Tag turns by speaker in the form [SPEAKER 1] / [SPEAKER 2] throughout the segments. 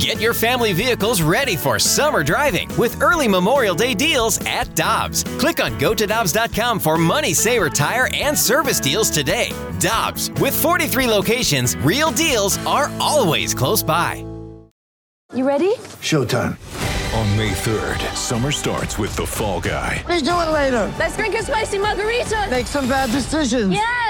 [SPEAKER 1] Get your family vehicles ready for summer driving with early Memorial Day deals at Dobbs. Click on gotodobbs.com for money saver tire and service deals today. Dobbs, with 43 locations, real deals are always close by.
[SPEAKER 2] You ready?
[SPEAKER 3] Showtime.
[SPEAKER 4] On May 3rd, summer starts with The Fall Guy.
[SPEAKER 3] Let's do it later.
[SPEAKER 2] Let's drink a spicy margarita.
[SPEAKER 3] Make some bad decisions.
[SPEAKER 2] Yes.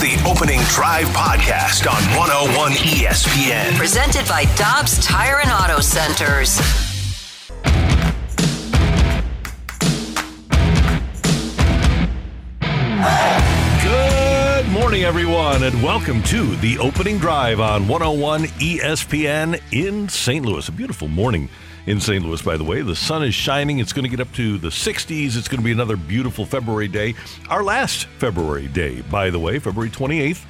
[SPEAKER 5] The Opening Drive Podcast on 101 ESPN.
[SPEAKER 6] Presented by Dobbs Tire and Auto Centers.
[SPEAKER 7] Good morning, everyone, and welcome to the opening drive on 101 ESPN in St. Louis. A beautiful morning in St. Louis, by the way. The sun is shining. It's going to get up to the 60s. It's going to be another beautiful February day. Our last February day, by the way, February 28th.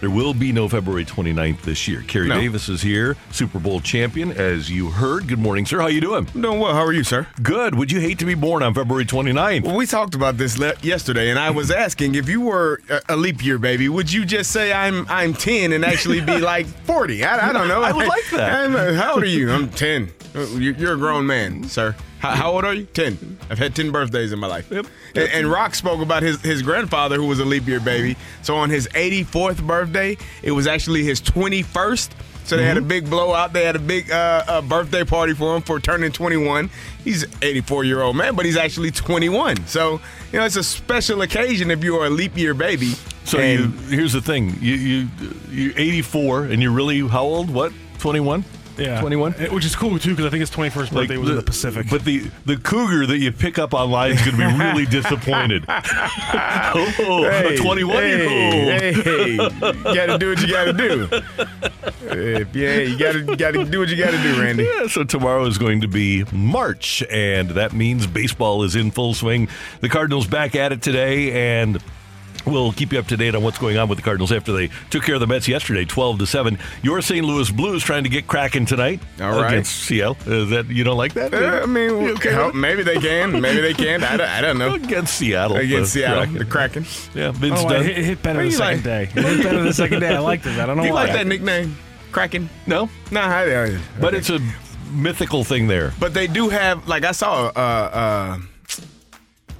[SPEAKER 7] There will be no February 29th this year. Kerry Davis is here, Super Bowl champion, as you heard. Good morning, sir. How you doing?
[SPEAKER 8] Doing well. How are you, sir?
[SPEAKER 7] Good. Would you hate to be born on February 29th?
[SPEAKER 8] Well, we talked about this le- yesterday, and I was asking if you were a, a leap year baby, would you just say I'm I'm 10 and actually be like 40? I, I don't know.
[SPEAKER 7] I would like that.
[SPEAKER 8] I'm, how old are you? I'm 10. Uh, you- You're a grown man, sir. How, how old are you? 10. I've had 10 birthdays in my life.
[SPEAKER 7] Yep.
[SPEAKER 8] And, and Rock spoke about his, his grandfather, who was a leap year baby. So on his 84th birthday, it was actually his 21st. So they had a
[SPEAKER 7] Mm-hmm.
[SPEAKER 8] big blowout. They had a big uh, uh, birthday party for him for turning 21. He's 84 year old man, but he's actually 21. So you know it's a special occasion if you are a leap year baby.
[SPEAKER 7] So
[SPEAKER 8] And
[SPEAKER 7] you here's the thing. You you you're 84 and you're really how old? What? 21?
[SPEAKER 9] Yeah,
[SPEAKER 7] 21?
[SPEAKER 9] Uh, which is cool too because I think his 21st birthday was in the Pacific.
[SPEAKER 7] But the the cougar that you pick up online is going to be really disappointed. oh, a 21 year old.
[SPEAKER 8] Hey, hey, you gotta do what you gotta do. If, yeah, you gotta gotta do what you gotta do, Randy.
[SPEAKER 7] Yeah, so tomorrow is going to be March, and that means baseball is in full swing. The Cardinals back at it today, and we'll keep you up to date on what's going on with the Cardinals after they took care of the Mets yesterday, twelve to seven. Your St. Louis Blues trying to get cracking tonight
[SPEAKER 8] All right.
[SPEAKER 7] against CL. Is that you don't like that?
[SPEAKER 8] Uh, I mean,
[SPEAKER 7] okay
[SPEAKER 8] hell, maybe they can, maybe they can't. I don't, I don't know.
[SPEAKER 7] against Seattle.
[SPEAKER 8] Against
[SPEAKER 7] the
[SPEAKER 8] Seattle,
[SPEAKER 7] Kraken.
[SPEAKER 8] the Kraken.
[SPEAKER 7] Yeah, Vince
[SPEAKER 9] oh,
[SPEAKER 7] Dunn.
[SPEAKER 9] it hit, hit better the second
[SPEAKER 8] like?
[SPEAKER 9] day. It hit better the second day. I liked it. I don't know
[SPEAKER 8] Do you
[SPEAKER 9] why.
[SPEAKER 8] like that nickname, Kraken?
[SPEAKER 7] No,
[SPEAKER 8] Nah, I, I,
[SPEAKER 7] but it's a mythical thing there.
[SPEAKER 8] But they do have like I saw a, a,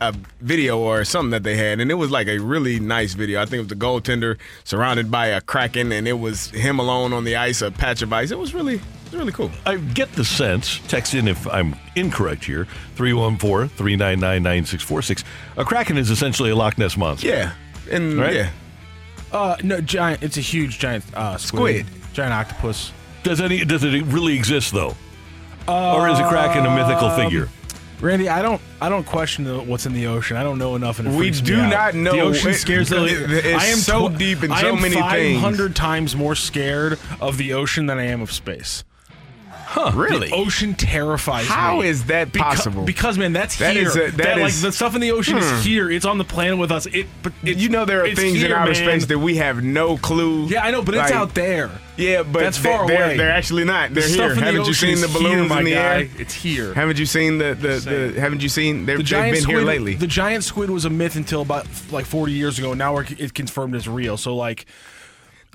[SPEAKER 8] a video or something that they had, and it was like a really nice video. I think it was the goaltender surrounded by a kraken, and it was him alone on the ice, a patch of ice. It was really, it was really cool.
[SPEAKER 7] I get the sense, text in if I'm incorrect here, 314 399 9646. A Kraken is essentially a Loch Ness monster.
[SPEAKER 8] Yeah, and
[SPEAKER 7] Right?
[SPEAKER 8] yeah,
[SPEAKER 9] Uh, no, giant. It's a huge giant uh, squid.
[SPEAKER 8] Squid.
[SPEAKER 9] Giant octopus.
[SPEAKER 7] Does any does it really exist though? or is a Kraken a mythical figure?
[SPEAKER 9] Randy, I don't. I don't question the, what's in the ocean. I don't know enough, and it
[SPEAKER 8] We do
[SPEAKER 9] me out.
[SPEAKER 8] not know.
[SPEAKER 9] The ocean
[SPEAKER 8] It-
[SPEAKER 9] scares the.
[SPEAKER 8] it-
[SPEAKER 9] I am
[SPEAKER 8] so
[SPEAKER 9] tw-
[SPEAKER 8] deep in
[SPEAKER 9] I
[SPEAKER 8] so
[SPEAKER 9] am
[SPEAKER 8] many things.
[SPEAKER 9] 500 times more scared of the ocean than I am of space.
[SPEAKER 8] Huh, really.
[SPEAKER 9] The ocean terrifies
[SPEAKER 8] How
[SPEAKER 9] me.
[SPEAKER 8] How is that
[SPEAKER 9] Beca-
[SPEAKER 8] possible?
[SPEAKER 9] Because, man, that's
[SPEAKER 8] That
[SPEAKER 9] here.
[SPEAKER 8] is a- that
[SPEAKER 9] like the stuff in the ocean
[SPEAKER 8] Hmm.
[SPEAKER 9] is here. It's on the planet with us. It, but
[SPEAKER 8] you know there are things in
[SPEAKER 9] here,
[SPEAKER 8] outer
[SPEAKER 9] man.
[SPEAKER 8] space that we have no clue.
[SPEAKER 9] Yeah, I know, but it's out there.
[SPEAKER 8] Yeah, but
[SPEAKER 9] That's
[SPEAKER 8] they-
[SPEAKER 9] far
[SPEAKER 8] they're,
[SPEAKER 9] away.
[SPEAKER 8] They're actually not. They're
[SPEAKER 9] the
[SPEAKER 8] here. Haven't
[SPEAKER 9] the
[SPEAKER 8] you seen the balloons
[SPEAKER 9] here,
[SPEAKER 8] in the
[SPEAKER 9] guy.
[SPEAKER 8] air?
[SPEAKER 9] It's here.
[SPEAKER 8] Haven't you seen the the,
[SPEAKER 9] Same.
[SPEAKER 8] the Haven't you seen? They're,
[SPEAKER 9] the
[SPEAKER 8] they've been
[SPEAKER 9] squid,
[SPEAKER 8] here lately.
[SPEAKER 9] The giant squid was a myth until about like 40 years ago. Now we're, it's confirmed as real. So like,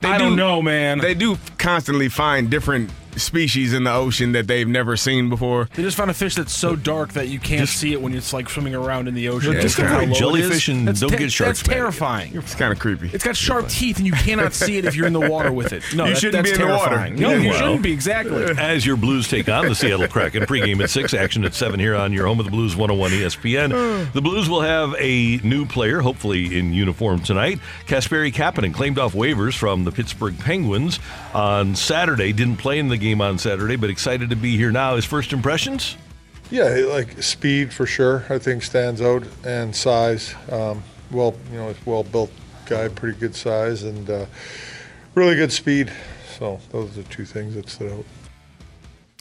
[SPEAKER 9] I
[SPEAKER 8] do-
[SPEAKER 9] don't know, man.
[SPEAKER 8] They do constantly find different species in the ocean that they've never seen before.
[SPEAKER 9] They just found a fish that's so dark that you can't see it when it's like swimming around in the ocean.
[SPEAKER 8] Yeah, just go
[SPEAKER 9] how
[SPEAKER 7] find
[SPEAKER 9] low it
[SPEAKER 7] jellyfish and
[SPEAKER 9] That's
[SPEAKER 7] don't get sharks
[SPEAKER 9] That's
[SPEAKER 7] mad
[SPEAKER 9] terrifying.
[SPEAKER 8] It's kind of creepy.
[SPEAKER 9] It's got sharp teeth and you cannot see it if you're in the water with it. No,
[SPEAKER 8] You
[SPEAKER 9] that-
[SPEAKER 8] shouldn't
[SPEAKER 9] that's
[SPEAKER 8] be in the water.
[SPEAKER 9] terrifying. No, you
[SPEAKER 7] Well.
[SPEAKER 9] shouldn't be exactly.
[SPEAKER 7] As your Blues take on the Seattle Kraken, pregame at 6, action at 7 here on your home of the Blues 101 ESPN. The Blues will have a new player, hopefully in uniform tonight. Kasperi Kapanen claimed off waivers from the Pittsburgh Penguins on Saturday. Didn't play in the game on Saturday, but excited to be here now. His first impressions?
[SPEAKER 10] Yeah, like speed for sure. I think stands out and size. Um, well, you know, well built guy, pretty good size and uh, really good speed. So those are two things that stood out.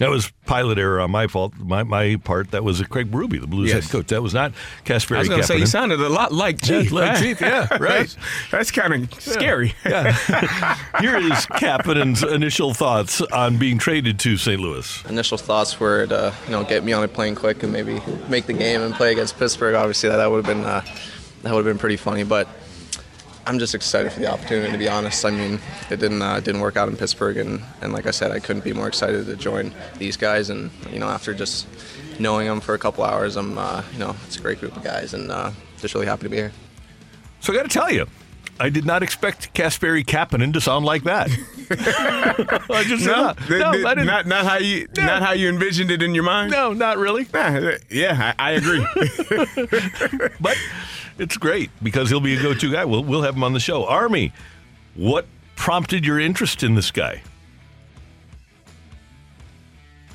[SPEAKER 7] That was pilot error on my fault, my, my part. That was Craig Berube, the Blues
[SPEAKER 8] Yes.
[SPEAKER 7] head coach. That was not Casper.
[SPEAKER 8] I was going to say, you
[SPEAKER 7] Kapanen.
[SPEAKER 8] sounded a lot like
[SPEAKER 7] Yeah,
[SPEAKER 8] Chief.
[SPEAKER 7] like Chief, yeah, right.
[SPEAKER 8] That's, that's kind of scary. Yeah.
[SPEAKER 7] Here is Kapanen's initial thoughts on being traded to St. Louis.
[SPEAKER 11] Initial thoughts were to you know get me on a plane quick and maybe make the game and play against Pittsburgh. Obviously, that, that would have been uh, that would have been pretty funny, but I'm just excited for the opportunity. To be honest, I mean, it didn't uh, didn't work out in Pittsburgh, and, and like I said, I couldn't be more excited to join these guys. And you know, after just knowing them for a couple hours, I'm uh, you know it's a great group of guys, and uh, just really happy to be here.
[SPEAKER 7] So I got to tell you, I did not expect Kasperi Kapanen to sound like that. I just
[SPEAKER 8] No,
[SPEAKER 7] no, no,
[SPEAKER 8] th-
[SPEAKER 7] I didn't.
[SPEAKER 8] not not how you
[SPEAKER 7] No.
[SPEAKER 8] not how you envisioned it in your mind.
[SPEAKER 7] no, not really.
[SPEAKER 8] Nah, yeah, I, I agree.
[SPEAKER 7] But it's great because he'll be a go-to guy. We'll we'll have him on the show. Army, what prompted your interest in this guy?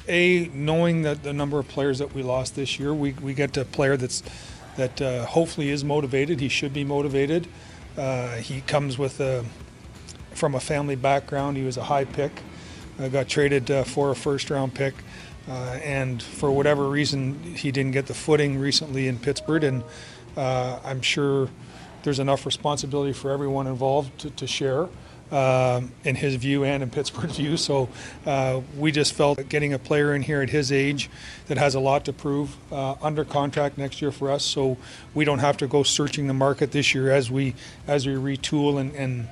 [SPEAKER 12] a knowing that the number of players that we lost this year, we, we get a player that's that uh, hopefully is motivated. He should be motivated. Uh, he comes with a from a family background. He was a high pick, uh, got traded uh, for a first round pick, uh, and for whatever reason he didn't get the footing recently in Pittsburgh. And uh, I'm sure there's enough responsibility for everyone involved to, to share um, in his view and in Pittsburgh's view. So uh, we just felt that getting a player in here at his age that has a lot to prove uh, under contract next year for us, so we don't have to go searching the market this year as we as we retool and, and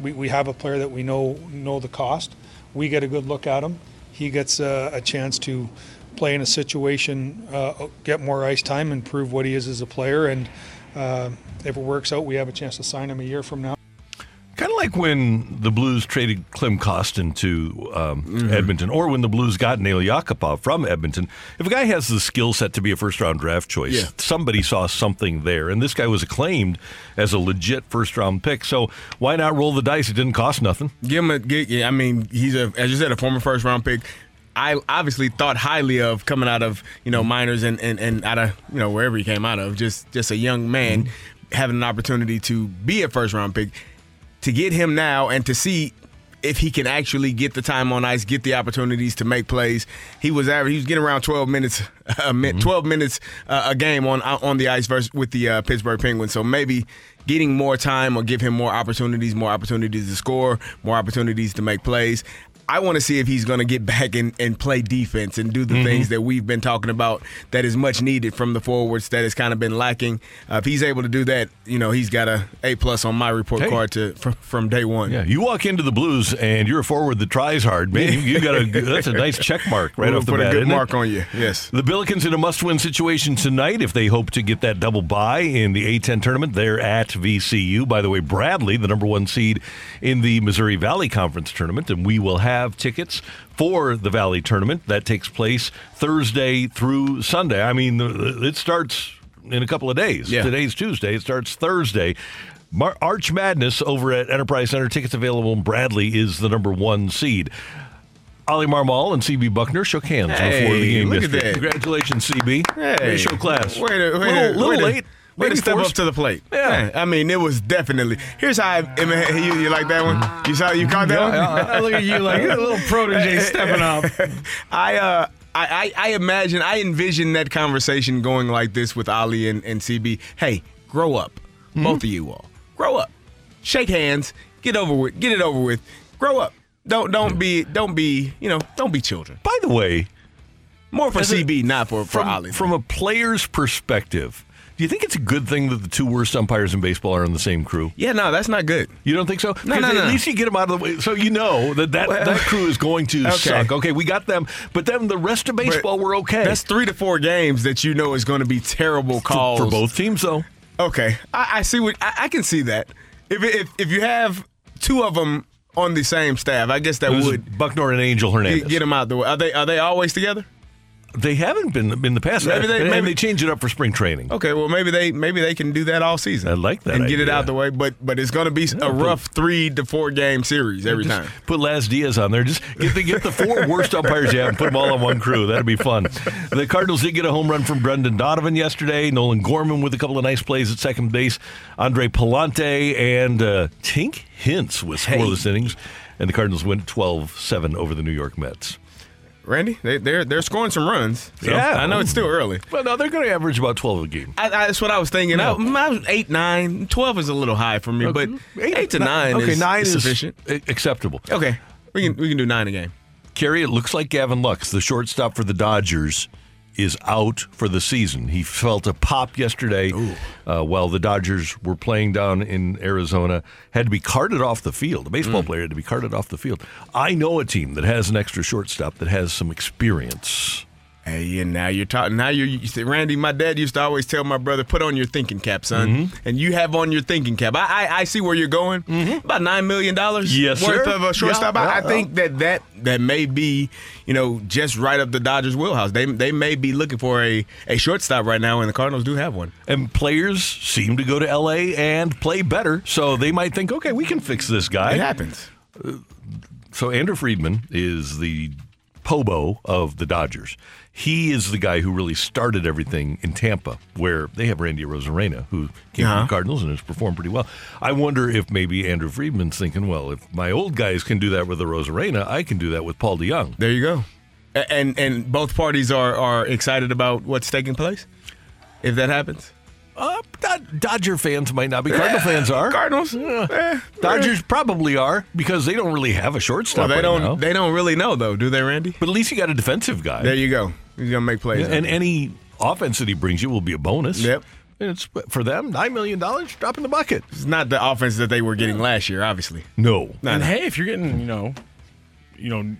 [SPEAKER 12] we, we have a player that we know know the cost. We get a good look at him. He gets uh, a chance to play in a situation, uh, get more ice time, and prove what he is as a player. And uh, if it works out, we have a chance to sign him a year from now.
[SPEAKER 7] Kind of like when the Blues traded Klim Kostin to um, Edmonton, or when the Blues got Nail Yakupov from Edmonton. If a guy has the skill set to be a first round draft choice,
[SPEAKER 8] Yeah.
[SPEAKER 7] somebody saw something there, and this guy was acclaimed as a legit first round pick. So why not roll the dice? It didn't cost nothing.
[SPEAKER 8] Give him a. Get, yeah, I mean, he's a as you said, a former first round pick. I obviously thought highly of coming out of you know minors and, and, and out of you know wherever he came out of. Just just a young man having an opportunity to be a first round pick. To get him now and to see if he can actually get the time on ice, get the opportunities to make plays. He was average. He was getting around 12 minutes, a min, 12 minutes uh, a game on on the ice versus with the uh, Pittsburgh Penguins. So maybe getting more time or give him more opportunities, more opportunities to score, more opportunities to make plays. I want to see if he's going to get back and, and play defense and do the things that we've been talking about that is much needed from the forwards that has kind of been lacking. Uh, if he's able to do that, you know, he's got a A plus on my report
[SPEAKER 7] Hey.
[SPEAKER 8] card to from, from day one.
[SPEAKER 7] Yeah, you walk into the Blues and you're a forward that tries hard, man. You, you got a that's a nice check mark right
[SPEAKER 8] We'll
[SPEAKER 7] off the
[SPEAKER 8] put
[SPEAKER 7] bat.
[SPEAKER 8] a good
[SPEAKER 7] isn't it?
[SPEAKER 8] mark on you. Yes.
[SPEAKER 7] The Billikens in a must-win situation tonight if they hope to get that double bye in the A10 tournament. They're at VCU. By the way, Bradley, the number one seed in the Missouri Valley Conference tournament, and we will have tickets for the Valley tournament that takes place Thursday through Sunday. I mean, it starts in a couple of days.
[SPEAKER 8] Yeah.
[SPEAKER 7] Today's Tuesday. It starts Thursday. Mar- Arch Madness over at Enterprise Center. Tickets available. in Bradley is the number one seed. Oli Marmol and CB Bucknor shook hands before the game
[SPEAKER 8] look at
[SPEAKER 7] yesterday.
[SPEAKER 8] that.
[SPEAKER 7] Congratulations, CB.
[SPEAKER 8] Hey.
[SPEAKER 7] Show class.
[SPEAKER 8] Way to, way
[SPEAKER 7] little,
[SPEAKER 8] to,
[SPEAKER 7] little
[SPEAKER 8] way to-
[SPEAKER 7] late.
[SPEAKER 8] Way to step
[SPEAKER 7] forced.
[SPEAKER 8] up to the plate.
[SPEAKER 7] Yeah.
[SPEAKER 8] I mean, it was definitely. Here's how I, I mean, you, you like that one? You saw you caught that one?
[SPEAKER 9] I look at you like a little protege stepping up.
[SPEAKER 8] I uh I, I, I imagine I envision that conversation going like this with Ali and, and CB. Hey, grow up.
[SPEAKER 7] Hmm?
[SPEAKER 8] Both of you all. Grow up. Shake hands. Get over with get it over with. Grow up. Don't don't be don't be, you know, don't be children.
[SPEAKER 7] By the way,
[SPEAKER 8] More for
[SPEAKER 7] As a-
[SPEAKER 8] CB, not for, for
[SPEAKER 7] from,
[SPEAKER 8] Ali.
[SPEAKER 7] from a player's perspective, do you think it's a good thing that the two worst umpires in baseball are on the same crew?
[SPEAKER 8] yeah, no, that's not good.
[SPEAKER 7] You don't think so?
[SPEAKER 8] No,
[SPEAKER 7] no,
[SPEAKER 8] no.
[SPEAKER 7] At least you get them out of the way, so you know that that,
[SPEAKER 8] Well-
[SPEAKER 7] that crew is going to
[SPEAKER 8] Okay.
[SPEAKER 7] suck. Okay, we got them, but then the rest of baseball
[SPEAKER 8] But
[SPEAKER 7] were okay.
[SPEAKER 8] That's three to four games that you know is going to be terrible
[SPEAKER 7] for,
[SPEAKER 8] calls
[SPEAKER 7] for both teams, though.
[SPEAKER 8] Okay, I, I see what I, I can see that. If, if if you have two of them on the same staff, I guess that would
[SPEAKER 7] Bucknor and Angel Hernandez.
[SPEAKER 8] get them out the way. Are they are they always together?
[SPEAKER 7] They haven't been in the past.
[SPEAKER 8] Maybe they- maybe-
[SPEAKER 7] they change it up for spring training.
[SPEAKER 8] Okay, well maybe they maybe they can do that all season.
[SPEAKER 7] I like that
[SPEAKER 8] and get it out the way. But but it's going to be a
[SPEAKER 7] but-
[SPEAKER 8] rough three to four game series every time.
[SPEAKER 7] Put Laz Diaz on there. Just get the get the four worst umpires you have and put them all on one crew. That'd be fun. The Cardinals did get a home run from Brendan Donovan yesterday. Nolan Gorman with a couple of nice plays at second base. Andre Pallante and uh, Tink Hence with scoreless innings. And the Cardinals went 12-7 over the New York Mets.
[SPEAKER 8] Randy, they, they're they're scoring some runs. So
[SPEAKER 7] Yeah.
[SPEAKER 8] I know it's still early.
[SPEAKER 7] Well, no, they're going to average about 12 a game.
[SPEAKER 8] I, I, that's what I was thinking.
[SPEAKER 7] No.
[SPEAKER 8] I, I was eight, nine, 12 is a little high for me, but eight, to nine,
[SPEAKER 7] okay,
[SPEAKER 8] is,
[SPEAKER 7] nine
[SPEAKER 8] is sufficient.
[SPEAKER 7] acceptable.
[SPEAKER 8] Okay, we can we can do nine a game.
[SPEAKER 7] Kerry, it looks like Gavin Lux, the shortstop for the Dodgers, is out for the season. He felt a pop yesterday uh, while the Dodgers were playing down in Arizona. Had to be carted off the field. A baseball
[SPEAKER 8] Mm.
[SPEAKER 7] player had to be carted off the field. I know a team that has an extra shortstop that has some experience.
[SPEAKER 8] Hey, and now you're talking. Now you're, you say, Randy. My dad used to always tell my brother, "Put on your thinking cap, son,"
[SPEAKER 7] Mm-hmm.
[SPEAKER 8] and you have on your thinking cap. I I, I see where you're going. About nine million dollars
[SPEAKER 7] Yes,
[SPEAKER 8] worth
[SPEAKER 7] sir.
[SPEAKER 8] of a shortstop.
[SPEAKER 7] Yeah,
[SPEAKER 8] I,
[SPEAKER 7] yeah,
[SPEAKER 8] I think that that that may be, you know, just right up the Dodgers' wheelhouse. They they may be looking for a a shortstop right now, and the Cardinals do have one.
[SPEAKER 7] And players seem to go to LA and play better, so they might think, okay, we can fix this guy.
[SPEAKER 8] It happens.
[SPEAKER 7] So Andrew Friedman is the Pobo of the Dodgers. He is the guy who really started everything in Tampa, where they have Randy Arozarena, who came from
[SPEAKER 8] Uh-huh.
[SPEAKER 7] the Cardinals and has performed pretty well. I wonder if maybe Andrew Friedman's thinking, well, if my old guys can do that with the Arozarena, I can do that with Paul DeJong.
[SPEAKER 8] There you go. And and both parties are are excited about what's taking place. If that happens,
[SPEAKER 7] Uh, Dod- Dodger fans might not be. Cardinal fans are.
[SPEAKER 8] Cardinals. eh,
[SPEAKER 7] Dodgers probably are because they don't really have a shortstop
[SPEAKER 8] Well, they
[SPEAKER 7] right
[SPEAKER 8] don't.
[SPEAKER 7] now.
[SPEAKER 8] They don't really know though, do they, Randy?
[SPEAKER 7] But at least you got a defensive guy.
[SPEAKER 8] There you go. He's gonna make plays.
[SPEAKER 7] and any offense that he brings you will be a bonus.
[SPEAKER 8] Yep.
[SPEAKER 7] And it's for them nine million dollars dropping the bucket.
[SPEAKER 8] It's not the offense that they were getting last year, obviously.
[SPEAKER 7] No.
[SPEAKER 9] and hey, if you're getting, you know, you know,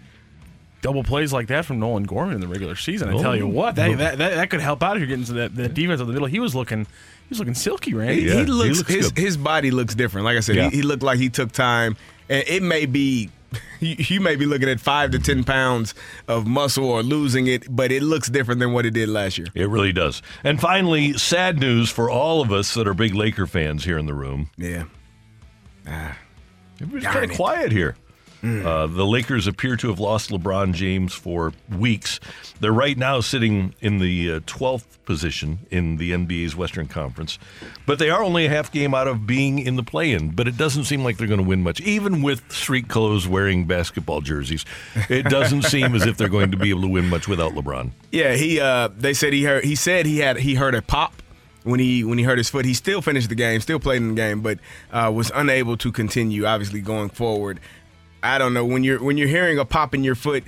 [SPEAKER 9] double plays like that from Nolan Gorman in the regular season, I
[SPEAKER 7] Oh.
[SPEAKER 9] tell you oh. what, that, that, that that could help out if you're getting to that, that defense of the middle. He was looking, he was looking silky, Randy.
[SPEAKER 8] He,
[SPEAKER 7] Yeah,
[SPEAKER 8] he
[SPEAKER 7] he
[SPEAKER 8] looks,
[SPEAKER 7] looks
[SPEAKER 8] his
[SPEAKER 7] good.
[SPEAKER 8] his body looks different. Like I said,
[SPEAKER 7] Yeah.
[SPEAKER 8] he, he looked like he took time, and it may be. You you may be looking at five to ten pounds of muscle or losing it, but it looks different than what it did last year.
[SPEAKER 7] It really does. And finally, sad news for all of us that are big Laker fans here in the room.
[SPEAKER 8] Yeah. Ah.
[SPEAKER 7] Everybody's
[SPEAKER 8] Darn
[SPEAKER 7] kind of quiet here. Uh, the Lakers appear to have lost LeBron James for weeks. They're right now sitting in the uh, 12th position in the NBA's Western Conference, but they are only a half game out of being in the play in. But it doesn't seem like they're going to win much, even with street clothes wearing basketball jerseys. It doesn't seem as if they're going to be able to win much without LeBron.
[SPEAKER 8] Yeah, he. Uh, they said he heard. He said he had. He heard a pop when he when he hurt his foot. He still finished the game, still played in the game, but uh, was unable to continue. Obviously, going forward. I don't know when you're when you're hearing a pop in your foot.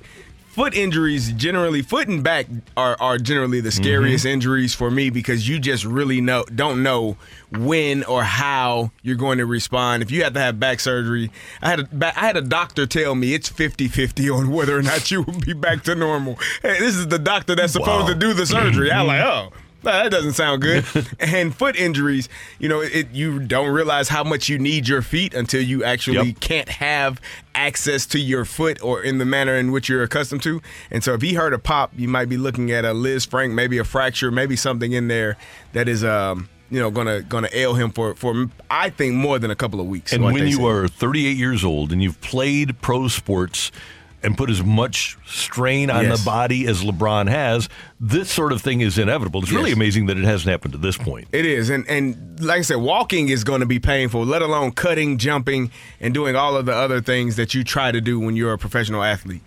[SPEAKER 8] Foot injuries generally, foot and back are, are generally the scariest mm-hmm. injuries for me because you just really know don't know when or how you're going to respond. If you have to have back surgery, I had a I had a doctor tell me it's 50-50 on whether or not you will be back to normal. Hey, this is the doctor that's supposed
[SPEAKER 7] Wow.
[SPEAKER 8] to do the surgery. I'm like, oh. That doesn't sound good. and foot injuries, you know, it you don't realize how much you need your feet until you actually
[SPEAKER 7] Yep.
[SPEAKER 8] can't have access to your foot or in the manner in which you're accustomed to. And so if he heard a pop, you might be looking at a Lisfranc, maybe a fracture, maybe something in there that is um, you know, gonna gonna ail him for for I think more than a couple of weeks.
[SPEAKER 7] And when you
[SPEAKER 8] say.
[SPEAKER 7] are 38 years old and you've played pro sports and put as much strain on
[SPEAKER 8] Yes.
[SPEAKER 7] the body as LeBron has, this sort of thing is inevitable. It's really amazing that it hasn't happened to this point.
[SPEAKER 8] It is, and and like I said, walking is going to be painful. Let alone cutting, jumping, and doing all of the other things that you try to do when you're a professional athlete.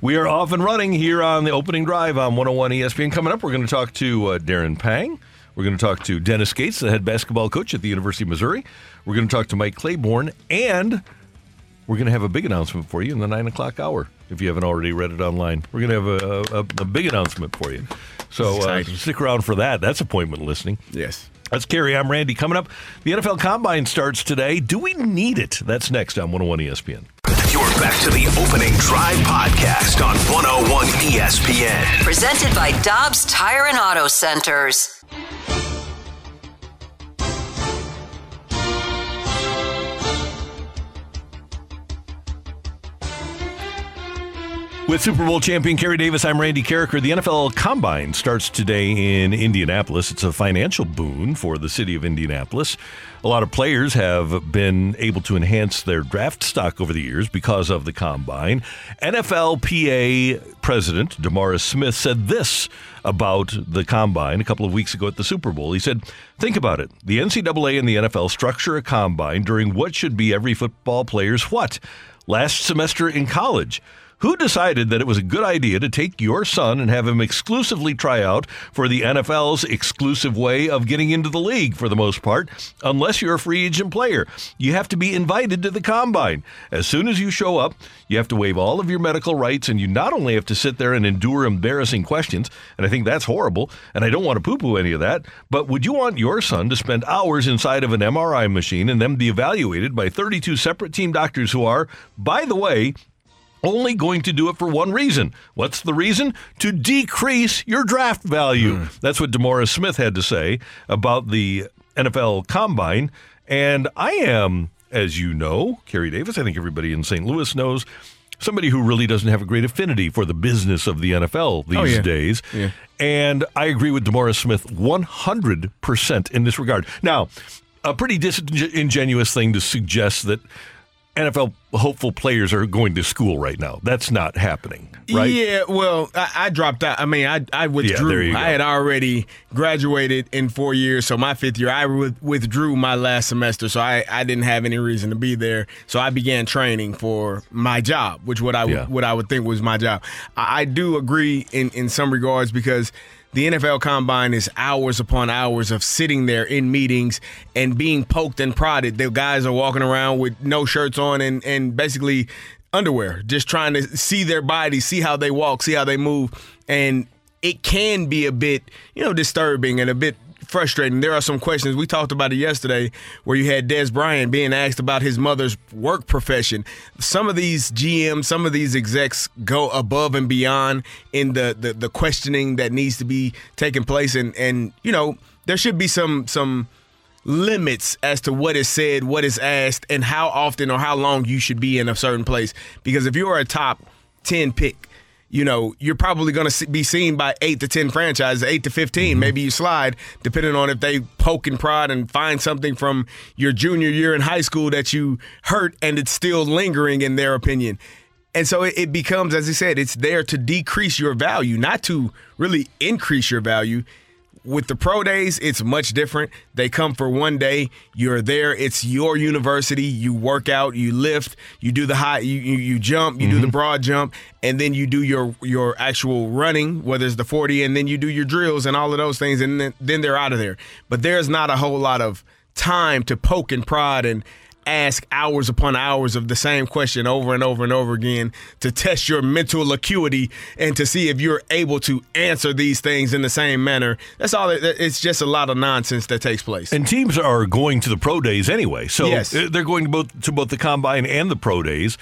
[SPEAKER 7] We are off and running here on the opening drive on 101 ESPN. Coming up, we're going to talk to uh, Darren Pang. We're going to talk to Dennis Gates, the head basketball coach at the University of Missouri. We're going to talk to Mike Claiborne, and we're going to have a big announcement for you in the nine o'clock hour. If you haven't already read it online, we're going to have a, a, a big announcement for you. So uh, stick around for that. That's appointment listening.
[SPEAKER 8] Yes.
[SPEAKER 7] That's Kerry. I'm Randy. Coming up, the NFL Combine starts today. Do we need it? That's next on 101 ESPN.
[SPEAKER 5] You're back to the opening drive podcast on 101 ESPN.
[SPEAKER 6] Presented by Dobbs Tire and Auto Centers.
[SPEAKER 7] With Super Bowl champion Kerry Davis, I'm Randy Karraker. The NFL Combine starts today in Indianapolis. It's a financial boon for the city of Indianapolis. A lot of players have been able to enhance their draft stock over the years because of the Combine. NFLPA President DeMaurice Smith said this about the Combine a couple of weeks ago at the Super Bowl. He said, Think about it. The NCAA and the NFL structure a Combine during what should be every football player's what? Last semester in college. Who decided that it was a good idea to take your son and have him exclusively try out for the NFL's exclusive way of getting into the league for the most part, unless you're a free agent player? You have to be invited to the combine. As soon as you show up, you have to waive all of your medical rights, and you not only have to sit there and endure embarrassing questions, and I think that's horrible, and I don't want to poo poo any of that, but would you want your son to spend hours inside of an MRI machine and then be evaluated by 32 separate team doctors who are, by the way, only going to do it for one reason. What's the reason? To decrease your draft value. Hmm. That's what DeMaurice Smith had to say about the NFL Combine. And I am, as you know, Kerry Davis, I think everybody in St. Louis knows, somebody who really doesn't have a great affinity for the business of the NFL oh, these
[SPEAKER 8] Oh, yeah.
[SPEAKER 7] days.
[SPEAKER 8] Yeah.
[SPEAKER 7] And I agree with DeMaurice Smith 100% in this regard. Now, a pretty disingenuous thing to suggest that NFL hopeful players are going to school right now. That's not happening, right?
[SPEAKER 8] Yeah, well, I, I dropped out. I mean, I I withdrew.
[SPEAKER 7] go.
[SPEAKER 8] I had already graduated in four years, so my fifth year, I with- withdrew my last semester, so I, I didn't have any reason to be there. So I began training for my job, which what I would
[SPEAKER 7] Yeah.
[SPEAKER 8] what I would think was my job. I, I do agree in in some regards because. The NFL Combine is hours upon hours of sitting there in meetings and being poked and prodded. The guys are walking around with no shirts on and, and basically underwear, just trying to see their bodies, see how they walk, see how they move. And it can be a bit, you know, disturbing and a bit frustrating. There are some questions. We talked about it yesterday where you had Dez Bryant being asked about his mother's work profession. Some of these GMs, some of these execs go above and beyond in the the, the questioning that needs to be taking place and and you know, there should be some some limits as to what is said, what is asked, and how often or how long you should be in a certain place. Because if you are a top 10 pick, you know, you're probably going to be seen by eight to 10 franchises, eight to 15. Mm-hmm. Maybe you slide, depending on if they poke and prod and find something from your junior year in high school that you hurt and it's still lingering in their opinion. And so it becomes, as I said, it's there to decrease your value, not to really increase your value. With the pro days, it's much different. They come for one day. You're there. It's your university. You work out. You lift. You do the high. You you, you jump. You do the mm-hmm. broad jump, and then you do your your actual running, whether it's the forty, and then you do your drills and all of those things, and then, then they're out of there. But there's not a whole lot of time to poke and prod and ask hours upon hours of the same question over and over and over again to test your mental acuity and to see if you're able to answer these things in the same manner. That's all. It's just a lot of nonsense that takes place.
[SPEAKER 7] And teams are going to the pro days anyway, so
[SPEAKER 8] Yes.
[SPEAKER 7] uh, they're going to both to both the combine and the pro days.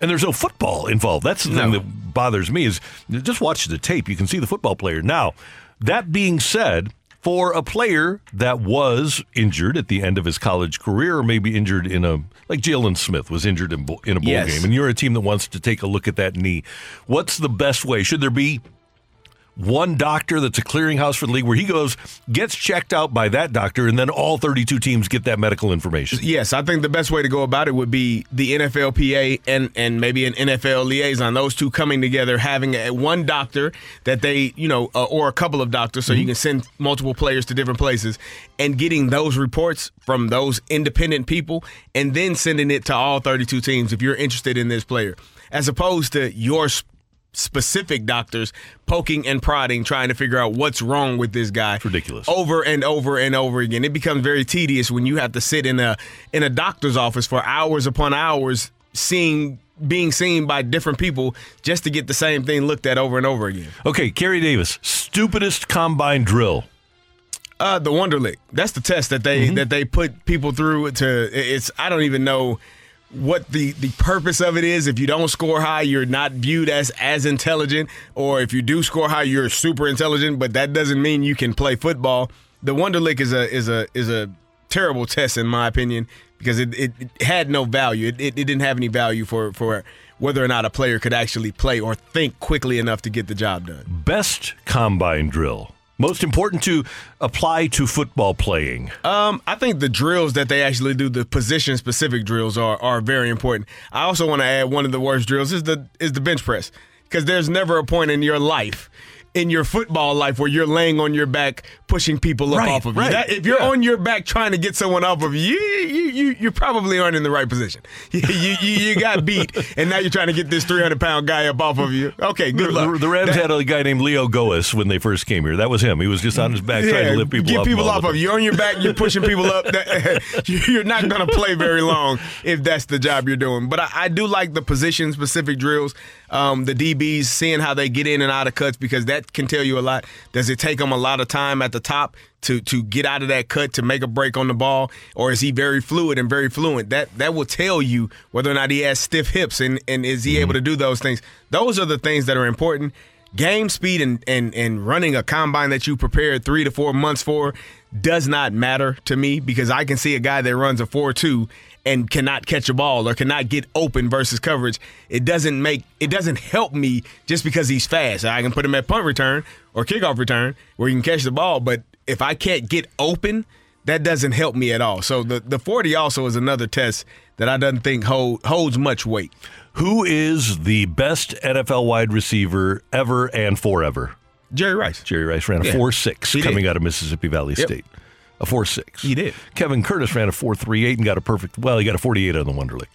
[SPEAKER 7] And there's no football involved. That's the thing that bothers me is just watch the tape. You can see the football player. Now, that being said, for a player that was injured at the end of his college career, or maybe injured in a like Jaylon Smith was injured in, in a bowl
[SPEAKER 8] Yes.
[SPEAKER 7] game, and you're a team that wants to take a look at that knee, what's the best way? Should there be one doctor that's a clearinghouse for the league where he goes, gets checked out by that doctor, and then all 32 teams get that medical information.
[SPEAKER 8] Yes, I think the best way to go about it would be the NFLPA and and maybe an NFL liaison. Those two coming together, having a, one doctor that they, you know, uh, or a couple of doctors, so you can send multiple players to different places, and getting those reports from those independent people, and then sending it to all 32 teams if you're interested in this player, as opposed to your specific doctors poking and prodding trying to figure out what's wrong with this guy
[SPEAKER 7] ridiculous
[SPEAKER 8] over and over and over again it becomes very tedious when you have to sit in a in a doctor's office for hours upon hours seeing being seen by different people just to get the same thing looked at over and over again
[SPEAKER 7] Okay, Kerry Davis, stupidest combine drill.
[SPEAKER 8] Uh, the Wonderlic. That's the test that they that they put people through. To it's I don't even know what the the purpose of it is. If you don't score high, you're not viewed as as intelligent, or if you do score high, you're super intelligent. But that doesn't mean you can play football. The Wonderlic is a is a is a terrible test in my opinion because it, it, had no value. It, it, it didn't have any value for for whether or not a player could actually play or think quickly enough to get the job done.
[SPEAKER 7] Best combine drill. Most important to apply to football playing.
[SPEAKER 8] Um, I think the drills that they actually do, the position specific drills, are are very important. I also want to add one of the worst drills is the is the bench press because there's never a point in your life in your football life where you're laying on your back pushing people up
[SPEAKER 7] Right,
[SPEAKER 8] off of you.
[SPEAKER 7] right.
[SPEAKER 8] That- if you're
[SPEAKER 7] Yeah.
[SPEAKER 8] on your back trying to get someone off of you, you, you, you, you probably aren't in the right position. You, you, you, you got beat, and now you're trying to get this 300 pound guy up off of you. Okay, good
[SPEAKER 7] The,
[SPEAKER 8] luck.
[SPEAKER 7] the, Rams
[SPEAKER 8] That-
[SPEAKER 7] had a guy named Leo Goeas when they first came here. That was him. He was just on his back trying to lift people
[SPEAKER 8] get
[SPEAKER 7] up.
[SPEAKER 8] people off of you. You're on your back. You're pushing people up. That- you're not going to play very long if that's the job you're doing. But I, I do like the position specific drills. Um, the DBs seeing how they get in and out of cuts because that can tell you a lot. Does it take him a lot of time at the top to to get out of that cut to make a break on the ball, or is he very fluid and very fluent? That that will tell you whether or not he has stiff hips and and is he mm-hmm. able to do those things. Those are the things that are important game speed and, and and running a combine that you prepared three to four months for does not matter to me because I can see a guy that runs a four two and cannot catch a ball or cannot get open versus coverage. It doesn't make it doesn't help me just because he's fast. I can put him at punt return or kickoff return where he can catch the ball, but if I can't get open, that doesn't help me at all. So the the 40 also is another test that I don't think hold, holds much weight.
[SPEAKER 7] Who is the best NFL wide receiver ever and forever?
[SPEAKER 8] Jerry Rice.
[SPEAKER 7] Jerry Rice ran a
[SPEAKER 8] Yeah.
[SPEAKER 7] four six
[SPEAKER 8] He
[SPEAKER 7] coming
[SPEAKER 8] did.
[SPEAKER 7] out of Mississippi Valley
[SPEAKER 8] Yep.
[SPEAKER 7] State. A four six.
[SPEAKER 8] He did.
[SPEAKER 7] Kevin Curtis ran a four three eight and got a perfect. Well, he got a forty eight on the Wonderlic.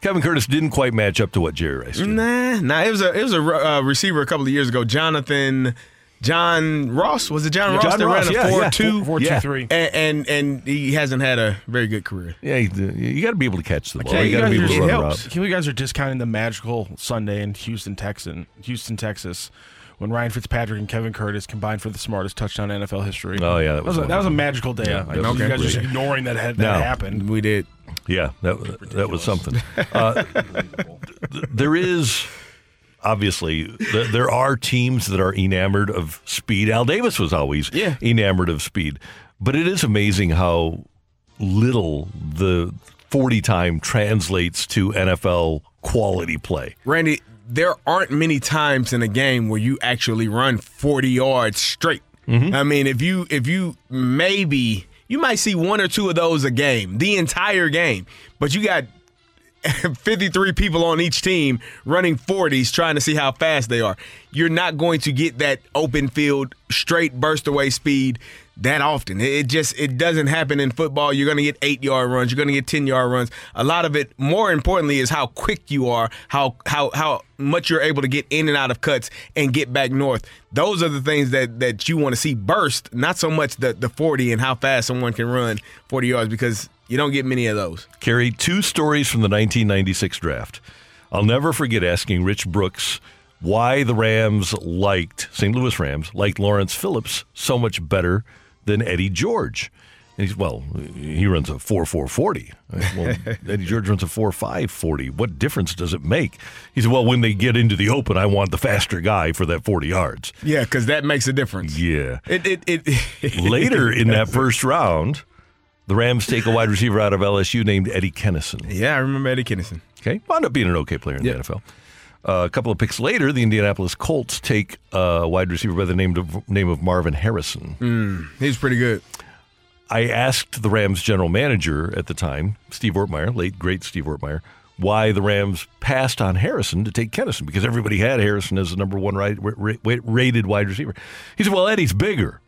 [SPEAKER 7] Kevin Curtis didn't quite match up to what Jerry Rice did.
[SPEAKER 8] Nah, nah. It was a it was a uh, receiver a couple of years ago, Jonathan. John Ross was it John
[SPEAKER 7] Yeah,
[SPEAKER 8] Ross
[SPEAKER 7] John
[SPEAKER 8] that
[SPEAKER 7] Ross,
[SPEAKER 8] ran a
[SPEAKER 7] yeah,
[SPEAKER 8] four
[SPEAKER 7] yeah.
[SPEAKER 8] two
[SPEAKER 9] Four, two,
[SPEAKER 7] Yeah.
[SPEAKER 9] three.
[SPEAKER 8] and, and and he hasn't had a very good career.
[SPEAKER 7] Yeah, you, you got to be able to catch the ball.
[SPEAKER 9] Yeah,
[SPEAKER 7] you got to be able to
[SPEAKER 9] are-
[SPEAKER 7] run
[SPEAKER 9] it helps. You guys are discounting the magical Sunday in Houston, Texas, Houston, Texas, when Ryan Fitzpatrick and Kevin Curtis combined for the smartest touchdown in NFL history.
[SPEAKER 7] Oh, yeah, that was
[SPEAKER 9] a, that was a magical day.
[SPEAKER 7] Yeah,
[SPEAKER 9] I
[SPEAKER 7] that
[SPEAKER 9] know
[SPEAKER 7] was
[SPEAKER 9] you guys are just ignoring that had,
[SPEAKER 7] No.
[SPEAKER 9] that happened.
[SPEAKER 8] We did.
[SPEAKER 7] Yeah, that that was something. Uh, there is obviously th- there are teams that are enamored of speed. Al Davis was always
[SPEAKER 8] Yeah.
[SPEAKER 7] enamored of speed, but it is amazing how little the forty time translates to NFL quality play.
[SPEAKER 8] Randy, there aren't many times in a game where you actually run 40 yards straight. Mm-hmm. I mean, if you if you maybe you might see one or two of those a game, the entire game, but you got 53 people on each team running 40s trying to see how fast they are. You're not going to get that open field straight burst away speed that often. It just it doesn't happen in football. You're going to get 8-yard runs, you're going to get 10-yard runs. A lot of it more importantly is how quick you are, how how how much you're able to get in and out of cuts and get back north. Those are the things that that you want to see burst, not so much the the 40 and how fast someone can run 40 yards because you don't get many of those.
[SPEAKER 7] Kerry, two stories from the 1996 draft. I'll never forget asking Rich Brooks why the Rams liked, St. Louis Rams, liked Lawrence Phillips so much better than Eddie George. And he's, well, he runs a 4 4 40. Well, Eddie George runs a 4 5 40. What difference does it make? He said, well, when they get into the open, I want the faster guy for that 40 yards.
[SPEAKER 8] Yeah, because that makes a difference.
[SPEAKER 7] Yeah.
[SPEAKER 8] It it, it
[SPEAKER 7] Later in that first round, the Rams take a wide receiver out of LSU named Eddie Kennison.
[SPEAKER 8] Yeah, I remember Eddie Kennison.
[SPEAKER 7] Okay, wound up being an okay player in
[SPEAKER 8] Yeah.
[SPEAKER 7] the NFL. Uh, a couple of picks later, the Indianapolis Colts take a wide receiver by the name of name of Marvin Harrison.
[SPEAKER 8] He's pretty good.
[SPEAKER 7] I asked the Rams general manager at the time, Steve Ortmayer, late great Steve Ortmayer, why the Rams passed on Harrison to take Kennison because everybody had Harrison as the number one right, ra- ra- rated wide receiver. He said, "Well, Eddie's bigger."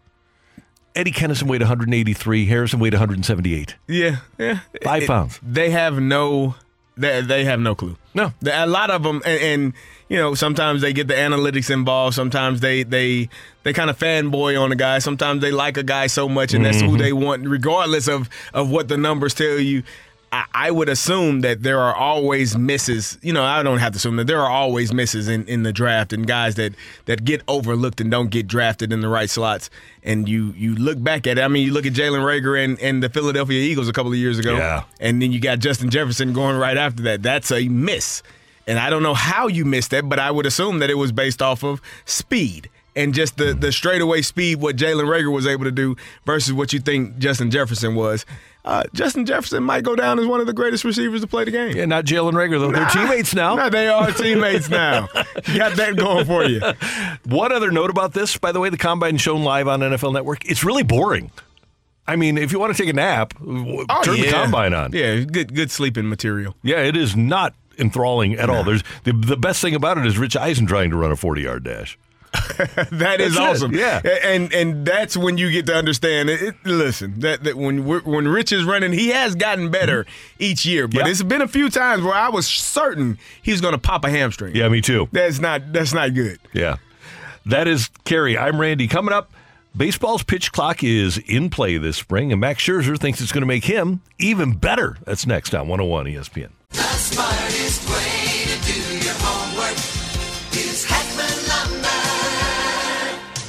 [SPEAKER 7] Eddie Kennison weighed 183. Harrison weighed 178.
[SPEAKER 8] Yeah, yeah.
[SPEAKER 7] Five
[SPEAKER 8] It-
[SPEAKER 7] pounds.
[SPEAKER 8] They have no. They, they have no clue.
[SPEAKER 7] No.
[SPEAKER 8] A lot of them, and, and you know, sometimes they get the analytics involved. Sometimes they they they kind of fanboy on a guy. Sometimes they like a guy so much, and that's who mm-hmm. they want, regardless of of what the numbers tell you. I, I would assume that there are always misses. You know, I don't have to assume that there are always misses in, in the draft and guys that that get overlooked and don't get drafted in the right slots. And you you look back at it. I mean, you look at Jalen Reagor and, and the Philadelphia Eagles a couple of years ago.
[SPEAKER 7] Yeah.
[SPEAKER 8] And then you got Justin Jefferson going right after that. That's a miss. And I don't know how you missed that, but I would assume that it was based off of speed and just the, the straightaway speed, what Jalen Reagor was able to do versus what you think Justin Jefferson was. Uh, Justin Jefferson might go down as one of the greatest receivers to play the game.
[SPEAKER 7] Yeah, not Jalen Reagor though. They're teammates now.
[SPEAKER 8] No, they are teammates now. You got that going for you.
[SPEAKER 7] One other note about this, by the way, the combine shown live on NFL Network. It's really boring. I mean, if you want to take a nap, w- turn the
[SPEAKER 8] Oh,
[SPEAKER 7] combine on.
[SPEAKER 8] Yeah, good good sleeping material.
[SPEAKER 7] Yeah, it is not enthralling at all. There's the, the best thing about it is Rich Eisen trying to run a 40 yard dash.
[SPEAKER 8] that is
[SPEAKER 7] That's it,
[SPEAKER 8] awesome.
[SPEAKER 7] yeah.
[SPEAKER 8] And and that's when you get to understand. It, it- listen, that, that when we're, when Rich is running, he has gotten better each year. But
[SPEAKER 7] Mm-hmm.
[SPEAKER 8] It's been a few times where I was certain he's going to pop a hamstring.
[SPEAKER 7] Yeah, me too.
[SPEAKER 8] That's not that's not good.
[SPEAKER 7] Yeah. That is Kerry. I'm Randy. Coming up, baseball's pitch clock is in play this spring, and Max Scherzer thinks it's going to make him even better. That's next on 101 ESPN.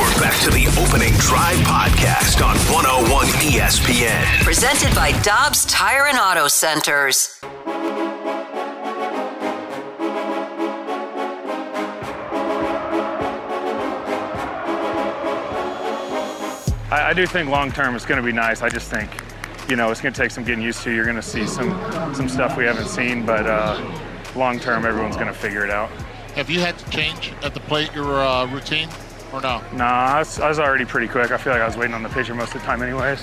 [SPEAKER 5] You're back to the opening drive podcast on 101 ESPN.
[SPEAKER 6] Presented by Dobbs Tire and Auto Centers.
[SPEAKER 13] I, I do think long term it's going to be nice. I just think, you know, it's going to take some getting used to. You're going to see some some stuff we haven't seen, but uh, long term, everyone's going to figure it out.
[SPEAKER 14] Have you had to change at the plate your uh, routine or no?
[SPEAKER 13] Nah, I was, I was already pretty quick. I feel like I was waiting on the pitcher most of the time, anyways.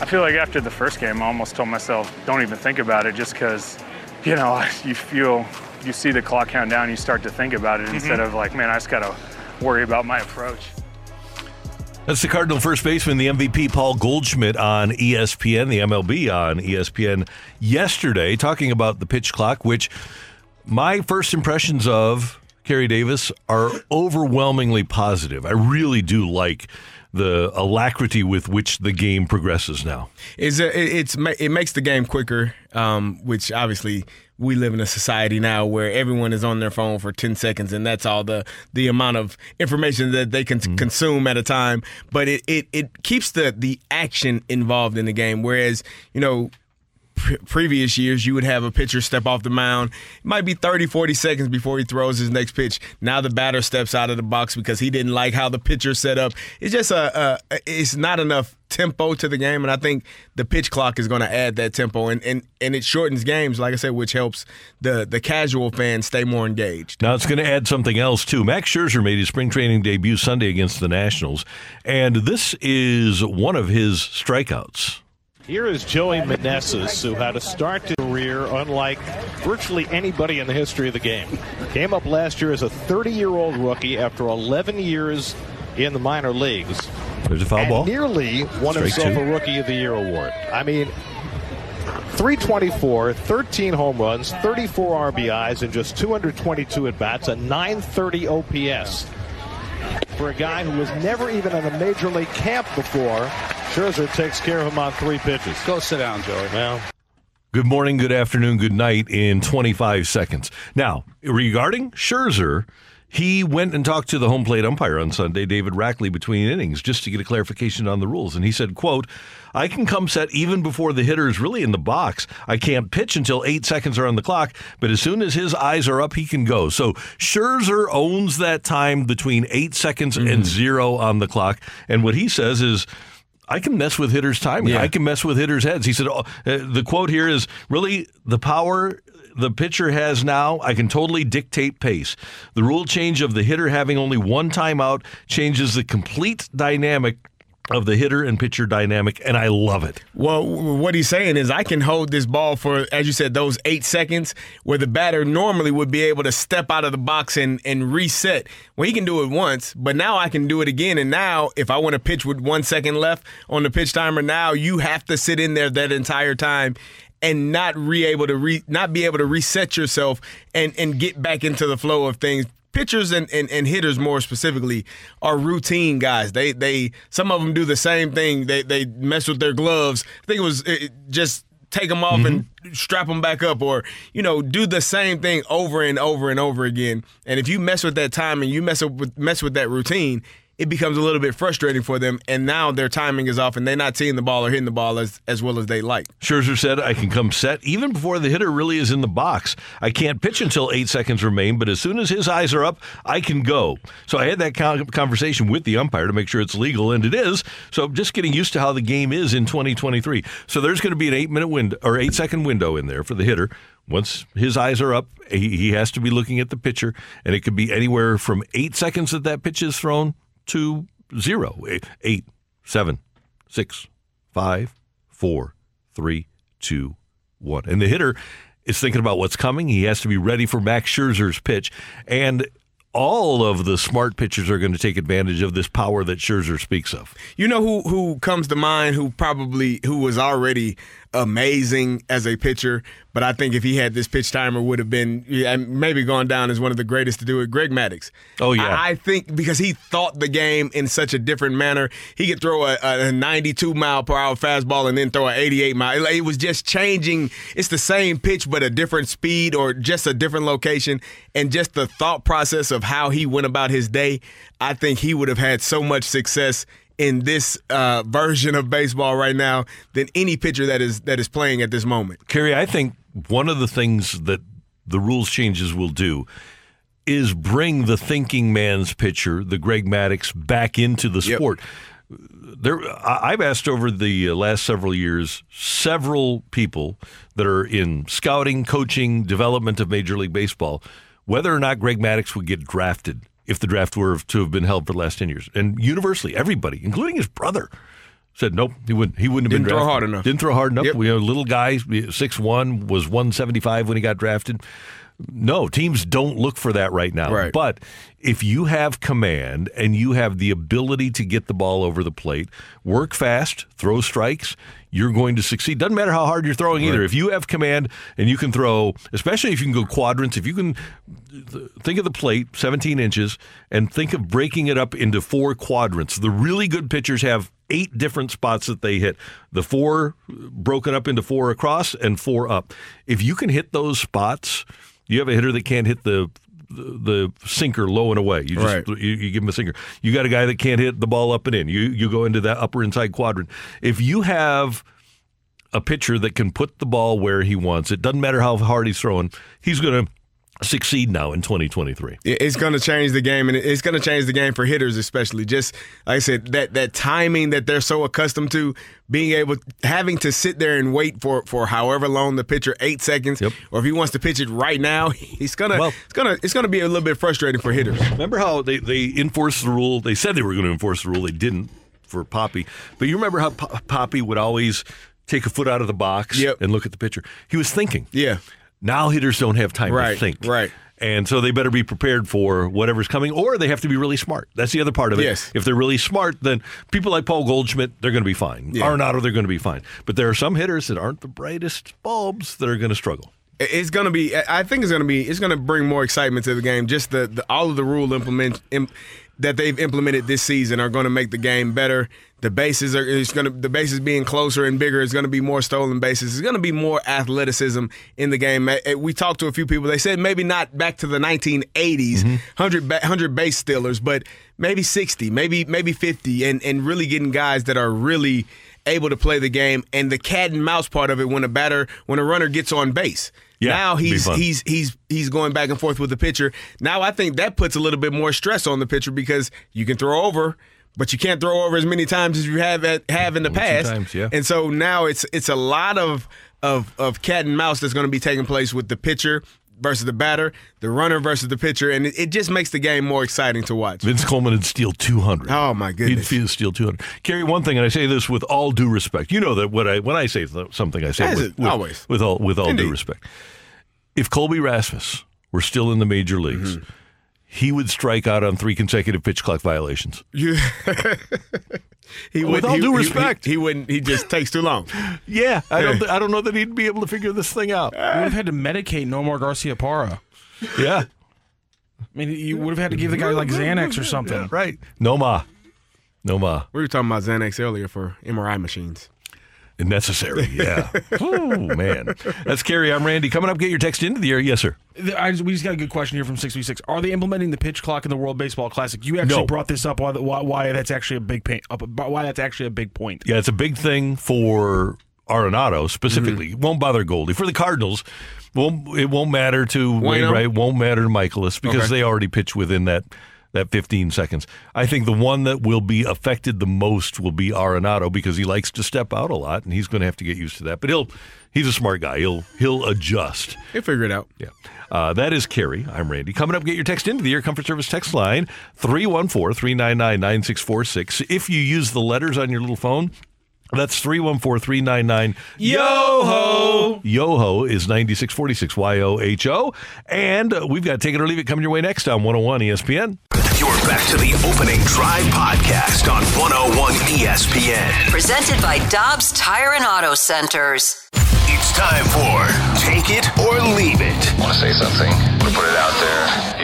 [SPEAKER 13] I feel like after the first game, I almost told myself, don't even think about it, just because, you know, you feel, you see the clock count down, you start to think about it mm-hmm. instead of like, man, I just got to worry about my approach.
[SPEAKER 7] That's the Cardinal first baseman, the MVP, Paul Goldschmidt on ESPN, the MLB on ESPN yesterday, talking about the pitch clock, which my first impressions of Kerry Davis are overwhelmingly positive. I really do like the alacrity with which the game progresses now.
[SPEAKER 8] Is it, it's it makes the game quicker, um, which obviously we live in a society now where everyone is on their phone for 10 seconds and that's all the the amount of information that they can consume at a time but it, it it keeps the the action involved in the game whereas you know pre- previous years you would have a pitcher step off the mound it might be 30 40 seconds before he throws his next pitch now the batter steps out of the box because he didn't like how the pitcher set up it's just a, a it's not enough tempo to the game and i think the pitch clock is going to add that tempo and, and and it shortens games like i said which helps the the casual fan stay more engaged
[SPEAKER 7] Now it's going to add something else too. Max Scherzer made his spring training debut Sunday against the Nationals, and this is one of his strikeouts.
[SPEAKER 15] Here is Joey Meneses, who had a start to career unlike virtually anybody in the history of the game. Came up last year as a 30-year-old rookie after 11 years in the minor leagues.
[SPEAKER 7] There's a foul ball.
[SPEAKER 15] nearly won
[SPEAKER 7] Strike
[SPEAKER 15] himself
[SPEAKER 7] two.
[SPEAKER 15] a Rookie of the Year award. I mean, 324, 13 home runs, 34 RBIs, and just 222 at bats, a 930 OPS. For a guy who was never even in a major league camp before, Scherzer takes care of him on three pitches.
[SPEAKER 16] Go sit down, Joey.
[SPEAKER 15] Well,
[SPEAKER 7] Good morning, good afternoon, good night in 25 seconds. Now, regarding Scherzer, he went and talked to the home plate umpire on Sunday, David Rackley, between innings, just to get a clarification on the rules. And he said, quote, I can come set even before the hitter is really in the box. I can't pitch until eight seconds are on the clock, but as soon as his eyes are up, he can go. So Scherzer owns that time between eight seconds and zero on the clock. And what he says is, I can mess with hitters' timing.
[SPEAKER 8] Yeah.
[SPEAKER 7] I can mess with hitters' heads. He said, oh, uh, the quote here is really the power the pitcher has now, I can totally dictate pace. The rule change of the hitter having only one timeout changes the complete dynamic of the hitter and pitcher dynamic, and I love it.
[SPEAKER 8] Well, what he's saying is, I can hold this ball for, as you said, those eight seconds, where the batter normally would be able to step out of the box and, and reset. Well, he can do it once, but now I can do it again. And now, if I want to pitch with one second left on the pitch timer, now you have to sit in there that entire time and not re able to re, not be able to reset yourself and and get back into the flow of things pitchers and, and, and hitters more specifically are routine guys. They they some of them do the same thing. They they mess with their gloves. I think it was it, just take them off and mm-hmm. strap them back up or you know do the same thing over and over and over again. And if you mess with that time and you mess up with mess with that routine, it becomes a little bit frustrating for them and now their timing is off and they're not seeing the ball or hitting the ball as, as well as they like.
[SPEAKER 7] Scherzer said, I can come set even before the hitter really is in the box. I can't pitch until eight seconds remain, but as soon as his eyes are up, I can go. So I had that conversation with the umpire to make sure it's legal, and it is. So just getting used to how the game is in 2023. So there's going to be an eight minute window or eight second window in there for the hitter. Once his eyes are up, he has to be looking at the pitcher, and it could be anywhere from eight seconds that that pitch is thrown to zero, eight, seven, six, five, four, three, two, one. And the hitter is thinking about what's coming. He has to be ready for Max Scherzer's pitch. And all of the smart pitchers are going to take advantage of this power that Scherzer speaks of.
[SPEAKER 8] You know who who comes to mind who probably who was already amazing as a pitcher, but I think if he had this pitch timer would have been maybe gone down as one of the greatest to do it, Greg Maddux.
[SPEAKER 7] Oh yeah.
[SPEAKER 8] I, I think because he thought the game in such a different manner. He could throw a, a 92 mile per hour fastball and then throw an 88 mile. It was just changing. It's the same pitch but a different speed or just a different location and just the thought process of how he went about his day. I think he would have had so much success in this uh, version of baseball right now than any pitcher that is that is playing at this moment.
[SPEAKER 7] Kerry, I think one of the things that the rules changes will do is bring the thinking man's pitcher, the Greg Maddux, back into the sport. There, I- I've asked over the last several years several people that are in scouting, coaching, development of Major League Baseball, whether or not Greg Maddux would get drafted if the draft were to have been held for the last ten years. And universally, everybody, including his brother, said nope. He wouldn't. He wouldn't have
[SPEAKER 8] Didn't
[SPEAKER 7] been
[SPEAKER 8] throw
[SPEAKER 7] drafted.
[SPEAKER 8] hard enough.
[SPEAKER 7] Didn't throw hard enough. We have little guy, six one, was one seventy five when he got drafted. No, teams don't look for that right now.
[SPEAKER 8] Right.
[SPEAKER 7] But if you have command and you have the ability to get the ball over the plate, work fast, throw strikes, you're going to succeed. Doesn't matter how hard you're throwing either. If you have command and you can throw, especially if you can go quadrants, if you can think of the plate, 17 inches, and think of breaking it up into four quadrants. The really good pitchers have eight different spots that they hit. The four broken up into four across and four up. If you can hit those spots, you have a hitter that can't hit the the sinker low and away. You just
[SPEAKER 8] Right.
[SPEAKER 7] you, you give him a sinker. You got a guy that can't hit the ball up and in. You you go into that upper inside quadrant. If you have a pitcher that can put the ball where he wants it, doesn't matter how hard he's throwing, he's going to succeed now in 2023.
[SPEAKER 8] It's going to change the game, and it's going to change the game for hitters, especially. Just like I said, that that timing that they're so accustomed to, being able having to sit there and wait for for however long the pitcher, eight seconds, or if he wants to pitch it right now, he's gonna well, it's gonna it's gonna be a little bit frustrating for hitters.
[SPEAKER 7] Remember how they, they enforced the rule? They said they were going to enforce the rule. They didn't for Poppy. But you remember how Po- Poppy would always take a foot out of the box and look at the pitcher? He was thinking.
[SPEAKER 8] Yeah.
[SPEAKER 7] Now hitters don't have time to
[SPEAKER 8] Right,
[SPEAKER 7] think.
[SPEAKER 8] right.
[SPEAKER 7] And so they better be prepared for whatever's coming, or they have to be really smart. That's the other part of it.
[SPEAKER 8] Yes.
[SPEAKER 7] If they're really smart, then people like Paul Goldschmidt, they're going to be fine.
[SPEAKER 8] Yeah.
[SPEAKER 7] Arenado, they're going to be fine. But there are some hitters that aren't the brightest bulbs that are going to struggle.
[SPEAKER 8] It's gonna be. I think it's gonna be. It's gonna bring more excitement to the game. Just the, the all of the rule implement im, that they've implemented this season are going to make the game better. The bases are. It's gonna. The bases being closer and bigger is going to be more stolen bases. It's going to be more athleticism in the game. Uh, uh, We talked to a few people. They said maybe not back to the 1980s, 100 100 base stealers, but maybe 60, maybe maybe 50, and and really getting guys that are really able to play the game and the cat and mouse part of it when a batter when a runner gets on base.
[SPEAKER 7] Yeah,
[SPEAKER 8] now he's he's he's he's going back and forth with the pitcher. Now I think that puts a little bit more stress on the pitcher because you can throw over, but you can't throw over as many times as you have at, have in the past.
[SPEAKER 7] times, yeah.
[SPEAKER 8] And so now it's it's a lot of of of cat and mouse that's going to be taking place with the pitcher versus the batter, the runner versus the pitcher, and it, it just makes the game more exciting to watch.
[SPEAKER 7] Vince Coleman would steal 200.
[SPEAKER 8] Oh my goodness,
[SPEAKER 7] He'd steal 200. Kerry, one thing, and I say this with all due respect. You know that what I when I say something, I say with,
[SPEAKER 8] it
[SPEAKER 7] with-
[SPEAKER 8] always.
[SPEAKER 7] with all with all
[SPEAKER 8] Indeed.
[SPEAKER 7] due respect. If Colby Rasmus were still in the major leagues,
[SPEAKER 8] Mm-hmm.
[SPEAKER 7] he would strike out on three consecutive pitch clock violations.
[SPEAKER 8] Yeah. he would,
[SPEAKER 7] With
[SPEAKER 8] would-
[SPEAKER 7] all
[SPEAKER 8] he-
[SPEAKER 7] due
[SPEAKER 8] he-
[SPEAKER 7] respect.
[SPEAKER 8] he, he wouldn't. He just takes too long.
[SPEAKER 7] Yeah, I don't. th- I don't know that he'd be able to figure this thing out.
[SPEAKER 9] You would have had to medicate Nomar Garciaparra.
[SPEAKER 7] Yeah,
[SPEAKER 9] I mean, you would have had to give the guy like Xanax or something.
[SPEAKER 7] right. No ma, no ma.
[SPEAKER 8] We were talking about Xanax earlier for MRI machines.
[SPEAKER 7] Necessary. Yeah. oh man, that's Kerry. I'm Randy. Coming up, get your text into the air. Yes, sir.
[SPEAKER 9] I just, we just got a good question here from six v six. Are they implementing the pitch clock in the World Baseball Classic? You actually
[SPEAKER 7] No.
[SPEAKER 9] brought this up. Why, why, why that's actually a big pain, Why that's actually a big point.
[SPEAKER 7] Yeah, it's a big thing for Arenado specifically.
[SPEAKER 8] Mm-hmm.
[SPEAKER 7] Won't bother Goldie. For the Cardinals, won't it won't matter to? Wainwright, won't matter to Mikolas because
[SPEAKER 8] Okay.
[SPEAKER 7] they already pitch within that that 15 seconds. I think the one that will be affected the most will be Arenado because he likes to step out a lot and he's going to have to get used to that. But he'll he's a smart guy. He'll he'll adjust.
[SPEAKER 8] He'll figure it out.
[SPEAKER 7] Yeah. Uh, that is Kerry. I'm Randy. Coming up, get your text into the Air Comfort Service text line 314 399 9646. If you use the letters on your little phone, that's 314 399
[SPEAKER 9] Yo ho!
[SPEAKER 7] Yo ho is 9646 Y O H O. And we've got Take It or Leave It coming your way next on 101 ESPN.
[SPEAKER 5] You're back to the opening drive podcast on 101 ESPN.
[SPEAKER 6] Presented by Dobbs Tire and Auto Centers.
[SPEAKER 5] It's time for Take It or Leave It.
[SPEAKER 16] Want to say something? Want to put it out there?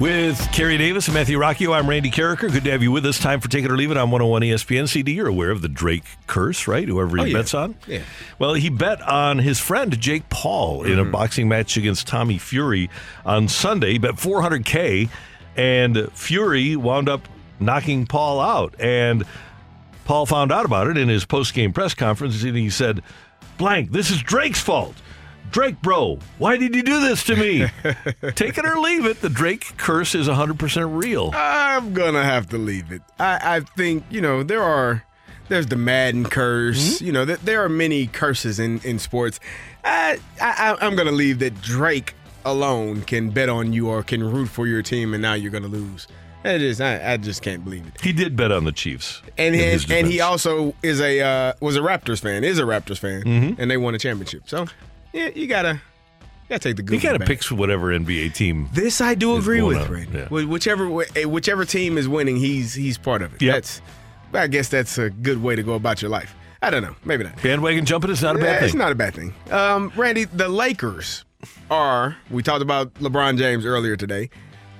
[SPEAKER 7] With Kerry Davis and Matthew Rocchio, I'm Randy Karraker. Good to have you with us. Time for Take It or Leave It on 101 ESPN. CD, you're aware of the Drake curse, right? Whoever he
[SPEAKER 8] Oh, yeah.
[SPEAKER 7] bets on.
[SPEAKER 8] Yeah.
[SPEAKER 7] Well, he bet on his friend Jake Paul in a mm. boxing match against Tommy Fury on Sunday. He bet 400K, and Fury wound up knocking Paul out. And Paul found out about it in his post game press conference, and he said, Blank, this is Drake's fault. Drake, bro, why did you do this to me? Take it or leave it. The Drake curse is 100% real.
[SPEAKER 8] I'm gonna have to leave it. I, I think you know there are there's the Madden curse. You know th- there are many curses in in sports. I, I I'm gonna leave that Drake alone can bet on you or can root for your team, and now you're gonna lose. That is I, I just can't believe it.
[SPEAKER 7] He did bet on the Chiefs.
[SPEAKER 8] And
[SPEAKER 7] in
[SPEAKER 8] he,
[SPEAKER 7] his
[SPEAKER 8] and he also is a uh, was a Raptors fan. Is a Raptors fan,
[SPEAKER 7] Mhm.
[SPEAKER 8] and they won a championship. So yeah, you gotta you gotta take the good.
[SPEAKER 7] He kind
[SPEAKER 8] with
[SPEAKER 7] of
[SPEAKER 8] the
[SPEAKER 7] picks whatever NBA team.
[SPEAKER 8] This I do agree with.
[SPEAKER 7] Yeah.
[SPEAKER 8] Whichever eh, whichever team is winning, he's he's part of it.
[SPEAKER 7] Yep.
[SPEAKER 8] That's I guess that's a good way to go about your life. I don't know, maybe not.
[SPEAKER 7] Bandwagon jumping is not a
[SPEAKER 8] Yeah,
[SPEAKER 7] bad
[SPEAKER 8] It's not a bad thing. Um, Randy, the Lakers are. We talked about LeBron James earlier today.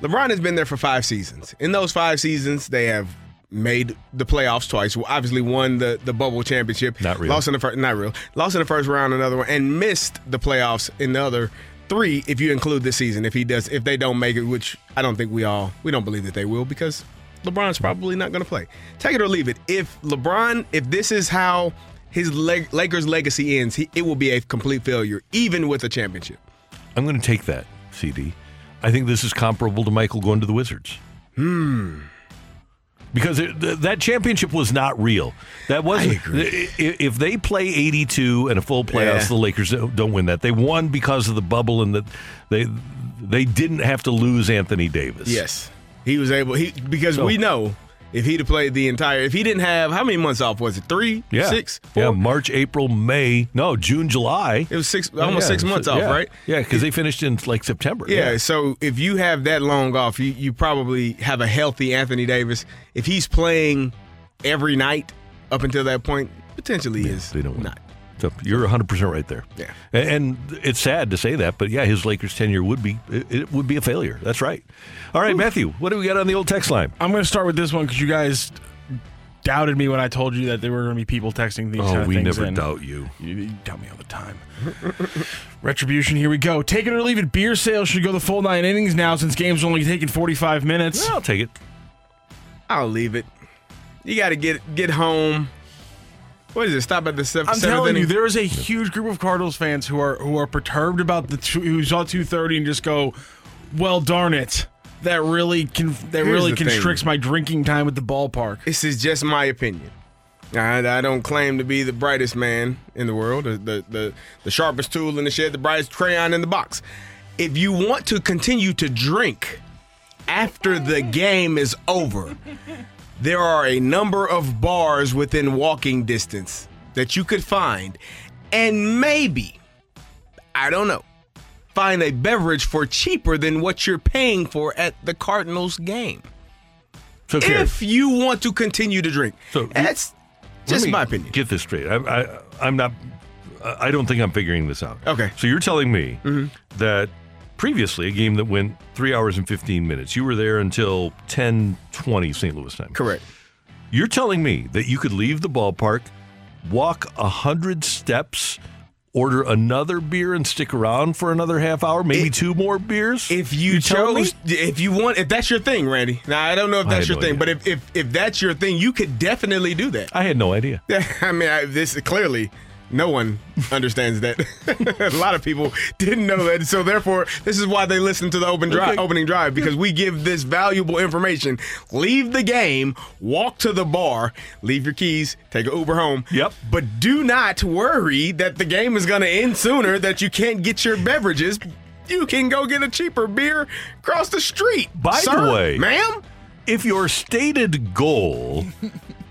[SPEAKER 8] LeBron has been there for five seasons. In those five seasons, they have made the playoffs twice. Well, Obviously, won the, the bubble championship.
[SPEAKER 7] Not real.
[SPEAKER 8] Lost in the first. Not real. Lost in the first round, another one, and missed the playoffs in the other three. If you include this season, if he does, if they don't make it, which I don't think we all we don't believe that they will because LeBron's probably not going to play. Take it or leave it. If LeBron, if this is how his leg, Lakers legacy ends, he, it will be a complete failure, even with a championship.
[SPEAKER 7] I'm going to take that, CD. I think this is comparable to Michael going to the Wizards.
[SPEAKER 8] Hmm.
[SPEAKER 7] Because it, th- that championship was not real. That wasn't. i- If they play 82 and a full playoffs,
[SPEAKER 8] Yeah.
[SPEAKER 7] the Lakers don't don't win that. They won because of the bubble and that they they didn't have to lose Anthony Davis.
[SPEAKER 8] Yes, he was able. He because
[SPEAKER 7] So-
[SPEAKER 8] we know if he'd have played the entire, if he didn't have how many months off was it? Three,
[SPEAKER 7] Yeah.
[SPEAKER 8] six,
[SPEAKER 7] Yeah. March, April, May. No, June, July.
[SPEAKER 8] It was six, almost
[SPEAKER 7] Yeah,
[SPEAKER 8] six months
[SPEAKER 7] so-
[SPEAKER 8] off,
[SPEAKER 7] yeah.
[SPEAKER 8] right?
[SPEAKER 7] Yeah, because they finished in like September.
[SPEAKER 8] Yeah, so if you have that long off, you, you probably have a healthy Anthony Davis. If he's playing every night up until that point, potentially is
[SPEAKER 7] they don't
[SPEAKER 8] not.
[SPEAKER 7] So you're 100% right there.
[SPEAKER 8] Yeah.
[SPEAKER 7] And, and it's sad to say that, but yeah, his Lakers tenure would be it, it would be a failure. That's right. All right, Matthew, what do we got on the old text line?
[SPEAKER 9] I'm going to start with this one because you guys doubted me when I told you that there were going to be people texting these
[SPEAKER 7] Oh,
[SPEAKER 9] kind of
[SPEAKER 7] we
[SPEAKER 9] things.
[SPEAKER 7] never
[SPEAKER 9] in.
[SPEAKER 7] doubt you.
[SPEAKER 9] You, you doubt me all the time. Retribution, here we go. Take it or leave it. Beer sales should go the full nine innings now since games only taking 45 minutes.
[SPEAKER 7] I'll take it.
[SPEAKER 8] I'll leave it. You got to get get home. What is it? Stop at the seventh.
[SPEAKER 9] I'm telling you, there is a huge group of Cardinals fans who are who are perturbed about the two, who saw 230 and just go, "Well, darn it, that really can that
[SPEAKER 8] Here's
[SPEAKER 9] really
[SPEAKER 8] the thing.
[SPEAKER 9] constricts my drinking time at the ballpark."
[SPEAKER 8] This is just my opinion. I, I don't claim to be the brightest man in the world, the, the the the sharpest tool in the shed, the brightest crayon in the box. If you want to continue to drink after the game is over, there are a number of bars within walking distance that you could find, and maybe, I don't know, find a beverage for cheaper than what you're paying for at the Cardinals game.
[SPEAKER 7] So,
[SPEAKER 8] if you want to continue to drink,
[SPEAKER 7] So,
[SPEAKER 8] that's just my opinion.
[SPEAKER 7] Get this straight. I, I, I'm not. I don't think I'm figuring this out.
[SPEAKER 8] Okay.
[SPEAKER 7] So you're telling me
[SPEAKER 8] Mm-hmm.
[SPEAKER 7] that previously a game that went three hours and 15 minutes, you were there until 10:20 St. Louis time.
[SPEAKER 8] Correct.
[SPEAKER 7] You're telling me that you could leave the ballpark, walk a hundred steps, order another beer, and stick around for another half hour, maybe two more beers.
[SPEAKER 8] If you,
[SPEAKER 7] telling
[SPEAKER 8] chose, if you want, if that's your thing, Randy. Now I don't know if that's your
[SPEAKER 7] no
[SPEAKER 8] thing, but if, if if that's your thing, you could definitely do that.
[SPEAKER 7] I had no idea.
[SPEAKER 8] I mean, I, this clearly no one understands that. a lot of people didn't know that, so therefore, this is why they listen to the open drive,
[SPEAKER 7] Okay.
[SPEAKER 8] opening drive because we give this valuable information. Leave the game, walk to the bar, leave your keys, take an Uber home.
[SPEAKER 7] Yep.
[SPEAKER 8] But do not worry that the game is going to end sooner, that you can't get your beverages. You can go get a cheaper beer across the street.
[SPEAKER 7] By
[SPEAKER 8] sir,
[SPEAKER 7] the way,
[SPEAKER 8] ma'am.
[SPEAKER 7] if your stated goal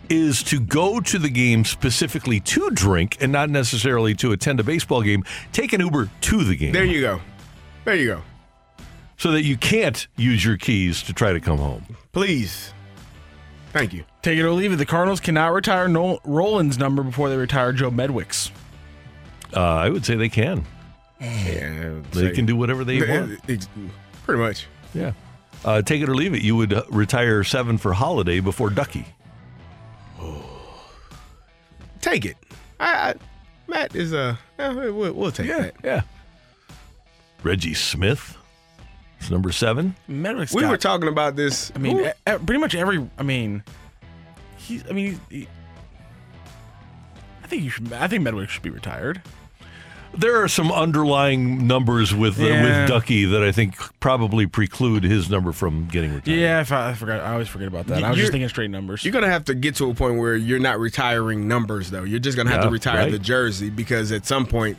[SPEAKER 7] is to go to the game specifically to drink and not necessarily to attend a baseball game, take an Uber to the game
[SPEAKER 8] There you go. There you go.
[SPEAKER 7] so that you can't use your keys to try to come home.
[SPEAKER 8] Please. Thank you.
[SPEAKER 9] Take it or leave it. The Cardinals cannot retire Noel, Rolen's number before they retire Joe Medwick's.
[SPEAKER 7] Uh, I would say they can.
[SPEAKER 8] Yeah,
[SPEAKER 7] They can do whatever they want.
[SPEAKER 8] Ex- Pretty much.
[SPEAKER 7] Yeah. Uh, take it or leave it. You would uh, retire seven for Holliday before Ducky.
[SPEAKER 8] Take it. I, I Matt is uh, eh, we'll, we'll take that.
[SPEAKER 7] Yeah. Reggie Smith is number seven.
[SPEAKER 9] Medwick's
[SPEAKER 8] We
[SPEAKER 9] got-
[SPEAKER 8] were talking about this.
[SPEAKER 9] I mean,
[SPEAKER 8] Who-
[SPEAKER 9] e- e- pretty much every. I mean, he's. I mean, he, he- I think you should. I think Medwick should be retired.
[SPEAKER 7] There are some underlying numbers with uh,
[SPEAKER 9] Yeah.
[SPEAKER 7] with Ducky that I think probably preclude his number from getting retired.
[SPEAKER 9] Yeah, I, I forgot. I always forget about that. I was just thinking straight numbers.
[SPEAKER 8] You're gonna have to get to a point where you're not retiring numbers though. You're just gonna have
[SPEAKER 7] Yeah,
[SPEAKER 8] to retire
[SPEAKER 7] right.
[SPEAKER 8] the jersey because at some point,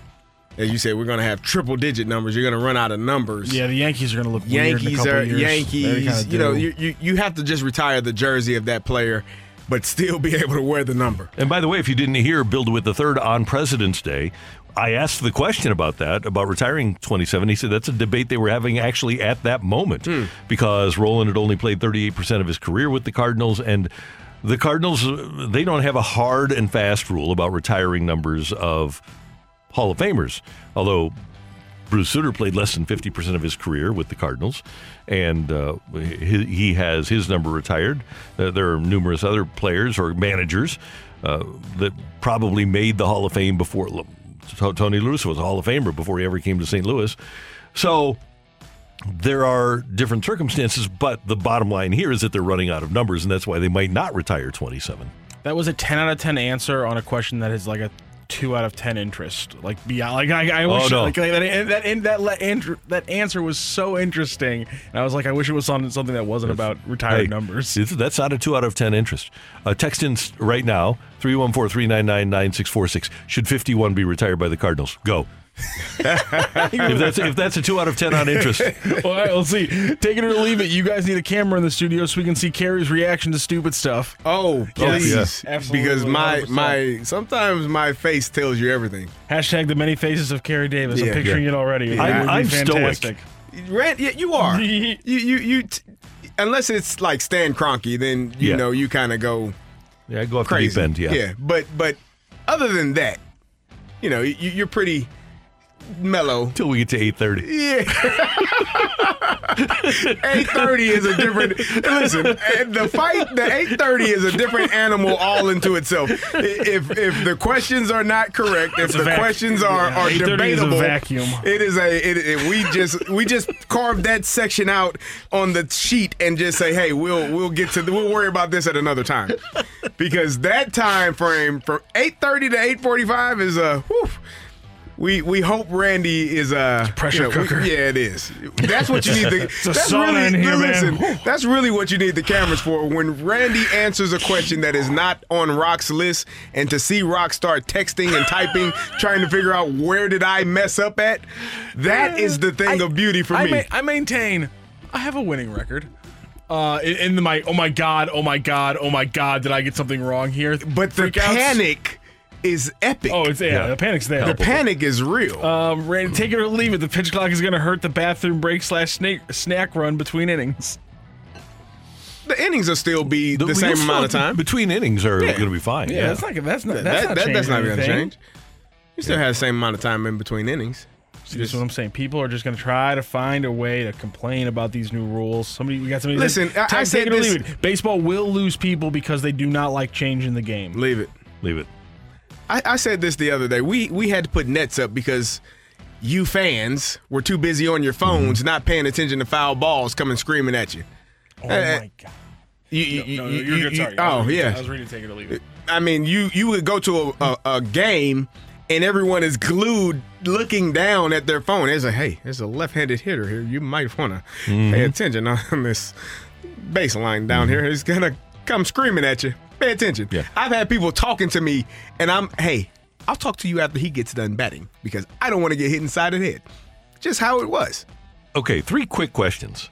[SPEAKER 8] as you said, we're gonna have triple digit numbers. You're gonna run out of numbers.
[SPEAKER 9] yeah, the Yankees are going to look weird in a
[SPEAKER 8] Yankees
[SPEAKER 9] couple
[SPEAKER 8] are
[SPEAKER 9] of years.
[SPEAKER 8] Yankees.
[SPEAKER 9] kinda
[SPEAKER 8] You know, you, you you have to just retire the jersey of that player, but still be able to wear the number.
[SPEAKER 7] And by the way, if you didn't hear Bill DeWitt the third on President's Day, I asked the question about that, about retiring 27. He said that's a debate they were having actually at that moment because Rolen had only played 38% of his career with the Cardinals. And the Cardinals, uh, they don't have a hard and fast rule about retiring numbers of Hall of Famers, although Bruce Sutter played less than 50% of his career with the Cardinals, and uh, he, he has his number retired. Uh, there are numerous other players or managers uh, that probably made the Hall of Fame before. Tony Lewis was a Hall of Famer before he ever came to St. Louis. So there are different circumstances, but the bottom line here is that they're running out of numbers, and that's why they might not retire 27.
[SPEAKER 9] that was a 10 out of 10 answer on a question that is like a two out of 10 interest. Like beyond, like I, I
[SPEAKER 7] Oh,
[SPEAKER 9] wish
[SPEAKER 7] no.
[SPEAKER 9] like, that that that that, answer, that answer was so interesting, and I was like, I wish it was on something that wasn't about retired
[SPEAKER 7] Hey,
[SPEAKER 9] numbers.
[SPEAKER 7] That's not a two out of 10 interest. Uh, text in right now, 314 399 9646. Should 51 be retired by the Cardinals? Go. if, that's, if that's a two out of 10 on interest.
[SPEAKER 9] All right, let's see. Take it or leave it. You guys need a camera in the studio so we can see Kerry's reaction to stupid stuff.
[SPEAKER 8] Oh, please,
[SPEAKER 9] Yes. Absolutely,
[SPEAKER 8] because my
[SPEAKER 9] 100%.
[SPEAKER 8] my sometimes my face tells you everything.
[SPEAKER 9] Hashtag the many faces of Kerry Davis. I'm picturing
[SPEAKER 8] Yeah.
[SPEAKER 9] it already.
[SPEAKER 8] Yeah.
[SPEAKER 9] It
[SPEAKER 8] I'm-
[SPEAKER 9] would
[SPEAKER 7] I'm stoic.
[SPEAKER 9] fantastic.
[SPEAKER 8] Yeah, you are. you you you. T- unless it's like Stan Kroenke, then you
[SPEAKER 7] Yeah.
[SPEAKER 8] know you kind of go
[SPEAKER 7] Yeah, go off
[SPEAKER 8] crazy.
[SPEAKER 7] the deep end. Yeah.
[SPEAKER 8] yeah. But but other than that, you know, you, you're pretty mellow.
[SPEAKER 7] Till we get to eight thirty.
[SPEAKER 8] Yeah. 8:30 is a different listen, the fight the 8:30 is a different animal all into itself. If if the questions are not correct, if
[SPEAKER 9] It's
[SPEAKER 8] the questions are,
[SPEAKER 9] yeah,
[SPEAKER 8] are
[SPEAKER 9] 8:30 is
[SPEAKER 8] debatable,
[SPEAKER 9] vacuum.
[SPEAKER 8] it is a it, it- we just we just carved that section out on the sheet and just say, "Hey, we'll we'll get to the, we'll worry about this at another time." Because that time frame from 8:30 to 8:45 is a whew, we we hope Randy is a
[SPEAKER 9] pressure
[SPEAKER 8] you know, we-
[SPEAKER 9] cooker.
[SPEAKER 8] yeah, it is. That's what you need. The,
[SPEAKER 9] It's a
[SPEAKER 8] that's
[SPEAKER 9] sauna
[SPEAKER 8] really
[SPEAKER 9] in here, man.
[SPEAKER 8] listen. That's really what you need the cameras for. When Randy answers a question that is not on Rock's list, and to see Rock start texting and typing, trying to figure out where did I mess up at, that is the thing of beauty for
[SPEAKER 9] I,
[SPEAKER 8] me.
[SPEAKER 9] ma- I maintain I have a winning record. Uh, in, in the my oh my god, oh my god, oh my god, did I get something wrong here?
[SPEAKER 8] but the
[SPEAKER 9] Freakouts?
[SPEAKER 8] panic is epic.
[SPEAKER 9] Oh, it's yeah,
[SPEAKER 7] Yeah.
[SPEAKER 9] the panic's there.
[SPEAKER 8] the panic is real.
[SPEAKER 9] Um, Randy, take it or leave it. The pitch clock is going to hurt the bathroom break slash snack, snack run between innings.
[SPEAKER 8] the innings will still be the, same amount of time.
[SPEAKER 7] between innings are
[SPEAKER 8] Yeah.
[SPEAKER 7] going to be fine.
[SPEAKER 9] Yeah, that's not that's not that's
[SPEAKER 8] that-
[SPEAKER 9] not
[SPEAKER 8] that-
[SPEAKER 9] changing
[SPEAKER 8] that's not going to
[SPEAKER 9] anything.
[SPEAKER 8] change. You still have the same amount of time in between innings.
[SPEAKER 9] See, this is what I'm saying. People are just going to try to find a way to complain about these new rules. Somebody, we got somebody.
[SPEAKER 8] Listen, I- I said this-
[SPEAKER 9] leave it. Baseball will lose people because they do not like changing the game.
[SPEAKER 8] Leave it.
[SPEAKER 7] Leave it.
[SPEAKER 8] I, I said this the other day. We we had to put nets up because you fans were too busy on your phones, not paying attention to foul balls coming screaming at you.
[SPEAKER 9] Oh
[SPEAKER 8] Uh,
[SPEAKER 9] my god!
[SPEAKER 8] You, you,
[SPEAKER 9] No, no,
[SPEAKER 8] you-
[SPEAKER 9] you're
[SPEAKER 8] you-
[SPEAKER 9] good.
[SPEAKER 8] you-
[SPEAKER 9] Sorry. I was
[SPEAKER 8] oh
[SPEAKER 9] ready to-
[SPEAKER 8] yeah.
[SPEAKER 9] I was ready to take it or leave it.
[SPEAKER 8] I mean, you you would go to a, a, a game and everyone is glued looking down at their phone. It's like, hey, there's a left-handed hitter here. You might want to pay attention on this baseline down here. He's gonna come screaming at you. Pay attention.
[SPEAKER 7] Yeah.
[SPEAKER 8] I've had people talking to me, and I'm, hey, I'll talk to you after he gets done batting because I don't want to get hit inside the head. Just how it was.
[SPEAKER 7] Okay, three quick questions.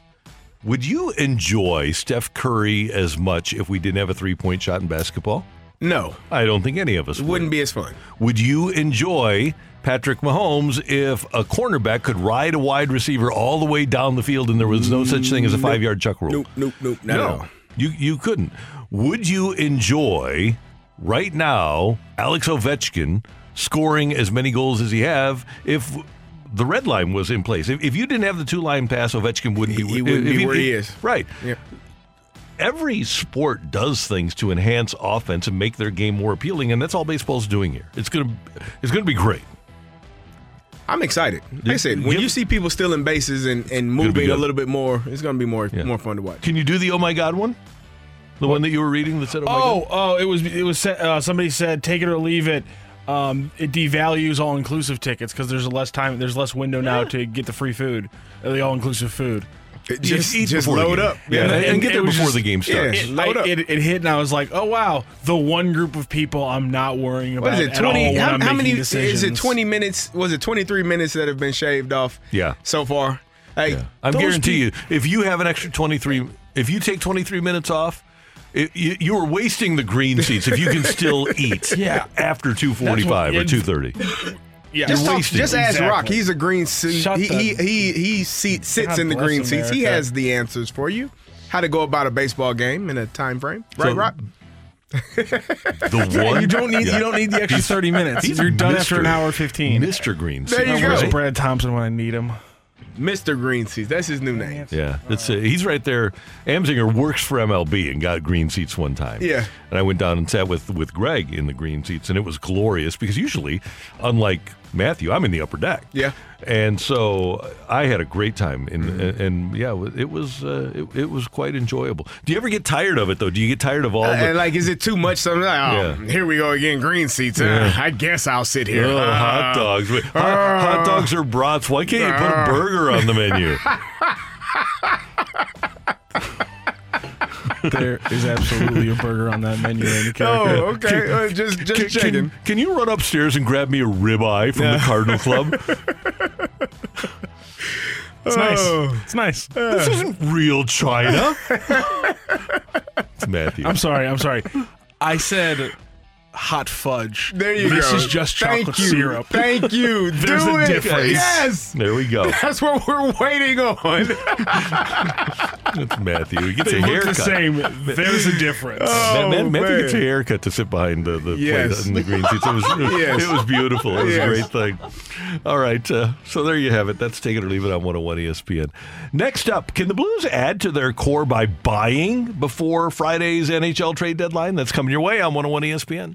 [SPEAKER 7] Would you enjoy Steph Curry as much if we didn't have a three point shot in basketball?
[SPEAKER 8] No,
[SPEAKER 7] I don't think any of us would.
[SPEAKER 8] wouldn't be as fun.
[SPEAKER 7] Would you enjoy Patrick Mahomes if a cornerback could ride a wide receiver all the way down the field and there was no such thing as a five yard chuck rule?
[SPEAKER 8] Nope, nope, nope, not
[SPEAKER 7] no, you you couldn't. Would you enjoy right now Alex Ovechkin scoring as many goals as he have if the red line was in place? If, if you didn't have the two line pass, Ovechkin wouldn't
[SPEAKER 8] He-
[SPEAKER 7] be
[SPEAKER 8] he wouldn't
[SPEAKER 7] if
[SPEAKER 8] be where he is.
[SPEAKER 7] Right.
[SPEAKER 8] Yep.
[SPEAKER 7] Every sport does things to enhance offense and make their game more appealing, and that's all baseball's doing here. It's gonna it's gonna be great.
[SPEAKER 8] I'm excited. Like I said, when
[SPEAKER 7] Give-
[SPEAKER 8] you see people stealing bases and, and moving a little bit more, it's going to be more
[SPEAKER 7] Yeah.
[SPEAKER 8] more fun to watch.
[SPEAKER 7] Can you do the oh my god one? The one that you were reading that said oh, my
[SPEAKER 9] Oh,
[SPEAKER 7] god?
[SPEAKER 9] oh, it was it was sa- uh, somebody said take it or leave it. Um, it devalues all inclusive tickets because there's less time, there's less window now to get the free food, uh, the all inclusive food.
[SPEAKER 8] Just,
[SPEAKER 7] eat
[SPEAKER 8] just
[SPEAKER 7] before the
[SPEAKER 8] load
[SPEAKER 7] game.
[SPEAKER 8] up.
[SPEAKER 7] Yeah, and,
[SPEAKER 9] and
[SPEAKER 7] get there before
[SPEAKER 9] just-
[SPEAKER 7] the game starts.
[SPEAKER 8] Yeah.
[SPEAKER 9] It,
[SPEAKER 8] Load
[SPEAKER 9] I-
[SPEAKER 8] up.
[SPEAKER 9] it, it hit and I was like, oh wow, the one group of people I'm not worrying about
[SPEAKER 8] What is it?
[SPEAKER 9] at all
[SPEAKER 8] Twenty?
[SPEAKER 9] when
[SPEAKER 8] How,
[SPEAKER 9] I'm
[SPEAKER 8] how many?
[SPEAKER 9] decisions.
[SPEAKER 8] Is it twenty minutes? Was it twenty three minutes that have been shaved off?
[SPEAKER 7] Yeah.
[SPEAKER 8] So far, hey,
[SPEAKER 7] I'm guarantee
[SPEAKER 8] peop-
[SPEAKER 7] you, if you have an extra 23, if you take 23 minutes off, it, you, you are wasting the green seats if you can still eat
[SPEAKER 9] Yeah.
[SPEAKER 7] after 245 or 230.
[SPEAKER 9] Yeah,
[SPEAKER 8] Just, talk, just ask
[SPEAKER 9] Exactly.
[SPEAKER 8] Rock. He's a green seat. He, he he he seat, sits
[SPEAKER 9] God
[SPEAKER 8] in the
[SPEAKER 9] bless
[SPEAKER 8] green seats. He has the answers for you. How to go about a baseball game in a time frame, right,
[SPEAKER 7] So-
[SPEAKER 8] Rock?
[SPEAKER 7] The one
[SPEAKER 9] you don't need
[SPEAKER 7] Yeah.
[SPEAKER 9] you don't need the extra thirty minutes.
[SPEAKER 7] He's
[SPEAKER 9] You're done after an hour fifteen.
[SPEAKER 7] Mr. Green
[SPEAKER 8] There
[SPEAKER 7] seats,
[SPEAKER 8] you
[SPEAKER 9] Where's
[SPEAKER 8] go.
[SPEAKER 9] Brad Thompson when I need him?
[SPEAKER 8] Mr. Green Seats. That's his new name.
[SPEAKER 7] Yeah, it's uh, he's right there. Amsinger works for MLB and got green seats one time.
[SPEAKER 8] Yeah.
[SPEAKER 7] and I went down and sat with with Greg in the green seats, and it was glorious because usually, unlike Matthew, I'm in the upper deck.
[SPEAKER 8] Yeah.
[SPEAKER 7] and so I had a great time, and
[SPEAKER 8] Mm-hmm.
[SPEAKER 7] and, yeah, it was uh, it, it was quite enjoyable. Do you ever get tired of it though? Do you get tired of all
[SPEAKER 8] Uh,
[SPEAKER 7] the
[SPEAKER 8] and like, is it too much? Something like, oh,
[SPEAKER 7] Yeah.
[SPEAKER 8] here we go again. Green seats. Uh, I guess I'll sit here.
[SPEAKER 7] Oh, hot
[SPEAKER 8] Uh,
[SPEAKER 7] dogs. Wait, hot, hot dogs or brats? Why can't you put a
[SPEAKER 8] Uh.
[SPEAKER 7] burger on the menu?
[SPEAKER 9] There is absolutely a burger on that menu. Randy
[SPEAKER 8] Oh,
[SPEAKER 9] Karraker.
[SPEAKER 8] okay. Uh, just just
[SPEAKER 7] Can,
[SPEAKER 8] checking.
[SPEAKER 7] can, can you run upstairs and grab me a ribeye from the Cardinal Club?
[SPEAKER 9] It's nice.
[SPEAKER 8] Oh.
[SPEAKER 9] It's nice.
[SPEAKER 7] this isn't real China. it's Matthew.
[SPEAKER 9] I'm sorry. I'm sorry. I said hot fudge.
[SPEAKER 8] There you
[SPEAKER 9] this
[SPEAKER 8] go.
[SPEAKER 9] This is just
[SPEAKER 8] Thank
[SPEAKER 9] chocolate
[SPEAKER 8] you.
[SPEAKER 9] syrup.
[SPEAKER 8] Thank you.
[SPEAKER 9] There's
[SPEAKER 8] Do
[SPEAKER 9] a
[SPEAKER 8] it.
[SPEAKER 9] difference.
[SPEAKER 8] Yes.
[SPEAKER 7] There we go.
[SPEAKER 8] That's what we're waiting on.
[SPEAKER 7] It's Matthew. He gets
[SPEAKER 9] They
[SPEAKER 7] a
[SPEAKER 9] look
[SPEAKER 7] haircut.
[SPEAKER 9] the same. There's a difference.
[SPEAKER 7] Man, man,
[SPEAKER 8] Oh,
[SPEAKER 7] Matthew
[SPEAKER 8] man.
[SPEAKER 7] gets a haircut to sit behind the, the
[SPEAKER 8] Yes.
[SPEAKER 7] plate in the green seats. It was,
[SPEAKER 8] Yes.
[SPEAKER 7] it was beautiful. It was
[SPEAKER 8] Yes.
[SPEAKER 7] a great thing. All right. Uh, so there you have it. That's Take It or Leave It on 101 ESPN. Next up, can the Blues add to their core by buying before Friday's NHL trade deadline? That's coming your way on 101 ESPN.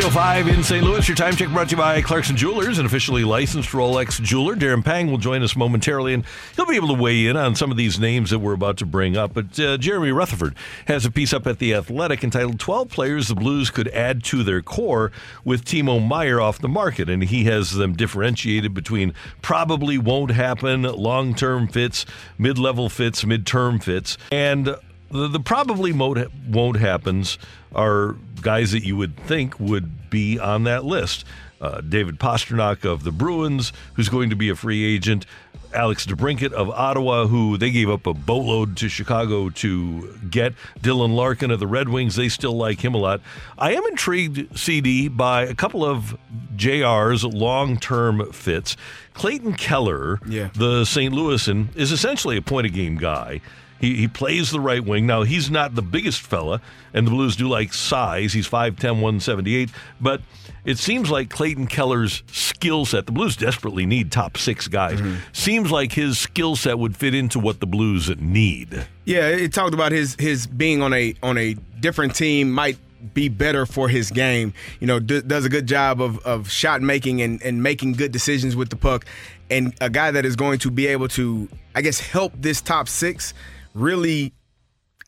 [SPEAKER 7] Eight oh five in St. Louis. Your time check brought to you by Clarkson Jewelers, an officially licensed Rolex jeweler. Darren Pang will join us momentarily, and he'll be able to weigh in on some of these names that we're about to bring up. But uh, Jeremy Rutherford has a piece up at The Athletic entitled 12 Players the Blues Could Add to Their Core with Timo Meier off the market. And he has them differentiated between probably won't happen, long term fits, mid level fits, mid term fits. And the, the probably won't, won't happens are guys that you would think would be on that list. Uh, David Pastrnak of the Bruins, who's going to be a free agent. Alex DeBrincat of Ottawa, who they gave up a boatload to Chicago to get. Dylan Larkin of the Red Wings, they still like him a lot. I am intrigued, CD, by a couple of JR's long term fits. Clayton Keller,
[SPEAKER 8] Yeah.
[SPEAKER 7] the St. Louisan, is essentially a point of game guy. He, he plays the right wing. Now, he's not the biggest fella, and the Blues do like size. He's 5'10, 178. But it seems like Clayton Keller's skill set, the Blues desperately need top six guys. Mm-hmm. Seems like his skill set would fit into what the Blues need.
[SPEAKER 8] Yeah, it talked about his his being on a on a different team might be better for his game. You know, d- does a good job of, of shot making and, and making good decisions with the puck. And a guy that is going to be able to, I guess, help this top six really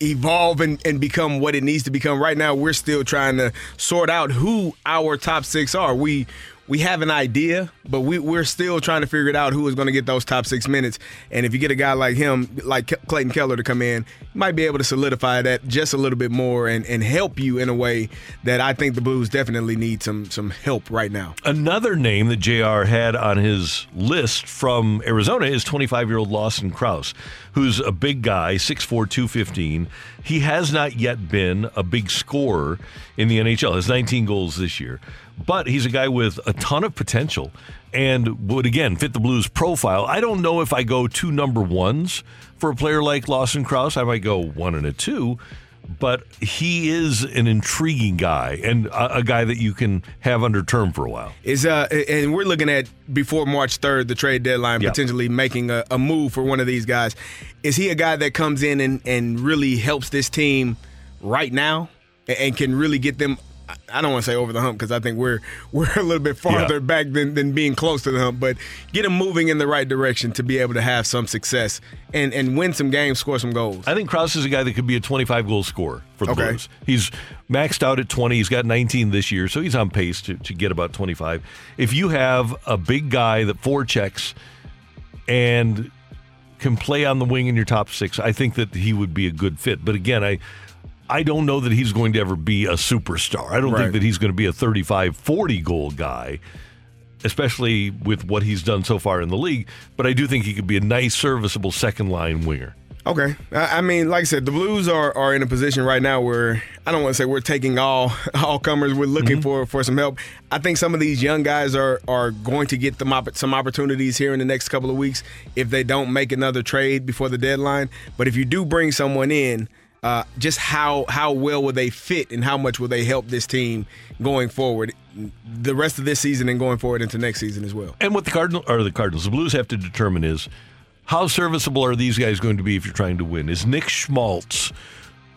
[SPEAKER 8] evolve and, and become what it needs to become. Right now, we're still trying to sort out who our top six are. We we have an idea, but we, we're still trying to figure it out who is going to get those top six minutes. And if you get a guy like him, like Clayton Keller, to come in, you might be able to solidify that just a little bit more and, and help you in a way that I think the Blues definitely need some some help right now.
[SPEAKER 7] Another name that JR had on his list from Arizona is 25 year old Lawson Crouse, who's a big guy, 6'4, 215. He has not yet been a big scorer in the NHL, has 19 goals this year, but he's a guy with a ton of potential and would again fit the Blues profile. I don't know if I go two number ones for a player like Lawson Crouse. I might go one and a two but he is an intriguing guy and a, a guy that you can have under term for a while.
[SPEAKER 8] Is uh, and we're looking at before March third, the trade deadline,
[SPEAKER 7] Yep.
[SPEAKER 8] potentially making a, a move for one of these guys. Is he a guy that comes in and, and really helps this team right now and, and can really get them? I- don't want to say over the hump because I think we're we're a little bit farther
[SPEAKER 7] Yeah.
[SPEAKER 8] back than, than being close to the hump, but get him moving in the right direction to be able to have some success and, and win some games, score some goals.
[SPEAKER 7] I think Crouse is a guy that could be a 25 goal scorer for the
[SPEAKER 8] Okay.
[SPEAKER 7] Blues. He's maxed out at 20. He's got 19 this year, so he's on pace to, to get about 25. If you have a big guy that forechecks and can play on the wing in your top six, I think that he would be a good fit. But again, I I don't know that he's going to ever be a superstar. I don't
[SPEAKER 8] Right.
[SPEAKER 7] think that he's going to be a 35 40 goal guy. especially with what he's done so far in the league. But I do think he could be a nice, serviceable second line winger.
[SPEAKER 8] Okay. I mean, like I said, the Blues are, are in a position right now where I don't want to say we're taking all all comers. We're looking mm-hmm. for, for some help. I think some of these young guys are are going to get them opp- some opportunities here in the next couple of weeks if they don't make another trade before the deadline. But if you do bring someone in, uh, just how how well will they fit and how much will they help this team going forward, the rest of this season and going forward into next season as well.
[SPEAKER 7] And what the Cardinal or the Cardinals, the Blues have to determine is how serviceable are these guys going to be if you're trying to win? Is Nick Schmaltz,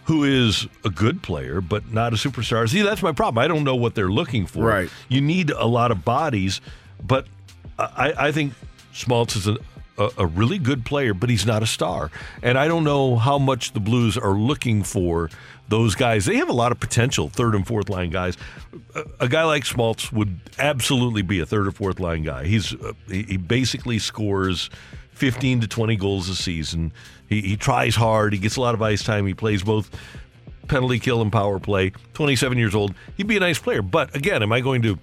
[SPEAKER 7] who is a good player but not a superstar? See, that's my problem. I don't know what they're looking for.
[SPEAKER 8] Right.
[SPEAKER 7] You need a lot of bodies, but I, I think Schmaltz is a, a, really good player, but he's not a star. And I don't know how much the Blues are looking for those guys. They have a lot of potential, third and fourth line guys. A, a guy like Schmaltz would absolutely be a third or fourth line guy. He's uh, he, he basically scores 15 to 20 goals a season. He, he tries hard. He gets a lot of ice time. He plays both penalty kill and power play. 27 years old. He'd be a nice player. But again, am I going to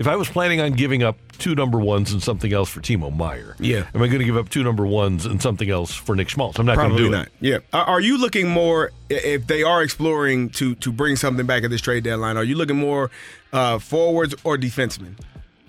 [SPEAKER 7] if I was planning on giving up two number ones and something else for Timo Meier,
[SPEAKER 8] Yeah.
[SPEAKER 7] am I going to give up two number ones and something else for Nick Schmaltz? I'm not going to do
[SPEAKER 8] not.
[SPEAKER 7] it.
[SPEAKER 8] Yeah. Are, are you looking more if they are exploring to to bring something back at this trade deadline? Are you looking more uh, forwards or defensemen?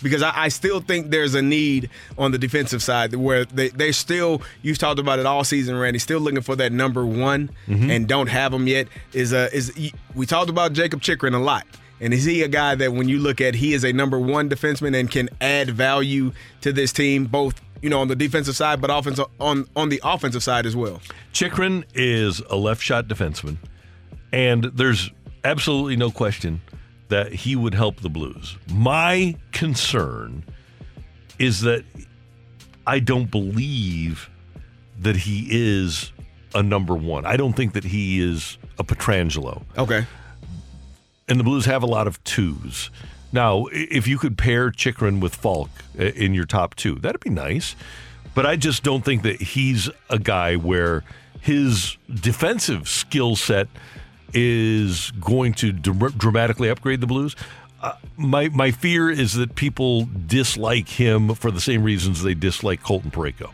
[SPEAKER 8] Because I, I still think there's a need on the defensive side where they they still you've talked about it all season, Randy. Still looking for that number one and don't have them yet. Is a is we talked about Jakob Chychrun a lot. And is he a guy that when you look at he is a number one defenseman and can add value to this team, both you know on the defensive side, but offensive on on the offensive side as well?
[SPEAKER 7] Chychrun is a left shot defenseman, and there's absolutely no question that he would help the Blues. My concern is that I don't believe that he is a number one. I don't think that he is a Pietrangelo.
[SPEAKER 8] Okay.
[SPEAKER 7] And the Blues have a lot of twos. Now, if you could pair Chychrun with Faulk uh, in your top two, that'd be nice. But I just don't think that he's a guy where his defensive skill set is going to dr- dramatically upgrade the Blues. Uh, my my fear is that people dislike him for the same reasons they dislike Colton Parayko,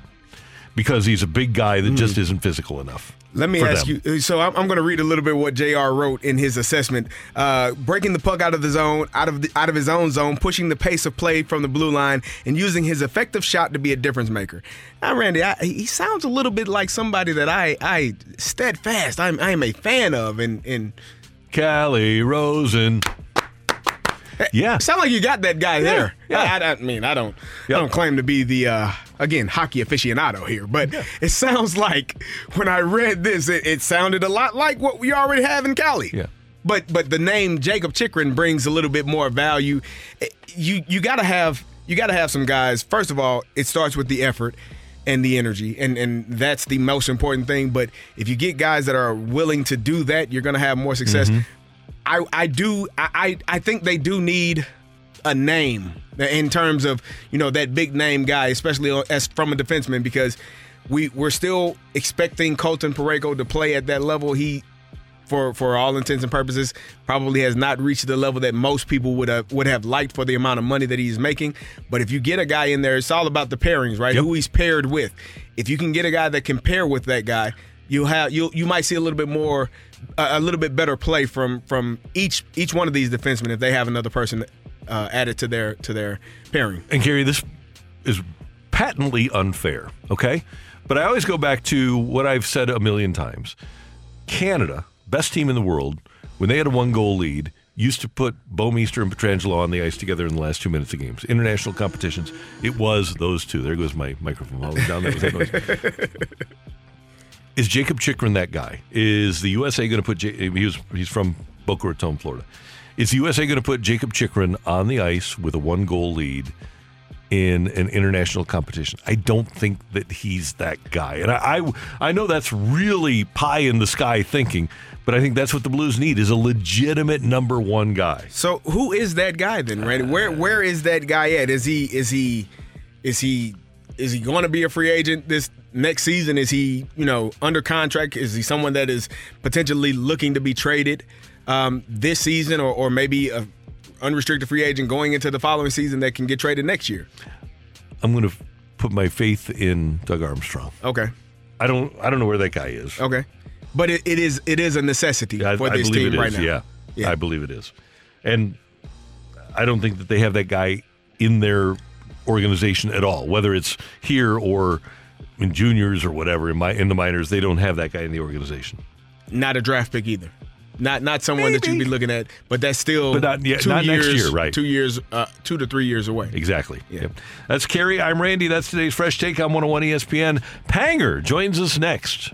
[SPEAKER 7] because he's a big guy that just isn't physical enough.
[SPEAKER 8] Let me ask
[SPEAKER 7] them.
[SPEAKER 8] you. So I'm, I'm going to read a little bit what Jr. wrote in his assessment. Uh, breaking the puck out of the zone, out of the, out of his own zone, pushing the pace of play from the blue line, and using his effective shot to be a difference maker. Now, Randy, I, he sounds a little bit like somebody that I I steadfast. I'm I'm a fan of, and and
[SPEAKER 7] Calle Rosen. Yeah,
[SPEAKER 8] sound like you got that guy there.
[SPEAKER 7] yeah.
[SPEAKER 8] I, I, I mean, I don't I don't claim to be the uh, again hockey aficionado here, but it sounds like when I read this, it, it sounded a lot like what we already have in Calle.
[SPEAKER 7] Yeah.
[SPEAKER 8] But but the name Jakob Chychrun brings a little bit more value. Eh, You you got to have you got to have some guys. First of all, it starts with the effort and the energy, and and that's the most important thing. But if you get guys that are willing to do that, you're going to have more success. I I do I I I think they do need a name in terms of you know that big name guy, especially as from a defenseman, because we we're still expecting Colton Parayko to play at that level. He, for for all intents and purposes, probably has not reached the level that most people would have would have liked for the amount of money that he's making. But if you get a guy in there, it's all about the pairings, right? Who he's paired with. If you can get a guy that can pair with that guy, you have you you might see a little bit more a, a little bit better play from from each each one of these defensemen if they have another person uh, added to their to their pairing.
[SPEAKER 7] And Gary, this is patently unfair, okay? But I always go back to what I've said a million times. Canada, best team in the world, when they had a one goal lead, used to put Bouwmeester and Pietrangelo on the ice together in the last two minutes of games. International competitions, it was those two. There goes my microphone all the down. That was that noise. Is Jakob Chychrun that guy? Is the USA going to put? J- he was he's from Boca Raton, Florida. Is the USA going to put Jakob Chychrun on the ice with a one goal lead in an international competition? I don't think that he's that guy, and I I, I know that's really pie in the sky thinking, but I think that's what the Blues need is a legitimate number one guy.
[SPEAKER 8] So who is that guy then, Randy? Where where is that guy at? Is he is he is he is he going to be a free agent this next season? Is he you know under contract? Is he someone that is potentially looking to be traded um, this season or or maybe a unrestricted free agent going into the following season that can get traded next year.
[SPEAKER 7] I'm going to put my faith in Doug Armstrong.
[SPEAKER 8] Okay.
[SPEAKER 7] I don't. I don't know where that guy is.
[SPEAKER 8] Okay. But it, it is it is a necessity
[SPEAKER 7] I,
[SPEAKER 8] for
[SPEAKER 7] I
[SPEAKER 8] this
[SPEAKER 7] believe
[SPEAKER 8] team
[SPEAKER 7] it
[SPEAKER 8] right
[SPEAKER 7] is,
[SPEAKER 8] now.
[SPEAKER 7] Yeah. I believe it is, and I don't think that they have that guy in their organization at all. Whether it's here or in juniors or whatever in my in the minors, they don't have that guy in the organization.
[SPEAKER 8] Not a draft pick either. Not not someone that you'd be looking at, but that's still
[SPEAKER 7] But not- yeah,
[SPEAKER 8] two
[SPEAKER 7] not next year, right.
[SPEAKER 8] Two years, uh, two to three years away.
[SPEAKER 7] Exactly. Yep. That's Kerry. I'm Randy. That's today's fresh take on 101 ESPN. Panger joins us next.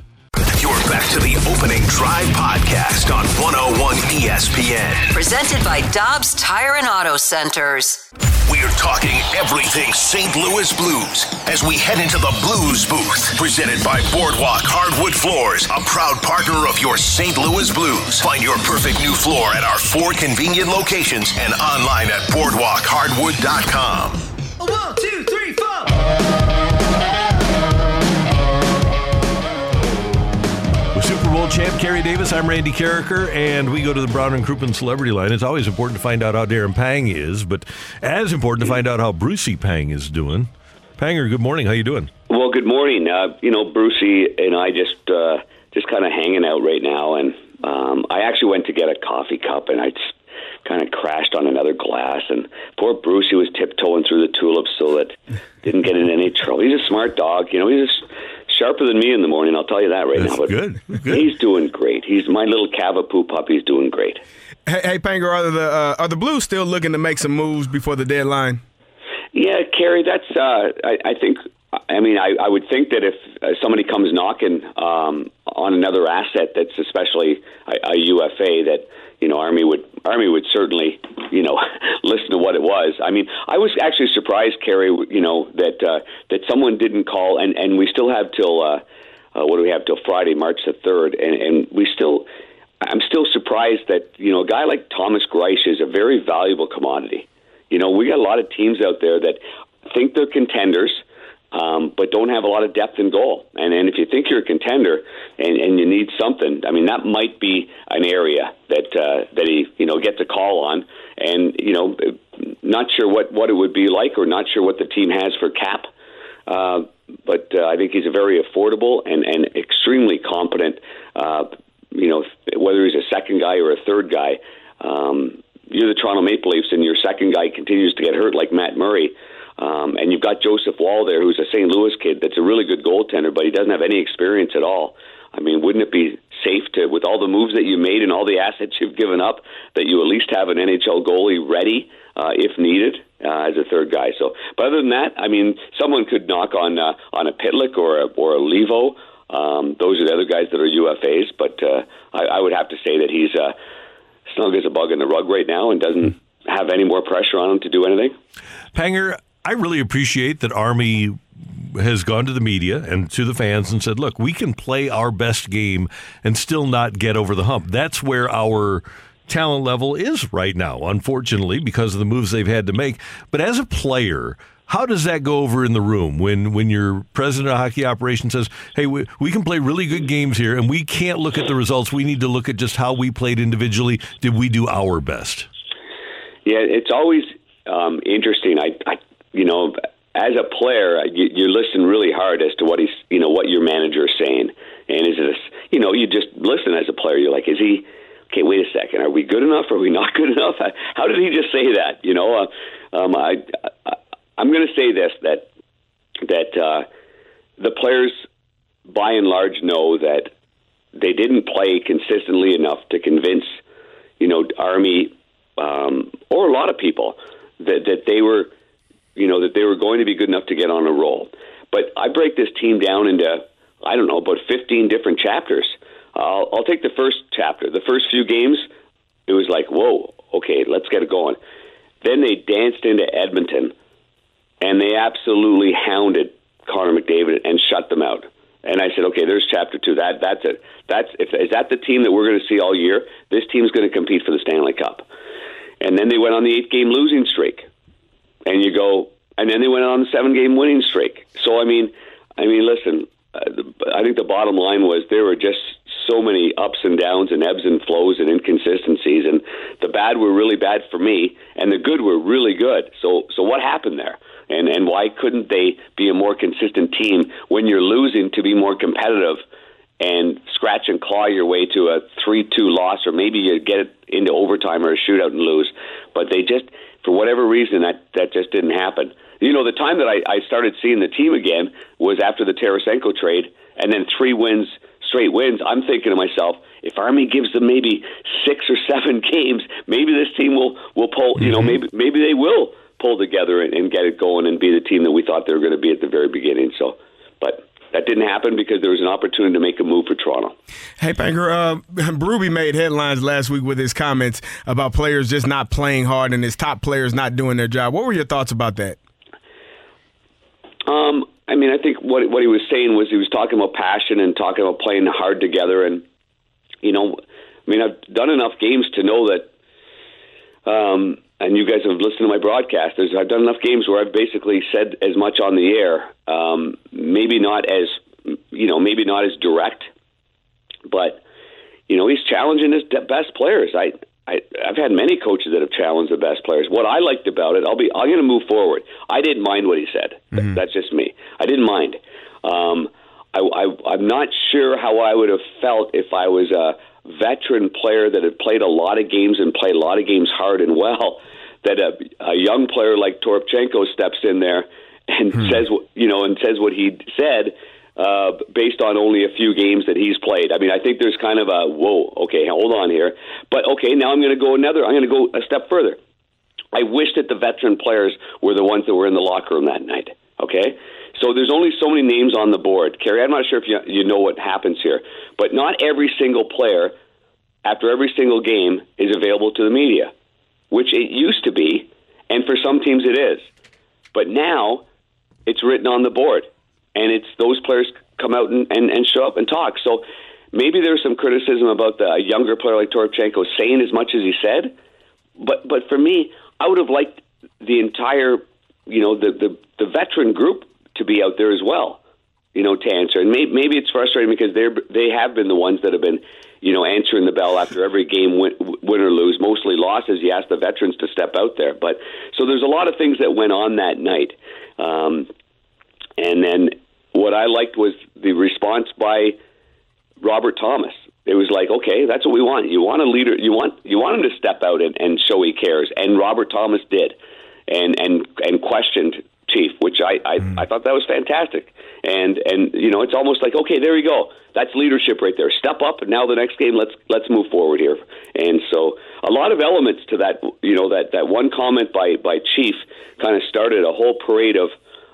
[SPEAKER 5] You're back to the opening drive podcast on 101 ESPN.
[SPEAKER 6] Presented by Dobbs Tire and Auto Centers.
[SPEAKER 5] We're talking everything St. Louis Blues as we head into the Blues booth. Presented by Boardwalk Hardwood Floors, a proud partner of your St. Louis Blues. Find your perfect new floor at our four convenient locations and online at boardwalkhardwood.com.
[SPEAKER 17] One, two, three, four.
[SPEAKER 7] Champ Kerry Davis, I'm Randy Karraker, and we go to the Brown and Crouppen Celebrity Line. It's always important to find out how Darren Pang is, but as important to find out how Brucey Pang is doing. Panger, good morning. How you doing?
[SPEAKER 18] Well, good morning. Uh, you know, Brucey and I just uh, just kind of hanging out right now, and um, I actually went to get a coffee cup, and I just kind of crashed on another glass, and poor Brucey was tiptoeing through the tulips so that didn't get in any trouble. He's a smart dog, you know. He's just sharper than me in the morning. I'll tell you that right
[SPEAKER 7] That's
[SPEAKER 18] now. But
[SPEAKER 7] good.
[SPEAKER 18] He's doing great. He's my little Cavapoo puppy. puppy's doing great.
[SPEAKER 8] Hey, hey Panger, are the uh, are the Blues still looking to make some moves before the deadline?
[SPEAKER 18] Yeah, Kerry, that's. Uh, I, I think. I mean, I, I would think that if uh, somebody comes knocking um, on another asset that's especially a, a UFA, that you know, Army would Army would certainly you know listen to what it was. I mean, I was actually surprised, Kerry, you know, that uh, that someone didn't call, and and we still have till uh, uh, what do we have till Friday, March the third, and and we still. I'm still surprised that you know a guy like Thomas Greiss is a very valuable commodity. You know, we got a lot of teams out there that think they're contenders, um, but don't have a lot of depth in goal. And and if you think you're a contender and, and you need something, I mean, that might be an area that uh, that he you know gets a call on. And you know, not sure what what it would be like, or not sure what the team has for cap. Uh, but uh, I think he's a very affordable and, and extremely competent. Uh, you know, whether he's a second guy or a third guy, um, you're the Toronto Maple Leafs, and your second guy continues to get hurt, like Matt Murray. Um, and you've got Joseph Woll there, who's a St. Louis kid that's a really good goaltender, but he doesn't have any experience at all. I mean, wouldn't it be safe to, with all the moves that you made and all the assets you've given up, that you at least have an NHL goalie ready uh, if needed uh, as a third guy? So, but other than that, I mean, someone could knock on uh, on a Pitlick or a, or a Leivo. Um, those are the other guys that are UFAs, but uh, I, I would have to say that he's uh, snug as a bug in the rug right now and doesn't have any more pressure on him to do anything.
[SPEAKER 7] Panger, I really appreciate that Army has gone to the media and to the fans and said, look, we can play our best game and still not get over the hump. That's where our talent level is right now, unfortunately, because of the moves they've had to make. But as a player, how does that go over in the room when, when your president of hockey operations says, hey, we, we can play really good games here and we can't look at the results. We need to look at just how we played individually. Did we do our best?
[SPEAKER 18] Yeah, it's always um, interesting. I, you know, as a player, you, you listen really hard as to what he's, you know, what your manager is saying, and is this, you know, you just listen as a player. You're like, is he? Okay, wait a second. Are we good enough? Are we not good enough? How did he just say that? You know, uh, um, I, I, I'm going to say this that that uh, the players, by and large, know that they didn't play consistently enough to convince, you know, Army um, or a lot of people that that they were, you know, that they were going to be good enough to get on a roll. But I break this team down into I don't know about 15 different chapters. I'll, I'll take the first chapter. The first few games, it was like, whoa, okay, let's get it going. Then they danced into Edmonton, and they absolutely hounded Connor McDavid and shut them out. And I said, okay, there's chapter two. That that's it. That's if is that the team that we're going to see all year? This team's going to compete for the Stanley Cup. And then they went on the eight game losing streak, and you go, and then they went on a seven game winning streak. So I mean, I mean, listen, uh, I think the bottom line was there were just so many ups and downs and ebbs and flows and inconsistencies, and the bad were really bad for me, and the good were really good. So so what happened there? And and why couldn't they be a more consistent team when you're losing to be more competitive and scratch and claw your way to a three-two loss, or maybe you get it into overtime or a shootout and lose? But they just, for whatever reason, that that just didn't happen. You know, the time that I, I started seeing the team again was after the Tarasenko trade, and then three wins, straight wins. I'm thinking to myself, if Army gives them maybe six or seven games, maybe this team will will pull. You know, mm-hmm. maybe maybe they will pull together and, and get it going and be the team that we thought they were going to be at the very beginning. So, but that didn't happen because there was an opportunity to make a move for Toronto.
[SPEAKER 8] Hey, Panger, uh, Berube made headlines last week with his comments about players just not playing hard and his top players not doing their job. What were your thoughts about that?
[SPEAKER 18] Um, I mean, I think what what he was saying was he was talking about passion and talking about playing hard together, and you know, I mean, I've done enough games to know that. Um, and you guys have listened to my broadcast. There's, I've done enough games where I've basically said as much on the air. Um, maybe not as you know, maybe not as direct, but you know, he's challenging his best players. I, I I've had many coaches that have challenged the best players. What I liked about it, I'll be I'm going to move forward. I didn't mind what he said. Th- That's just me. I didn't mind. Um, I, I I'm not sure how I would have felt if I was a veteran player that had played a lot of games and played a lot of games hard and well. That a, a young player like Toropchenko steps in there and says what you know and says what he said uh, based on only a few games that he's played. I mean, I think there's kind of a whoa, okay, hold on here. But okay, now I'm going to go another. I'm going to go a step further. I wish that the veteran players were the ones that were in the locker room that night. Okay, so there's only so many names on the board. Kerry, I'm not sure if you you know what happens here, but not every single player after every single game is available to the media, which it used to be, and for some teams it is. But now it's written on the board, and it's those players come out and, and, and show up and talk. So maybe there's some criticism about the a younger player like Toropchenko saying as much as he said, but but for me, I would have liked the entire, you know, the the, the veteran group to be out there as well, you know, to answer. And maybe, maybe it's frustrating because they're they have been the ones that have been, you know, answering the bell after every game, win, win or lose, mostly losses. You ask the veterans to step out there, but so there's a lot of things that went on that night. Um, and then what I liked was the response by Robert Thomas. It was like, okay, that's what we want. You want a leader. You want you want him to step out and, and show he cares. And Robert Thomas did, and and and questioned Chief, which I I, I thought that was fantastic. And and you know, it's almost like, okay, there you go. That's leadership right there. Step up, and now the next game, let's let's move forward here. And so, a lot of elements to that. You know, that that one comment by by Chief kind of started a whole parade of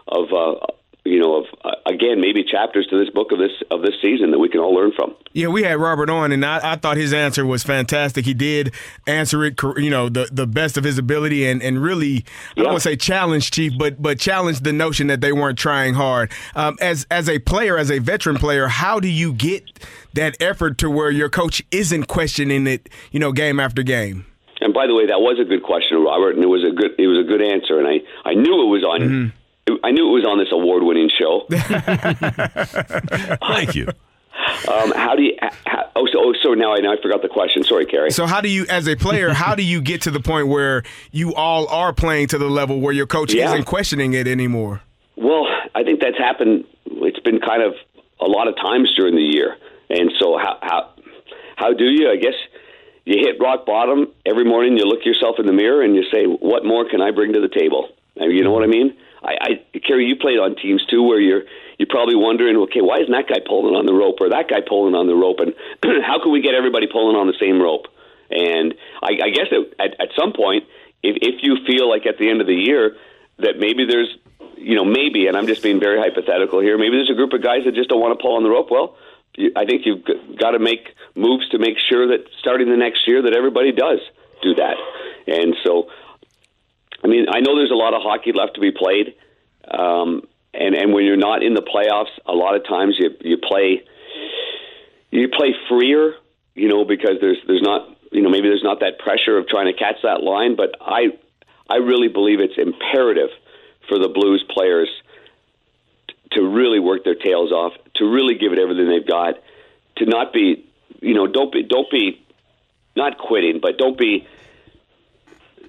[SPEAKER 18] of. Uh, you know, of uh, again, maybe chapters to this book of this of this season that we can all learn from.
[SPEAKER 8] Yeah, we had Robert on, and I, I thought his answer was fantastic. He did answer it, you know, the, the best of his ability, and, and really, I don't want to say challenge Chief, but but challenge the notion that they weren't trying hard. Um, as as a player, as a veteran player, how do you get that effort to where your coach isn't questioning it, you know, game after game?
[SPEAKER 18] And by the way, that was a good question, Robert, and it was a good it was a good answer, and I I knew it was on. I knew it was on this award-winning show.
[SPEAKER 7] Thank you.
[SPEAKER 18] Um, how do you? How, oh, so, oh, so now I now I forgot the question. Sorry, Kerry.
[SPEAKER 8] So how do you, as a player, how do you get to the point where you all are playing to the level where your coach
[SPEAKER 18] Yeah.
[SPEAKER 8] isn't questioning it anymore?
[SPEAKER 18] Well, I think that's happened. It's been kind of a lot of times during the year, and so how how how do you? I guess you hit rock bottom every morning. You look yourself in the mirror and you say, "What more can I bring to the table?" I mean, You know what I mean? I, I Kerry, you played on teams too, where you're you're probably wondering, okay, why isn't that guy pulling on the rope or that guy pulling on the rope, and how can we get everybody pulling on the same rope? And I, I guess that at, at some point, if, if you feel like at the end of the year that maybe there's, you know, maybe, and I'm just being very hypothetical here, maybe there's a group of guys that just don't want to pull on the rope. Well, I think you've got to make moves to make sure that starting the next year that everybody does do that. And so, I mean, I know there's a lot of hockey left to be played, um, and and when you're not in the playoffs, a lot of times you you play you play freer, you know, because there's there's not you know maybe there's not that pressure of trying to catch that line. But I I really believe it's imperative for the Blues players to really work their tails off, to really give it everything they've got, to not be you know don't be don't be not quitting, but don't be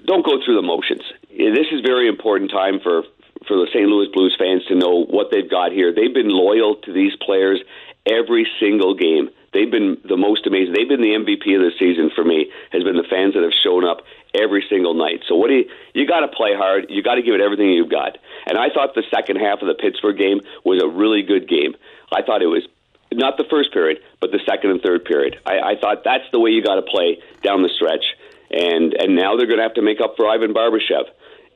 [SPEAKER 18] don't go through the motions. This is very important time for for the St. Louis Blues fans to know what they've got here. They've been loyal to these players every single game. They've been the most amazing. They've been the MVP of the season for me. Has been the fans that have shown up every single night. So what do you? You got to play hard. You got to give it everything you've got. And I thought the second half of the Pittsburgh game was a really good game. I thought it was not the first period, but the second and third period. I, I thought that's the way you got to play down the stretch. And and now they're going to have to make up for Ivan Barbashev.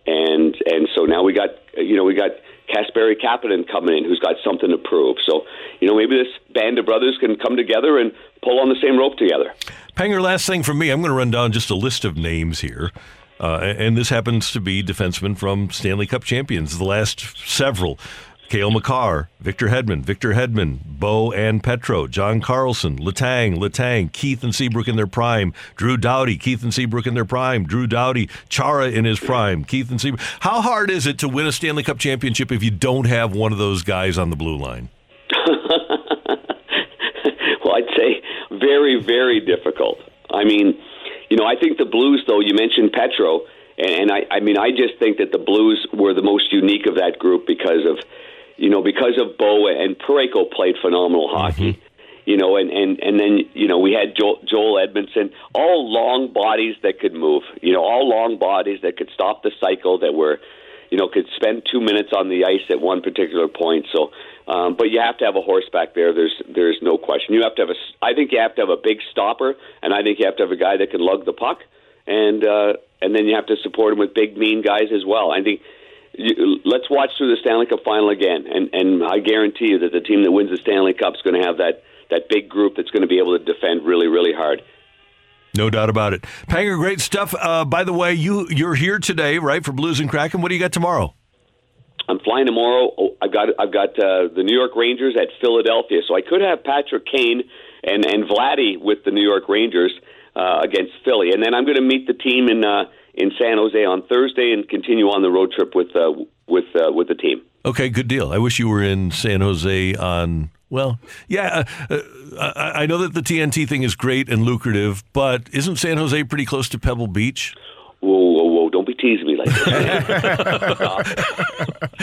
[SPEAKER 18] And and so now we got you know we got Kasperi Kapanen coming in, who's got something to prove. So you know maybe this band of brothers can come together and pull on the same rope together.
[SPEAKER 7] Panger, last thing from me. I'm going to run down just a list of names here. Uh, and this happens to be defensemen from Stanley Cup champions, the last several. Cale Makar, Victor Hedman, Victor Hedman, Bo and Petro, John Carlson, Letang, Letang, Keith and Seabrook in their prime, Drew Doughty, Keith and Seabrook in their prime, Drew Doughty, Chara in his prime, Keith and Seabrook. How hard is it to win a Stanley Cup championship if you don't have one of those guys on the blue line?
[SPEAKER 18] well, I'd say very, very difficult. I mean, you know, I think the Blues, though, you mentioned Petro, and, I, I mean, I just think that the Blues were the most unique of that group because of, you know, because of Bo and Parayko played phenomenal hockey. You know, and, and, and then, you know, we had Joel, Joel Edmundson, all long bodies that could move, you know, all long bodies that could stop the cycle, that were, you know, could spend two minutes on the ice at one particular point. So, um, but you have to have a horse back there. There's there's no question. You have to have a. I think you have to have a big stopper, and I think you have to have a guy that can lug the puck, and uh, and then you have to support him with big mean guys as well. I think. You, let's watch through the Stanley Cup final again, and and I guarantee you that the team that wins the Stanley Cup is going to have that that big group that's going to be able to defend really really hard.
[SPEAKER 7] No doubt about it. Panger, great stuff. Uh, by the way, you you're here today, right, for Blues and Kraken. What do you got tomorrow?
[SPEAKER 18] I'm flying tomorrow. Oh, I've got I've got uh, the New York Rangers at Philadelphia, so I could have Patrick Kane and and Vladdy with the New York Rangers uh, against Philly, and then I'm going to meet the team in uh, in San Jose on Thursday and continue on the road trip with uh, with uh, with the team.
[SPEAKER 7] Okay, good deal. I wish you were in San Jose on. Well, yeah, uh, uh, I I know that the TNT thing is great and lucrative, but isn't San Jose pretty close to Pebble Beach?
[SPEAKER 18] Whoa, whoa, whoa! Don't be teasing me like this. Stop it.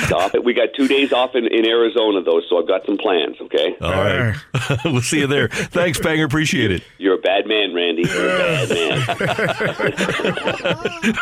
[SPEAKER 18] Stop it. We got two days off in, in Arizona though, so I've got some plans. Okay.
[SPEAKER 7] All right, we'll see you there. Thanks, Panger. Appreciate it.
[SPEAKER 18] You're a bad man, Randy. You're a bad man.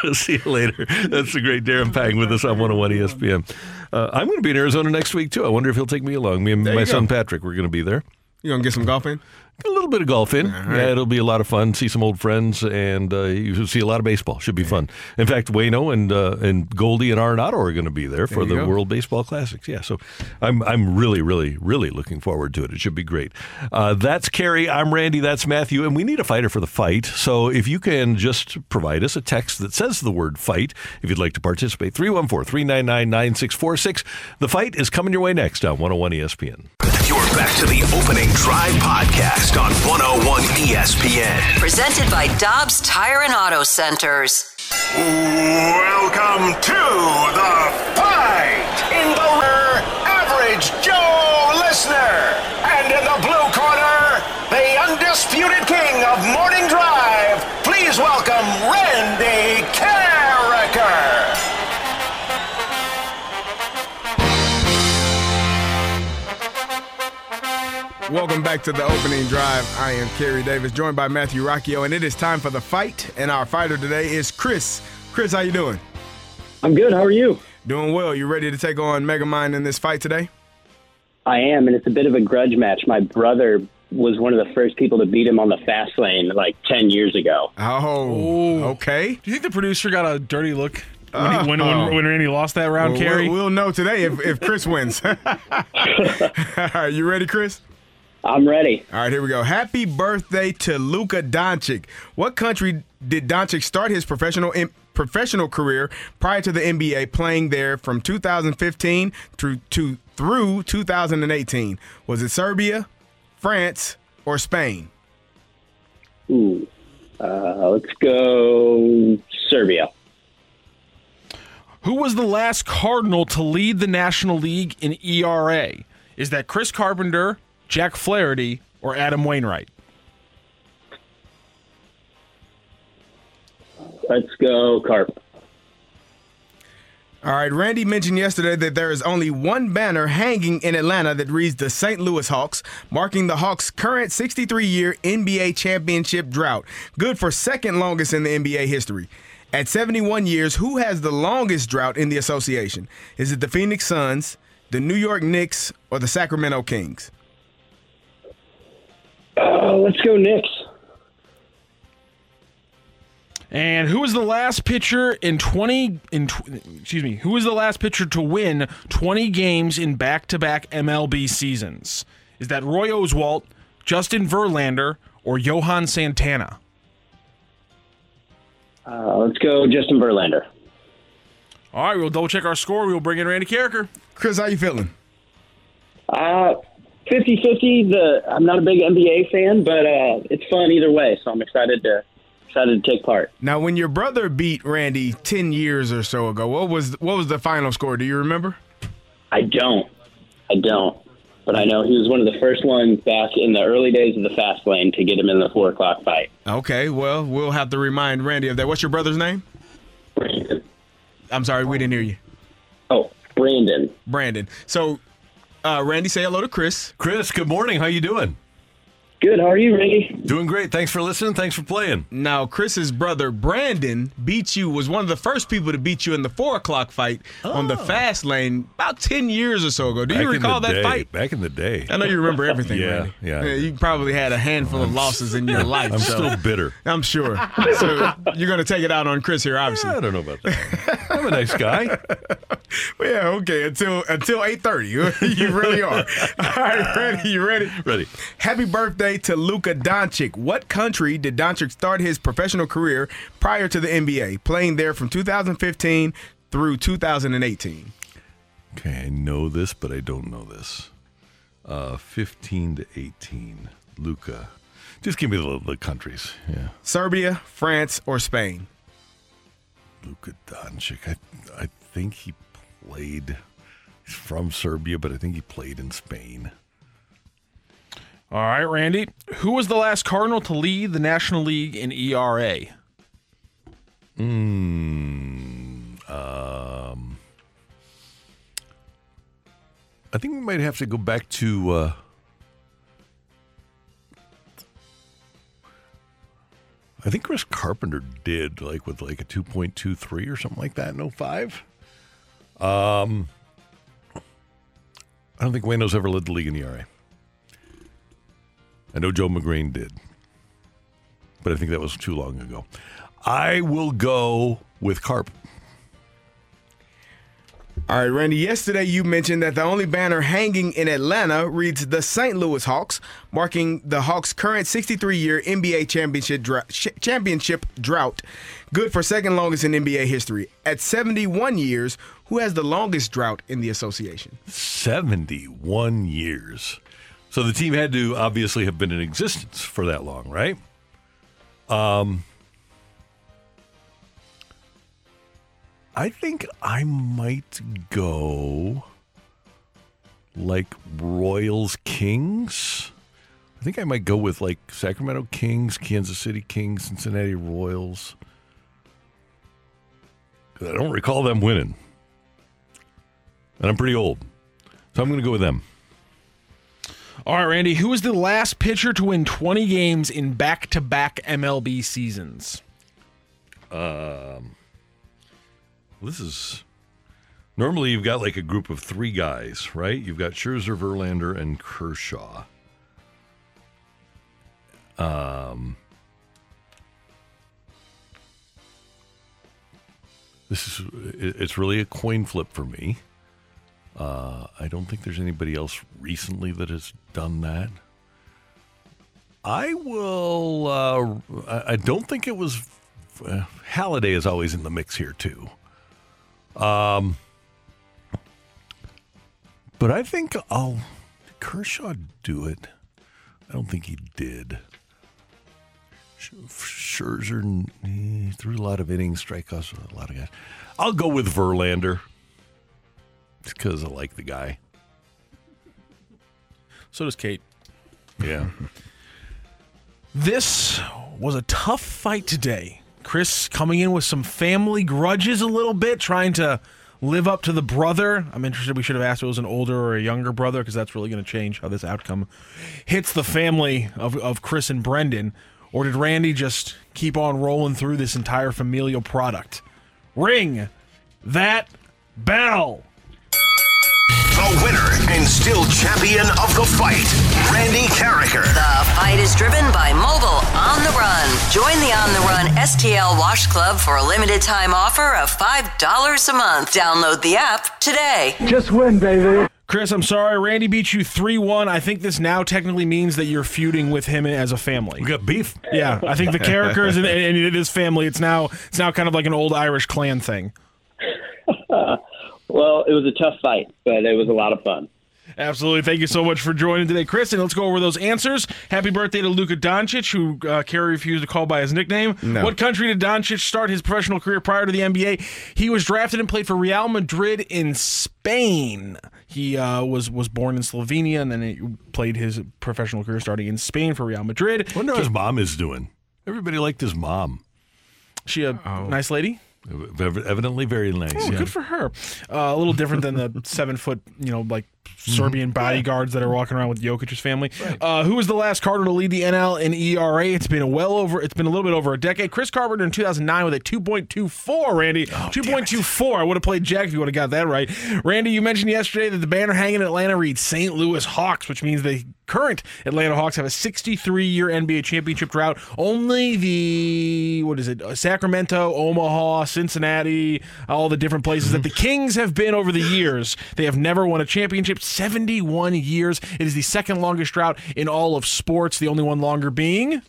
[SPEAKER 7] see you later. That's the great Darren Pang with us on 101 ESPN. Uh, I'm going to be in Arizona next week too. I wonder if he'll take me along. Me and
[SPEAKER 8] There
[SPEAKER 7] my
[SPEAKER 8] you
[SPEAKER 7] son. Patrick, we're going to be there.
[SPEAKER 8] You gonna get some golf in?
[SPEAKER 7] A little bit of golf in.
[SPEAKER 8] right.
[SPEAKER 7] Yeah, it'll be a lot of fun. See some old friends, and uh, you see a lot of baseball. Should be fun. In fact, Wayno and uh, and Goldie and Arenado are going to be there for
[SPEAKER 8] There you
[SPEAKER 7] the
[SPEAKER 8] go.
[SPEAKER 7] World Baseball Classics. Yeah, so I'm I'm really really really looking forward to it. It should be great. Uh, that's Kerry. I'm Randy. That's Matthew, and we need a fighter for the fight. So if you can just provide us a text that says the word fight, if you'd like to participate, 314-399-9646. The fight is coming your way next on 101 ESPN.
[SPEAKER 5] You're back to the opening drive podcast on 101 ESPN.
[SPEAKER 6] Presented by Dobbs Tire and Auto Centers.
[SPEAKER 5] Welcome to the fight in the rear, average Joe listener, and in the blue corner, the undisputed king of morning drive. Please welcome Randy
[SPEAKER 8] Welcome back to the opening drive. I am Kerry Davis, joined by Matthew Rocchio, and it is time for the fight. And our fighter today is Chris. Chris, how you doing?
[SPEAKER 19] I'm good. How are you?
[SPEAKER 8] Doing well. You ready to take on Megamind in this fight today?
[SPEAKER 19] I am, and it's a bit of a grudge match. My brother was one of the first people to beat him on the fast lane like 10 years ago.
[SPEAKER 8] Oh, okay.
[SPEAKER 9] Do you think the producer got a dirty look when, he,
[SPEAKER 8] Uh,
[SPEAKER 9] when, when, when Randy lost that round,
[SPEAKER 8] Well,
[SPEAKER 9] Kerry?
[SPEAKER 8] We'll, we'll know today if, if Chris wins. All right, you ready, Chris?
[SPEAKER 19] I'm ready.
[SPEAKER 8] All right, here we go. Happy birthday to Luka Doncic. What country did Doncic start his professional professional career prior to the NBA, playing there from 2015 through to through 2018? Was it Serbia, France, or Spain?
[SPEAKER 19] Ooh. Uh, let's go Serbia.
[SPEAKER 9] Who was the last Cardinal to lead the National League in ERA? Is that Chris Carpenter, Jack Flaherty, or Adam Wainwright?
[SPEAKER 19] Let's go Carp.
[SPEAKER 8] All right, Randy mentioned yesterday that there is only one banner hanging in Atlanta that reads the St. Louis Hawks, marking the Hawks' current 63 year NBA championship drought, good for second longest in the NBA history. At 71 years, who has the longest drought in the association? Is it the Phoenix Suns, the New York Knicks, or the Sacramento Kings?
[SPEAKER 19] Uh, let's go Knicks.
[SPEAKER 9] And who was the last pitcher in 20 in excuse me, who was the last pitcher to win 20 games in back-to-back MLB seasons? Is that Roy Oswalt, Justin Verlander, or Johan Santana?
[SPEAKER 19] Uh, let's go Justin Verlander.
[SPEAKER 9] All right, we'll double check our score. We'll bring in Randy Karraker.
[SPEAKER 8] Chris, how you feeling?
[SPEAKER 19] Uh, 50-50. The I'm not a big NBA fan, but uh, it's fun either way. So I'm excited to excited to take part.
[SPEAKER 8] Now, when your brother beat Randy 10 years or so ago, what was what was the final score? Do you remember?
[SPEAKER 19] I don't. I don't. But I know he was one of the first ones back in the early days of the fast lane to get him in the four o'clock fight.
[SPEAKER 8] Okay, well, we'll have to remind Randy of that. What's your brother's name?
[SPEAKER 19] Brandon.
[SPEAKER 8] I'm sorry, we didn't hear you.
[SPEAKER 19] Oh, Brandon.
[SPEAKER 8] Brandon. So, uh, Randy, say hello to Chris.
[SPEAKER 7] Chris, good morning. How you doing?
[SPEAKER 19] Good. How are you, Randy?
[SPEAKER 7] Doing great. Thanks for listening. Thanks for playing.
[SPEAKER 8] Now, Chris's brother Brandon beat you. Was one of the first people to beat you in the four o'clock fight on the oh. fast lane about ten years or so ago. Do you
[SPEAKER 7] Back in
[SPEAKER 8] recall that
[SPEAKER 7] day.
[SPEAKER 8] fight?
[SPEAKER 7] Back in the day.
[SPEAKER 8] I know you remember everything,
[SPEAKER 7] Yeah,
[SPEAKER 8] Randy.
[SPEAKER 7] yeah.
[SPEAKER 8] You probably had a handful of losses in your life.
[SPEAKER 7] I'm
[SPEAKER 8] so-
[SPEAKER 7] still bitter.
[SPEAKER 8] I'm sure. So you're going to take it out on Chris here, obviously.
[SPEAKER 7] I don't know about that. I'm a nice guy.
[SPEAKER 8] Well, yeah, okay. Until until eight thirty, you, you really are. All right, ready? You ready?
[SPEAKER 7] Ready.
[SPEAKER 8] Happy birthday to Luka Doncic. What country did Doncic start his professional career prior to the NBA, playing there from 2015 through 2018?
[SPEAKER 7] Okay, I know this, but I don't know this. Uh, 15 to 18. Luka. Just give me the, the countries. Yeah.
[SPEAKER 8] Serbia, France, or Spain?
[SPEAKER 7] Luka Doncic. I, I think he played. He's from Serbia, but I think he played in Spain.
[SPEAKER 9] All right, Randy. Who was the last Cardinal to lead the National League in ERA?
[SPEAKER 7] Mm, um, I think we might have to go back to. Uh, I think Chris Carpenter did like with like a two point two three or something like that in 05. Um, I don't think Wayno's ever led the league in ERA. I know Joe Magrane did, but I think that was too long ago. I will go with Carp.
[SPEAKER 8] All right, Randy. Yesterday you mentioned that the only banner hanging in Atlanta reads the St. Louis Hawks, marking the Hawks' current 63-year NBA championship dra- championship drought, good for second longest in NBA history. At 71 years, who has the longest drought in the association?
[SPEAKER 7] 71 years. So the team had to obviously have been in existence for that long, right? Um, I think I might go like Royals Kings. I think I might go with like Sacramento Kings, Kansas City Kings, Cincinnati Royals. I don't recall them winning. And I'm pretty old. So I'm going to go with them.
[SPEAKER 9] All right, Randy. Who was the last pitcher to win 20 games in back-to-back MLB seasons?
[SPEAKER 7] Um, this is normally you've got like a group of three guys, right? You've got Scherzer, Verlander, and Kershaw. Um, this is it's really a coin flip for me. Uh, I don't think there's anybody else recently that has done that. I will. Uh, I don't think it was. Uh, Halladay is always in the mix here too. Um, but I think I'll. Did Kershaw do it? I don't think he did. Sch- Scherzer he threw a lot of innings, strikeouts, a lot of guys. I'll go with Verlander. Because I like the guy.
[SPEAKER 9] So does Kate.
[SPEAKER 7] Yeah.
[SPEAKER 9] This was a tough fight today. Chris coming in with some family grudges a little bit, trying to live up to the brother? I'm interested. We should have asked if it was an older or a younger brother because that's really going to change how this outcome hits the family of, of Chris and Brendan. Or did Randy just keep on rolling through this entire familial product? Ring that bell.
[SPEAKER 5] The winner and still champion of the fight, Randy Karraker.
[SPEAKER 6] The fight is driven by Mobile On the Run. Join the On the Run STL Wash Club for a limited time offer of $5 a month. Download the app today.
[SPEAKER 9] Just win, baby. Chris, I'm sorry. Randy beat you 3 1. I think this now technically means that you're feuding with him as a family. We
[SPEAKER 7] got beef.
[SPEAKER 9] Yeah, I think the characters and, and it is family. It's now it's now kind of like an old Irish clan thing.
[SPEAKER 19] well, it was a tough fight, but it was a lot of fun.
[SPEAKER 9] Absolutely. Thank you so much for joining today, Chris. And let's go over those answers. Happy birthday to Luka Doncic, who uh, Kerry refused to call by his nickname.
[SPEAKER 8] No.
[SPEAKER 9] What country did Doncic start his professional career prior to the NBA? He was drafted and played for Real Madrid in Spain. He uh, was was born in Slovenia and then he played his professional career starting in Spain for Real Madrid.
[SPEAKER 7] wonder how his mom is doing. Everybody liked his mom.
[SPEAKER 9] She a nice lady?
[SPEAKER 7] Ev- Evidently very nice.
[SPEAKER 9] Oh,
[SPEAKER 7] yeah.
[SPEAKER 9] good for her. Uh, a little different than the seven foot, you know, like. Serbian bodyguards that are walking around with Jokic's family. Uh, who was the last Carter to lead the NL in ERA? It's been a well over. It's been a little bit over a decade. Chris Carpenter in 2009 with a 2.24. Randy,
[SPEAKER 7] Oh,
[SPEAKER 9] 2.24. I would have played Jack if you would have got that right. Randy, you mentioned yesterday that the banner hanging in Atlanta reads St. Louis Hawks, which means the current Atlanta Hawks have a 63 year NBA championship drought. Only the what is it? uh, Sacramento, Omaha, Cincinnati, all the different places that the Kings have been over the years. They have never won a championship. 71 years. It is the second longest drought in all of sports. The only one longer being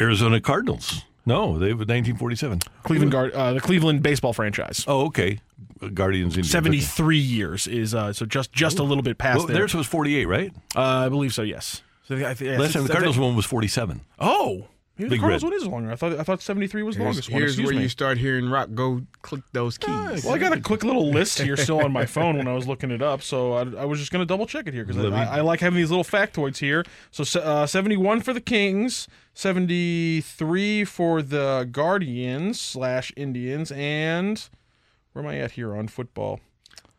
[SPEAKER 7] Arizona Cardinals. No, they have 1947.
[SPEAKER 9] Cleveland Guard, uh, the Cleveland baseball franchise.
[SPEAKER 7] Oh, okay. Guardians. Indians.
[SPEAKER 9] 73 years is uh, so just just a little bit past
[SPEAKER 7] Well,
[SPEAKER 9] there.
[SPEAKER 7] theirs was 48, right?
[SPEAKER 9] Uh, I believe so. Yes. So I think,
[SPEAKER 7] Last time the Cardinals
[SPEAKER 9] think-
[SPEAKER 7] one was 47.
[SPEAKER 9] Oh, maybe the
[SPEAKER 7] Big
[SPEAKER 9] Cardinals
[SPEAKER 7] Red.
[SPEAKER 9] one is longer. I thought I thought 73 was the
[SPEAKER 8] Here's,
[SPEAKER 9] longest one.
[SPEAKER 8] here's
[SPEAKER 9] Excuse
[SPEAKER 8] where
[SPEAKER 9] me.
[SPEAKER 8] you start hearing rock. Go click those keys.
[SPEAKER 9] Well, I got a quick little list here still on my phone when I was looking it up, so I, I was just going to double check it here because
[SPEAKER 7] Let me-
[SPEAKER 9] I, I like having these little factoids here. So uh, 71 for the Kings, 73 for the Guardians slash Indians, and where am I at here on football?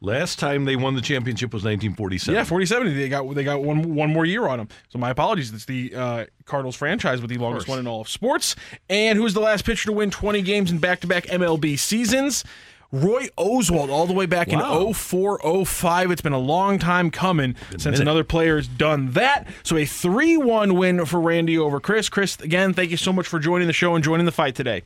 [SPEAKER 7] Last time they won the championship was 1947.
[SPEAKER 9] Yeah, 47. They got they got one one more year on them. So my apologies. It's the uh, Cardinals franchise with the longest one in all of sports. And who was the last pitcher to win 20 games in back-to-back MLB seasons? Roy Oswalt, all the way back
[SPEAKER 7] Wow.
[SPEAKER 9] in 04 05. It's been a long time coming since
[SPEAKER 7] minute.
[SPEAKER 9] another player's done that. So a 3 1 win for Randy over Chris. Chris, again, thank you so much for joining the show and joining the fight today.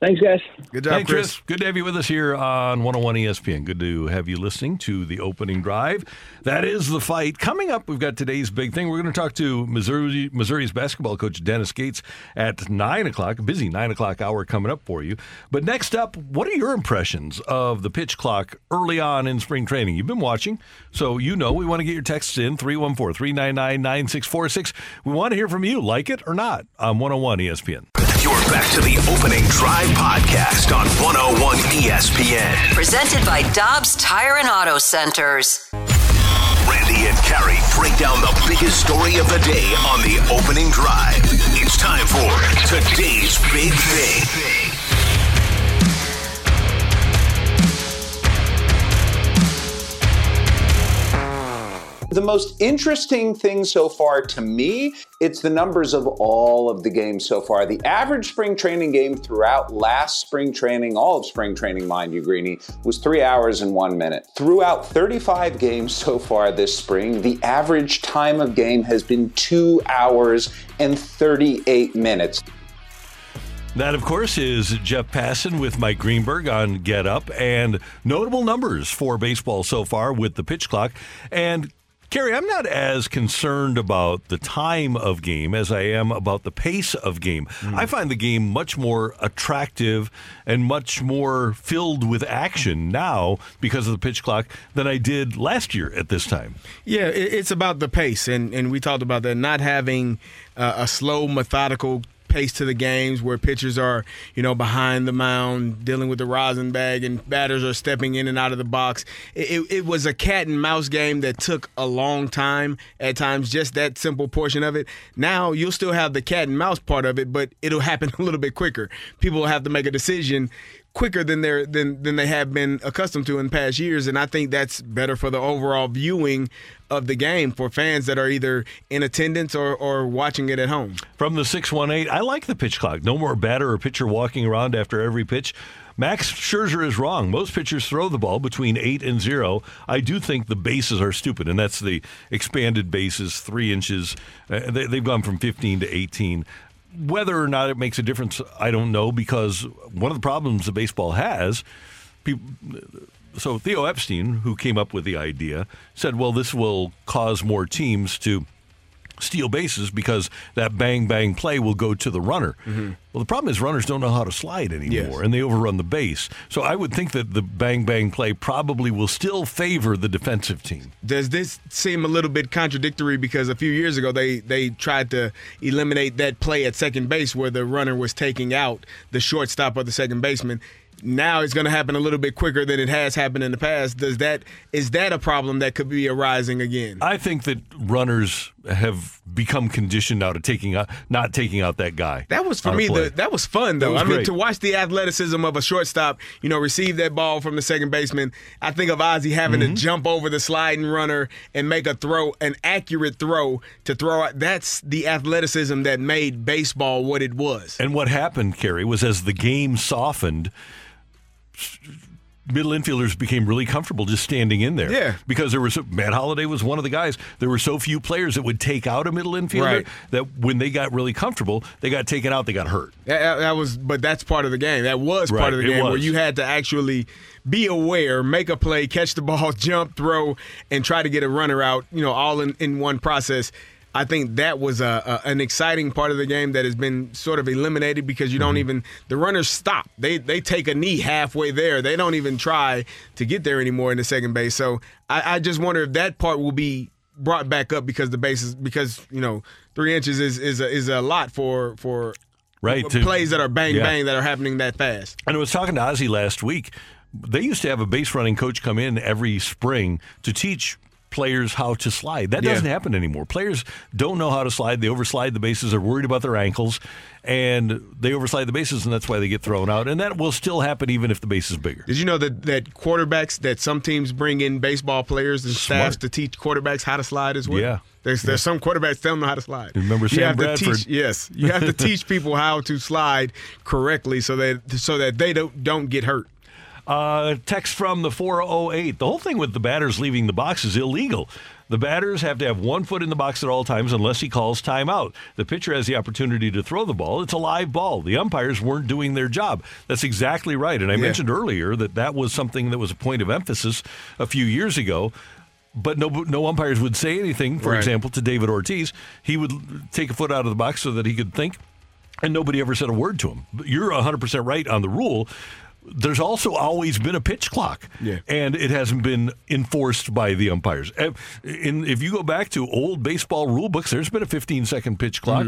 [SPEAKER 19] Thanks, guys.
[SPEAKER 8] Good job,
[SPEAKER 7] Thanks,
[SPEAKER 8] Chris.
[SPEAKER 7] Chris. Good to have you with us here on 101 ESPN. Good to have you listening to the opening drive. That is the fight. Coming up, we've got today's big thing. We're going to talk to Missouri, Missouri's basketball coach, Dennis Gates, at 9 o'clock. Busy 9 o'clock hour coming up for you. But next up, what are your impressions of the pitch clock early on in spring training? You've been watching, so you know we want to get your texts in 314 399 9646. We want to hear from you. Like it or not on 101 ESPN.
[SPEAKER 5] You're back to the opening drive podcast on 101 ESPN.
[SPEAKER 6] Presented by Dobbs Tire and Auto Centers.
[SPEAKER 5] Randy and Kerry break down the biggest story of the day on the opening drive. It's time for today's big thing.
[SPEAKER 20] The most interesting thing so far to me, it's the numbers of all of the games so far. The average spring training game throughout last spring training, all of spring training, mind you, Greeny, was three hours and one minute. Throughout 35 games so far this spring, the average time of game has been two hours and 38 minutes.
[SPEAKER 7] That, of course, is Jeff Passan with Mike Greenberg on Get Up, and notable numbers for baseball so far with the pitch clock. And Kerry, I'm not as concerned about the time of game as I am about the pace of game. I find the game much more attractive and much more filled with action now because of the pitch clock than I did last year at this time.
[SPEAKER 8] Yeah, it's about the pace, and and we talked about that. Not having uh, a slow, methodical pace to the games where pitchers are, you know, behind the mound dealing with the rosin bag and batters are stepping in and out of the box. It, it, it was a cat and mouse game that took a long time at times, just that simple portion of it. Now you'll still have the cat and mouse part of it, but it'll happen a little bit quicker. People will have to make a decision quicker than they're than than they have been accustomed to in past years, and I think that's better for the overall viewing of the game for fans that are either in attendance or, or watching it at home.
[SPEAKER 7] From the 618, I like the pitch clock. No more batter or pitcher walking around after every pitch. Max Scherzer is wrong. Most pitchers throw the ball between 8 and 0. I do think the bases are stupid, and that's the expanded bases, three inches. Uh, they, they've gone from 15 to 18. Whether or not it makes a difference, I don't know, because one of the problems that baseball has, people, so Theo Epstein, who came up with the idea, said, well, this will cause more teams to steal bases because that bang bang play will go to the runner. Mm-hmm. Well, the problem is runners don't know how to slide anymore
[SPEAKER 8] Yes.
[SPEAKER 7] and they overrun the base. So I would think that the bang bang play probably will still favor the defensive team.
[SPEAKER 8] Does this seem a little bit contradictory because a few years ago they they tried to eliminate that play at second base where the runner was taking out the shortstop or the second baseman. Now it's going to happen a little bit quicker than it has happened in the past. Does that is that a problem that could be arising again?
[SPEAKER 7] I think that runners have become conditioned now to taking out not taking out that guy.
[SPEAKER 8] That was for me. The, that was fun though.
[SPEAKER 7] was
[SPEAKER 8] I mean, to watch the athleticism of a shortstop, you know, receive that ball from the second baseman. I think of Ozzie having
[SPEAKER 7] Mm-hmm.
[SPEAKER 8] to jump over the sliding runner and make a throw, an accurate throw to throw. out. That's the athleticism that made baseball what it was.
[SPEAKER 7] And what happened, Kerry, was as the game softened, middle infielders became really comfortable just standing in there.
[SPEAKER 8] Yeah.
[SPEAKER 7] Because there was Matt Holliday was one of the guys. There were so few players that would take out a middle infielder
[SPEAKER 8] Right.
[SPEAKER 7] that when they got really comfortable, they got taken out, they got hurt.
[SPEAKER 8] That, that- was, but that's part of the game. That was
[SPEAKER 7] Right,
[SPEAKER 8] part of the
[SPEAKER 7] it
[SPEAKER 8] game where you had to actually be aware, make a play, catch the ball, jump, throw, and try to get a runner out. You know, all in, in one process. I think that was a, a an exciting part of the game that has been sort of eliminated because you don't
[SPEAKER 7] Mm-hmm.
[SPEAKER 8] even the runners stop. They they take a knee halfway there. They don't even try to get there anymore in the second base. So I, I just wonder if that part will be brought back up because the bases because you know three inches is is a, is a lot for for
[SPEAKER 7] Right, to-
[SPEAKER 8] plays that are bang
[SPEAKER 7] Yeah.
[SPEAKER 8] bang that are happening that fast.
[SPEAKER 7] And I was talking to Ozzie last week. They used to have a base running coach come in every spring to teach players how to slide. That doesn't happen anymore. Players don't know how to slide. They overslide the bases. They're worried about their ankles, and they overslide the bases, and that's why they get thrown out. And that will still happen even if the base is bigger.
[SPEAKER 8] Did you know that that quarterbacks that some teams bring in baseball players and staffs to teach quarterbacks how to slide as well?
[SPEAKER 7] Yeah.
[SPEAKER 8] There's there's some quarterbacks tell them how to slide.
[SPEAKER 7] Remember
[SPEAKER 8] you
[SPEAKER 7] Sam
[SPEAKER 8] have
[SPEAKER 7] Bradford?
[SPEAKER 8] To teach, yes, you have to teach people how to slide correctly so that so that they don't don't get hurt.
[SPEAKER 7] Uh, text from the 408. The whole thing with the batters leaving the box is illegal. The batters have to have one foot in the box at all times unless he calls timeout. The pitcher has the opportunity to throw the ball. It's a live ball. The umpires weren't doing their job. That's exactly right. And I
[SPEAKER 8] Yeah.
[SPEAKER 7] mentioned earlier that that was something that was a point of emphasis a few years ago. But no, no umpires would say anything. For
[SPEAKER 8] Right.
[SPEAKER 7] example, to David Ortiz, he would take a foot out of the box so that he could think and nobody ever said a word to him. You're 100% right on the rule. There's also always been a pitch clock,
[SPEAKER 8] Yeah.
[SPEAKER 7] and it hasn't been enforced by the umpires. In, if you go back to old baseball rule books, there's been a 15 second pitch clock.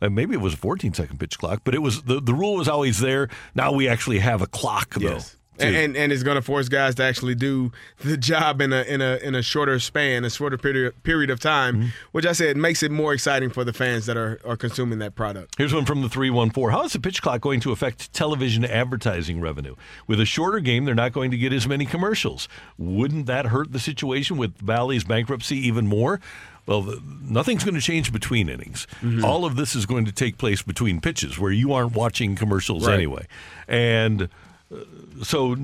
[SPEAKER 7] Uh, maybe it was a 14 second pitch clock, but it was the, the rule was always there. Now we actually have a clock, though.
[SPEAKER 8] Yes. And, and and it's going to force guys to actually do the job in a in a in a shorter span, a shorter period period of time,
[SPEAKER 7] Mm-hmm.
[SPEAKER 8] which I said makes it more exciting for the fans that are, are consuming that product.
[SPEAKER 7] Here's one from the 314. How is the pitch clock going to affect television advertising revenue? With a shorter game, they're not going to get as many commercials. Wouldn't that hurt the situation with Bally's bankruptcy even more? Well, the, nothing's going to change between innings. All of this is going to take place between pitches where you aren't watching commercials
[SPEAKER 8] Right.
[SPEAKER 7] anyway. And so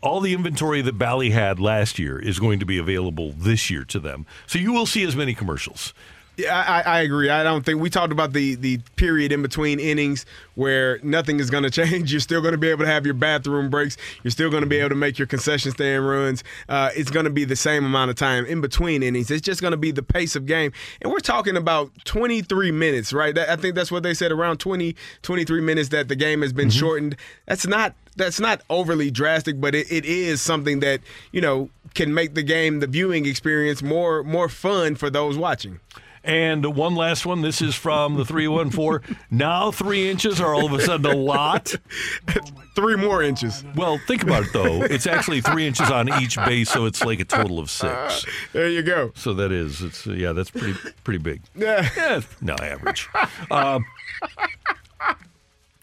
[SPEAKER 7] all the inventory that Bally had last year is going to be available this year to them. So you will see as many commercials.
[SPEAKER 8] Yeah, I, I agree. I don't think we talked about the the period in between innings where nothing is going to change. You're still going to be able to have your bathroom breaks. You're still going to be able to make your concession stand runs. Uh, it's going to be the same amount of time in between innings. It's just going to be the pace of game. And we're talking about 23 minutes, right? That, I think that's what they said around 20, 23 minutes that the game has been shortened. That's not that's not overly drastic, but it, it is something that you know can make the game, the viewing experience, more more fun for those watching.
[SPEAKER 7] And one last one. This is from the 314. now three inches are all of a sudden a lot.
[SPEAKER 8] Three more inches.
[SPEAKER 7] Well, think about it, though. It's actually three inches on each base, so it's like a total of six.
[SPEAKER 8] There you go.
[SPEAKER 7] So that is, it's yeah, that's pretty pretty big.
[SPEAKER 8] Yeah.
[SPEAKER 7] Yeah, no average. Um,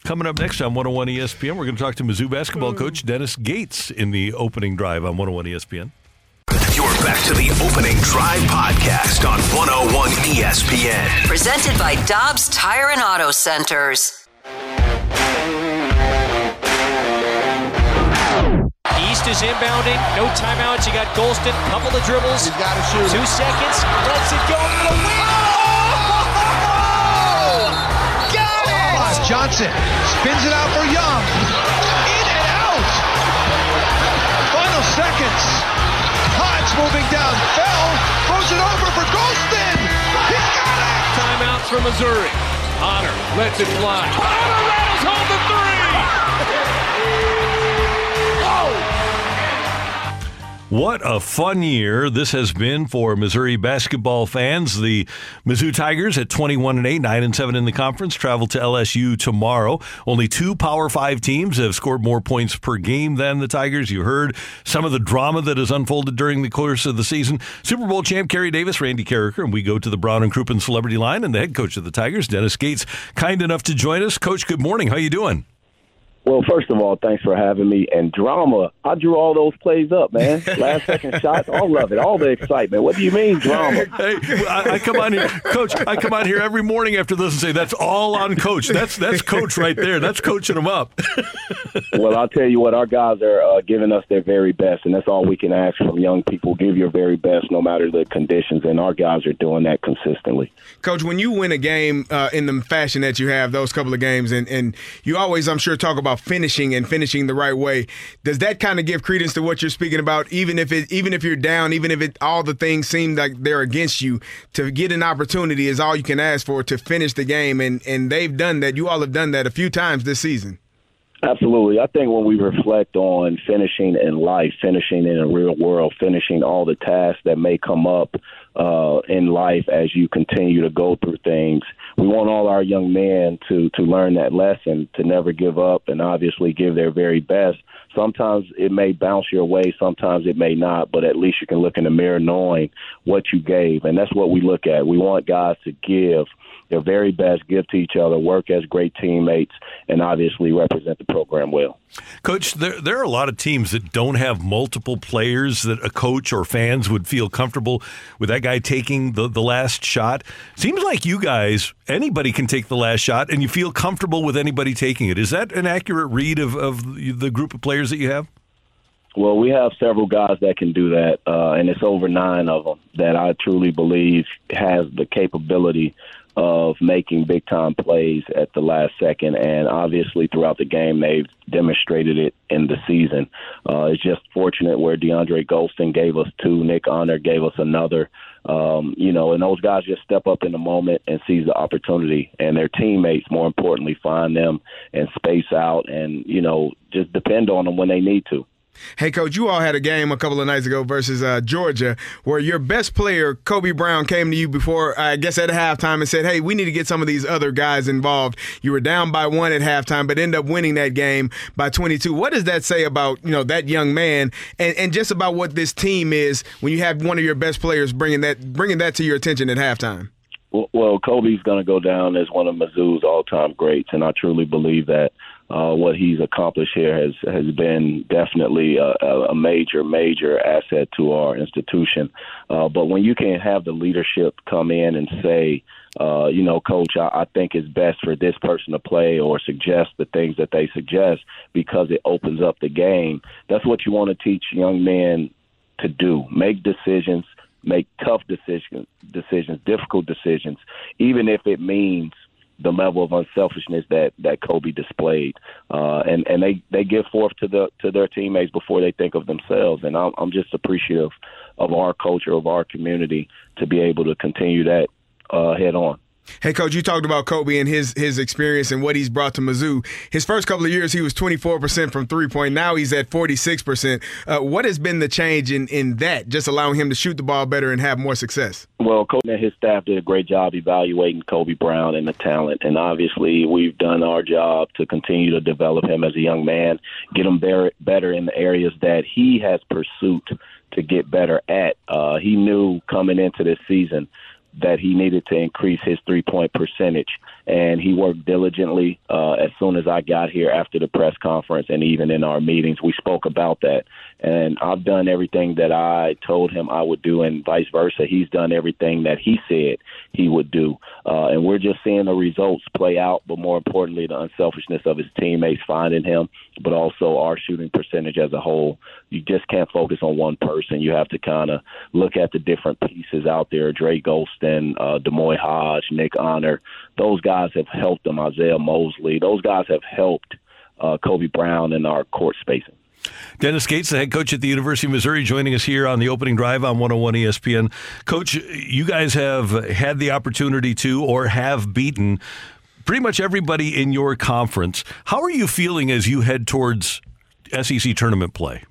[SPEAKER 7] Coming up next on 101 ESPN, we're going to talk to Mizzou basketball coach Dennis Gates in the opening drive on 101 ESPN.
[SPEAKER 5] You're back to the opening drive podcast on 101 ESPN.
[SPEAKER 6] Presented by Dobbs Tire and Auto Centers.
[SPEAKER 21] East is inbounding. No timeouts. You got Gholston. Couple of dribbles. He's got to shoot. Two seconds. Lets it go for the win. Oh! Got it!
[SPEAKER 22] Johnson spins it out for Young. In and out. Final seconds. Moving down. Fell. Throws it over for Gholston. He's got it.
[SPEAKER 21] Timeouts for Missouri. Honor lets it fly. Honor rattles home the three.
[SPEAKER 7] What a fun year this has been for Missouri basketball fans. The Mizzou Tigers at 21 and 8, 9 and 7 in the conference travel to LSU tomorrow. Only two Power 5 teams have scored more points per game than the Tigers. You heard some of the drama that has unfolded during the course of the season. Super Bowl champ Kerry Davis, Randy Karraker, and we go to the Brown and Crouppen celebrity line and the head coach of the Tigers, Dennis Gates, kind enough to join us. Coach, good morning. How you doing?
[SPEAKER 23] Well, first of all, thanks for having me. And drama, I drew all those plays up, man. Last second shots, all of it, all the excitement. What do you mean drama?
[SPEAKER 7] Hey, I, I come on here, Coach. I come on here every morning after this and say that's all on Coach. That's that's Coach right there. That's coaching them up.
[SPEAKER 23] well, I'll tell you what, our guys are uh, giving us their very best, and that's all we can ask from young people. Give your very best, no matter the conditions, and our guys are doing that consistently.
[SPEAKER 8] Coach, when you win a game uh, in the fashion that you have, those couple of games, and, and you always, I'm sure, talk about finishing and finishing the right way. Does that kind of give credence to what you're speaking about? Even if it, even if you're down, even if it, all the things seem like they're against you, to get an opportunity is all you can ask for to finish the game, and and they've done that. You all have done that a few times this season.
[SPEAKER 23] Absolutely. I think when we reflect on finishing in life, finishing in a real world, finishing all the tasks that may come up uh, in life as you continue to go through things, we want all our young men to to learn that lesson, to never give up, and obviously give their very best. Sometimes it may bounce your way, sometimes it may not, but at least you can look in the mirror knowing what you gave, and that's what we look at. We want guys to give their very best, give to each other, work as great teammates, and obviously represent the program well.
[SPEAKER 7] Coach, there, there are a lot of teams that don't have multiple players that a coach or fans would feel comfortable with that guy taking the, the last shot. Seems like you guys, anybody can take the last shot, and you feel comfortable with anybody taking it. Is that an accurate read of, of the group of players that you have?
[SPEAKER 23] Well, we have several guys that can do that, uh, and it's over nine of them that I truly believe has the capability of making big time plays at the last second. And obviously, throughout the game, they've demonstrated it in the season. Uh, it's just fortunate where DeAndre Gholston gave us two, Nick Honor gave us another. Um, you know, and those guys just step up in the moment and seize the opportunity, and their teammates, more importantly, find them and space out, and you know, just depend on them when they need to.
[SPEAKER 8] Hey, coach, you all had a game a couple of nights ago versus uh, Georgia where your best player, Kobe Brown, came to you before, I guess, at halftime and said, Hey, we need to get some of these other guys involved. You were down by one at halftime, but end up winning that game by 22. What does that say about, you know, that young man and, and just about what this team is when you have one of your best players bringing that, bringing that to your attention at halftime?
[SPEAKER 23] Well, Kobe's going to go down as one of Mizzou's all-time greats, and I truly believe that uh, what he's accomplished here has has been definitely a, a major, major asset to our institution. Uh, but when you can have the leadership come in and say, uh, you know, coach, I, I think it's best for this person to play or suggest the things that they suggest because it opens up the game. That's what you want to teach young men to do: make decisions, make tough decisions, decisions, difficult decisions, even if it means the level of unselfishness that that Kobe displayed, uh, and and they they give forth to the to their teammates before they think of themselves, and I'm I'm just appreciative of our culture of our community to be able to continue that uh, head on.
[SPEAKER 8] Hey, coach, you talked about Kobe and his his experience and what he's brought to Mizzou. His first couple of years, he was 24% from three point. Now he's at 46%. Uh, what has been the change in, in that, just allowing him to shoot the ball better and have more success?
[SPEAKER 23] Well, Coach and his staff did a great job evaluating Kobe Brown and the talent. And obviously, we've done our job to continue to develop him as a young man, get him better, in the areas that he has pursued to get better at. Uh, he knew coming into this season that he needed to increase his three point percentage. And he worked diligently uh, as soon as I got here after the press conference and even in our meetings. We spoke about that. And I've done everything that I told him I would do, and vice versa. He's done everything that he said he would do. Uh, and we're just seeing the results play out, but more importantly, the unselfishness of his teammates finding him, but also our shooting percentage as a whole. You just can't focus on one person. You have to kind of look at the different pieces out there. Dre Gholston, uh, D'Moi Hodge, Nick Honor. Those guys have helped them. Isiaih Mosley. Those guys have helped uh, Kobe Brown in our court spacing.
[SPEAKER 7] Dennis Gates, the head coach at the University of Missouri, joining us here on the opening drive on 101 ESPN. Coach, you guys have had the opportunity to or have beaten pretty much everybody in your conference. How are you feeling as you head towards SEC tournament play?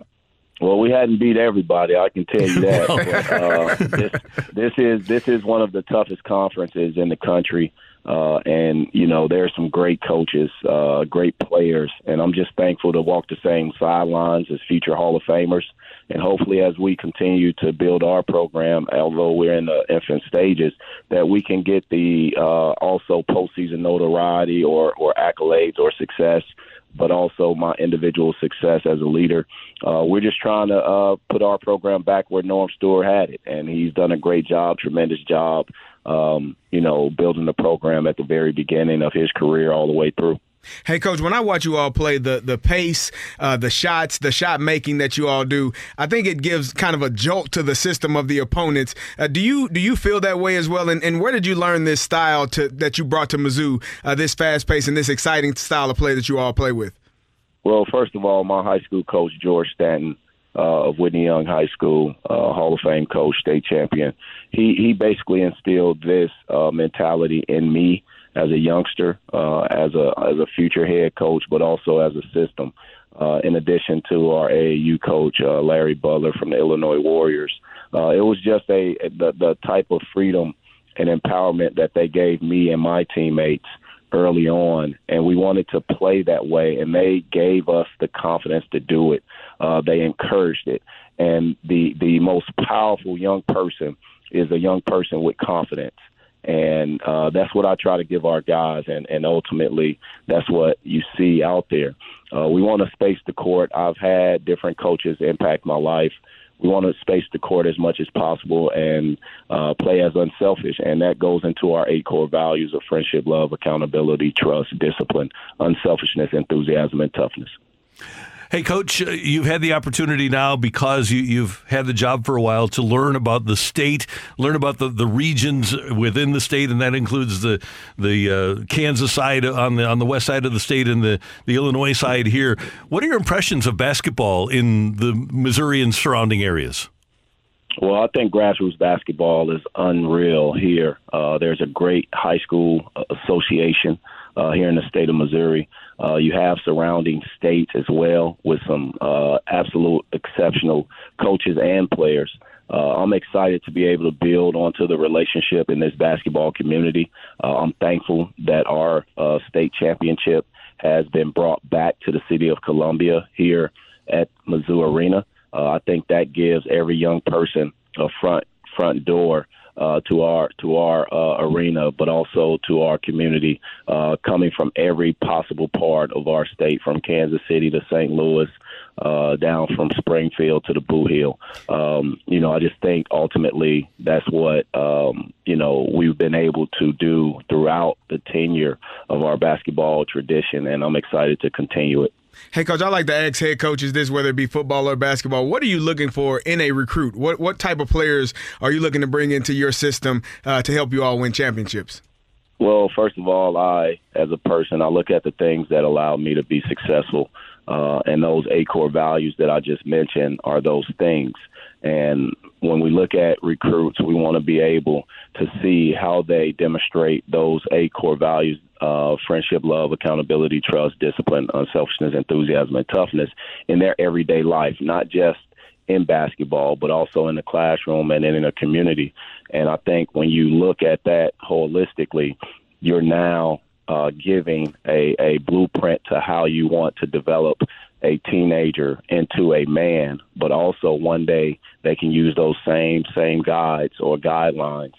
[SPEAKER 23] Well, we hadn't beat everybody. I can tell you that. but, uh, this, this is this is one of the toughest conferences in the country, uh, and you know there's some great coaches, uh, great players, and I'm just thankful to walk the same sidelines as future Hall of Famers. And hopefully, as we continue to build our program, although we're in the infant stages, that we can get the uh, also postseason notoriety or or accolades or success but also my individual success as a leader. Uh, we're just trying to uh, put our program back where Norm Stewart had it, and he's done a great job, tremendous job, um, you know, building the program at the very beginning of his career all the way through.
[SPEAKER 8] Hey, coach, when I watch you all play, the the pace, uh, the shots, the shot making that you all do, I think it gives kind of a jolt to the system of the opponents. Uh, do you do you feel that way as well? And, and where did you learn this style to that you brought to Mizzou, uh, this fast pace and this exciting style of play that you all play with?
[SPEAKER 23] Well, first of all, my high school coach George Stanton uh, of Whitney Young High School, uh, Hall of Fame coach, state champion. He he basically instilled this uh, mentality in me as a youngster, uh, as a as a future head coach, but also as a system. Uh, in addition to our AAU coach uh, Larry Butler from the Illinois Warriors, uh, it was just a the, the type of freedom and empowerment that they gave me and my teammates early on, and we wanted to play that way, and they gave us the confidence to do it. Uh, they encouraged it, and the the most powerful young person is a young person with confidence and uh, that's what I try to give our guys, and, and ultimately that's what you see out there. Uh, we want to space the court. I've had different coaches impact my life. We want to space the court as much as possible and uh, play as unselfish, and that goes into our eight core values of friendship, love, accountability, trust, discipline, unselfishness, enthusiasm, and toughness.
[SPEAKER 7] Hey, Coach, uh, you've had the opportunity now because you, have had the job for a while to learn about the state, learn about the, the regions within the state, and that includes the the uh, Kansas side on the on the west side of the state and the, the Illinois side here. What are your impressions of basketball in the Missouri and surrounding areas?
[SPEAKER 23] Well, I think grassroots basketball is unreal here. Uh, there's a great high school association uh, here in the state of Missouri. Uh, you have surrounding states as well with some uh, absolute exceptional coaches and players. Uh, I'm excited to be able to build onto the relationship in this basketball community. Uh, I'm thankful that our uh, state championship has been brought back to the city of Columbia here at Mizzou Arena. Uh, I think that gives every young person a front front door uh, to our to our uh, arena, but also to our community, uh, coming from every possible part of our state, from Kansas City to St. Louis, uh, down from Springfield to the Bootheel. Um, you know, I just think ultimately that's what um, you know we've been able to do throughout the tenure of our basketball tradition, and I'm excited to continue it.
[SPEAKER 8] Hey, coach, I like to ask head coaches this, whether it be football or basketball. What are you looking for in a recruit? What what type of players are you looking to bring into your system uh, to help you all win championships?
[SPEAKER 23] Well, first of all, I, as a person, I look at the things that allow me to be successful. Uh, and those eight core values that I just mentioned are those things. And when we look at recruits, we want to be able to see how they demonstrate those eight core values uh, friendship, love, accountability, trust, discipline, unselfishness, enthusiasm, and toughness in their everyday life, not just in basketball, but also in the classroom and in a community. And I think when you look at that holistically, you're now uh, giving a, a blueprint to how you want to develop a teenager into a man, but also one day they can use those same same guides or guidelines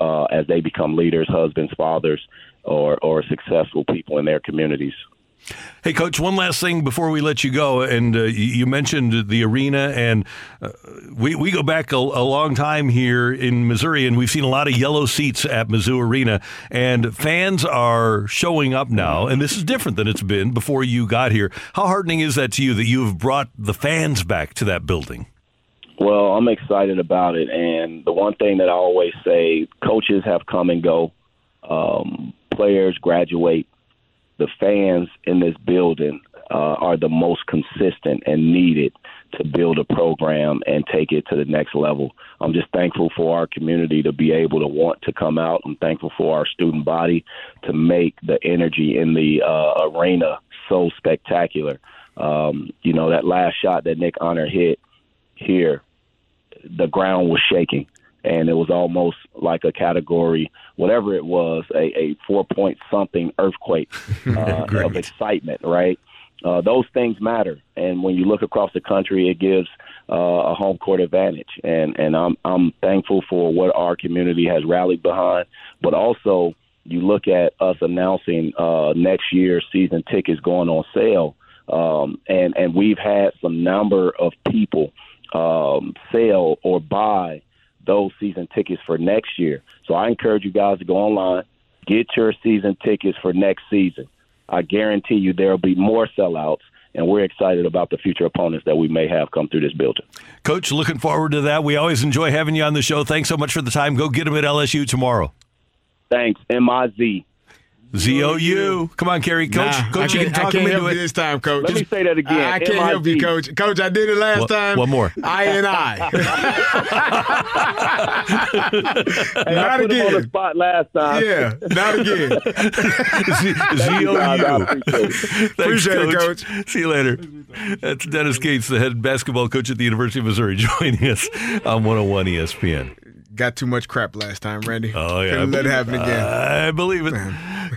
[SPEAKER 23] uh, as they become leaders, husbands, fathers, or or successful people in their communities.
[SPEAKER 7] Hey, Coach, one last thing before we let you go. And uh, you mentioned the arena, and uh, we, we go back a, a long time here in Missouri, and we've seen a lot of yellow seats at Mizzou Arena. And fans are showing up now, and this is different than it's been before you got here. How heartening is that to you that you've brought the fans back to that building?
[SPEAKER 23] Well, I'm excited about it, and the one thing that I always say: coaches have come and go, um, players graduate. The fans in this building uh, are the most consistent and needed to build a program and take it to the next level. I'm just thankful for our community to be able to want to come out. I'm thankful for our student body to make the energy in the uh, arena so spectacular. Um, you know, that last shot that Nick Honor hit here, the ground was shaking. And it was almost like a category, whatever it was, a, a four point something earthquake uh, of excitement, right? Uh, those things matter, and when you look across the country, it gives uh, a home court advantage. And and I'm I'm thankful for what our community has rallied behind, but also you look at us announcing uh, next year's season tickets going on sale, um, and and we've had some number of people um, sell or buy those season tickets for next year. So I encourage you guys to go online, get your season tickets for next season. I guarantee you there will be more sellouts, and we're excited about the future opponents that we may have come through this building.
[SPEAKER 7] Coach, looking forward to that. We always enjoy having you on the show. Thanks so much for the time. Go get them at LSU tomorrow.
[SPEAKER 23] Thanks. M I Z.
[SPEAKER 7] Z O U. Come on, Kerry. Coach,
[SPEAKER 8] Nah,
[SPEAKER 7] Coach,
[SPEAKER 8] I
[SPEAKER 7] you
[SPEAKER 8] can't,
[SPEAKER 7] can talk
[SPEAKER 8] I can't
[SPEAKER 7] him
[SPEAKER 8] help
[SPEAKER 7] into it.
[SPEAKER 8] this time, Coach.
[SPEAKER 23] Let me say that again.
[SPEAKER 8] I can't help you, Coach. Coach, I did it last
[SPEAKER 7] One-
[SPEAKER 8] time.
[SPEAKER 7] one more.
[SPEAKER 8] I and I.
[SPEAKER 23] Hey,
[SPEAKER 8] Not
[SPEAKER 23] I put him on the spot last time.
[SPEAKER 8] Yeah, not again.
[SPEAKER 7] Z O U.
[SPEAKER 23] guys. I
[SPEAKER 7] U.
[SPEAKER 23] appreciate it.
[SPEAKER 8] It,
[SPEAKER 7] coach. See you later. That's Dennis Gates, the head basketball coach at the University of Missouri, joining us on 101 ESPN.
[SPEAKER 8] Got too much crap last time, Randy.
[SPEAKER 7] Oh, yeah.
[SPEAKER 8] Couldn't let it happen again.
[SPEAKER 7] I believe it.